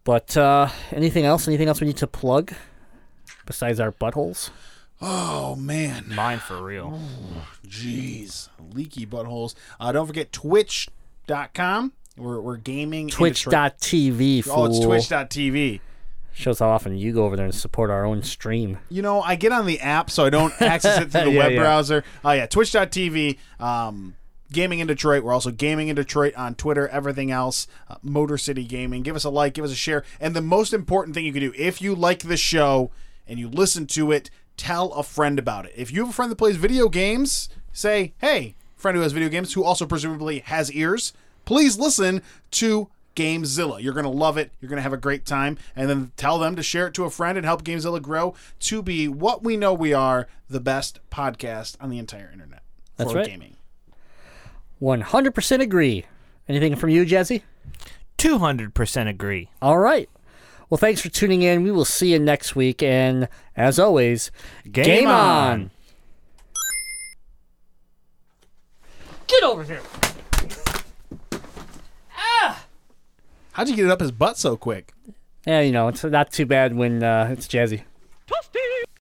But uh, anything else? Anything else we need to plug besides our buttholes? Oh man, Mine for real. jeez, leaky buttholes. Uh, don't forget Twitch.com. We're we're gaming. Twitch.tv, fool. Oh, it's Twitch.tv. Shows how often you go over there and support our own stream. You know, I get on the app, so I don't access it through the Yeah, web yeah. browser. Oh yeah, Twitch.tv. Um, gaming in Detroit. We're also gaming in Detroit on Twitter. Everything else, uh, Motor City Gaming. Give us a like, give us a share, and the most important thing you can do if you like the show and you listen to it, tell a friend about it. If you have a friend that plays video games, say, "Hey, friend who has video games, who also presumably has ears, please listen to." Gamezilla. You're going to love it. You're going to have a great time. And then tell them to share it to a friend and help Gamezilla grow to be what we know we are the best podcast on the entire internet That's for right. gaming. 100% agree. Anything from you, Jesse? 200% agree. All right. Well, thanks for tuning in. We will see you next week. And as always, Game on. Get over here. How'd you get it up his butt so quick? Yeah, you know, it's not too bad when uh, it's Jazzy.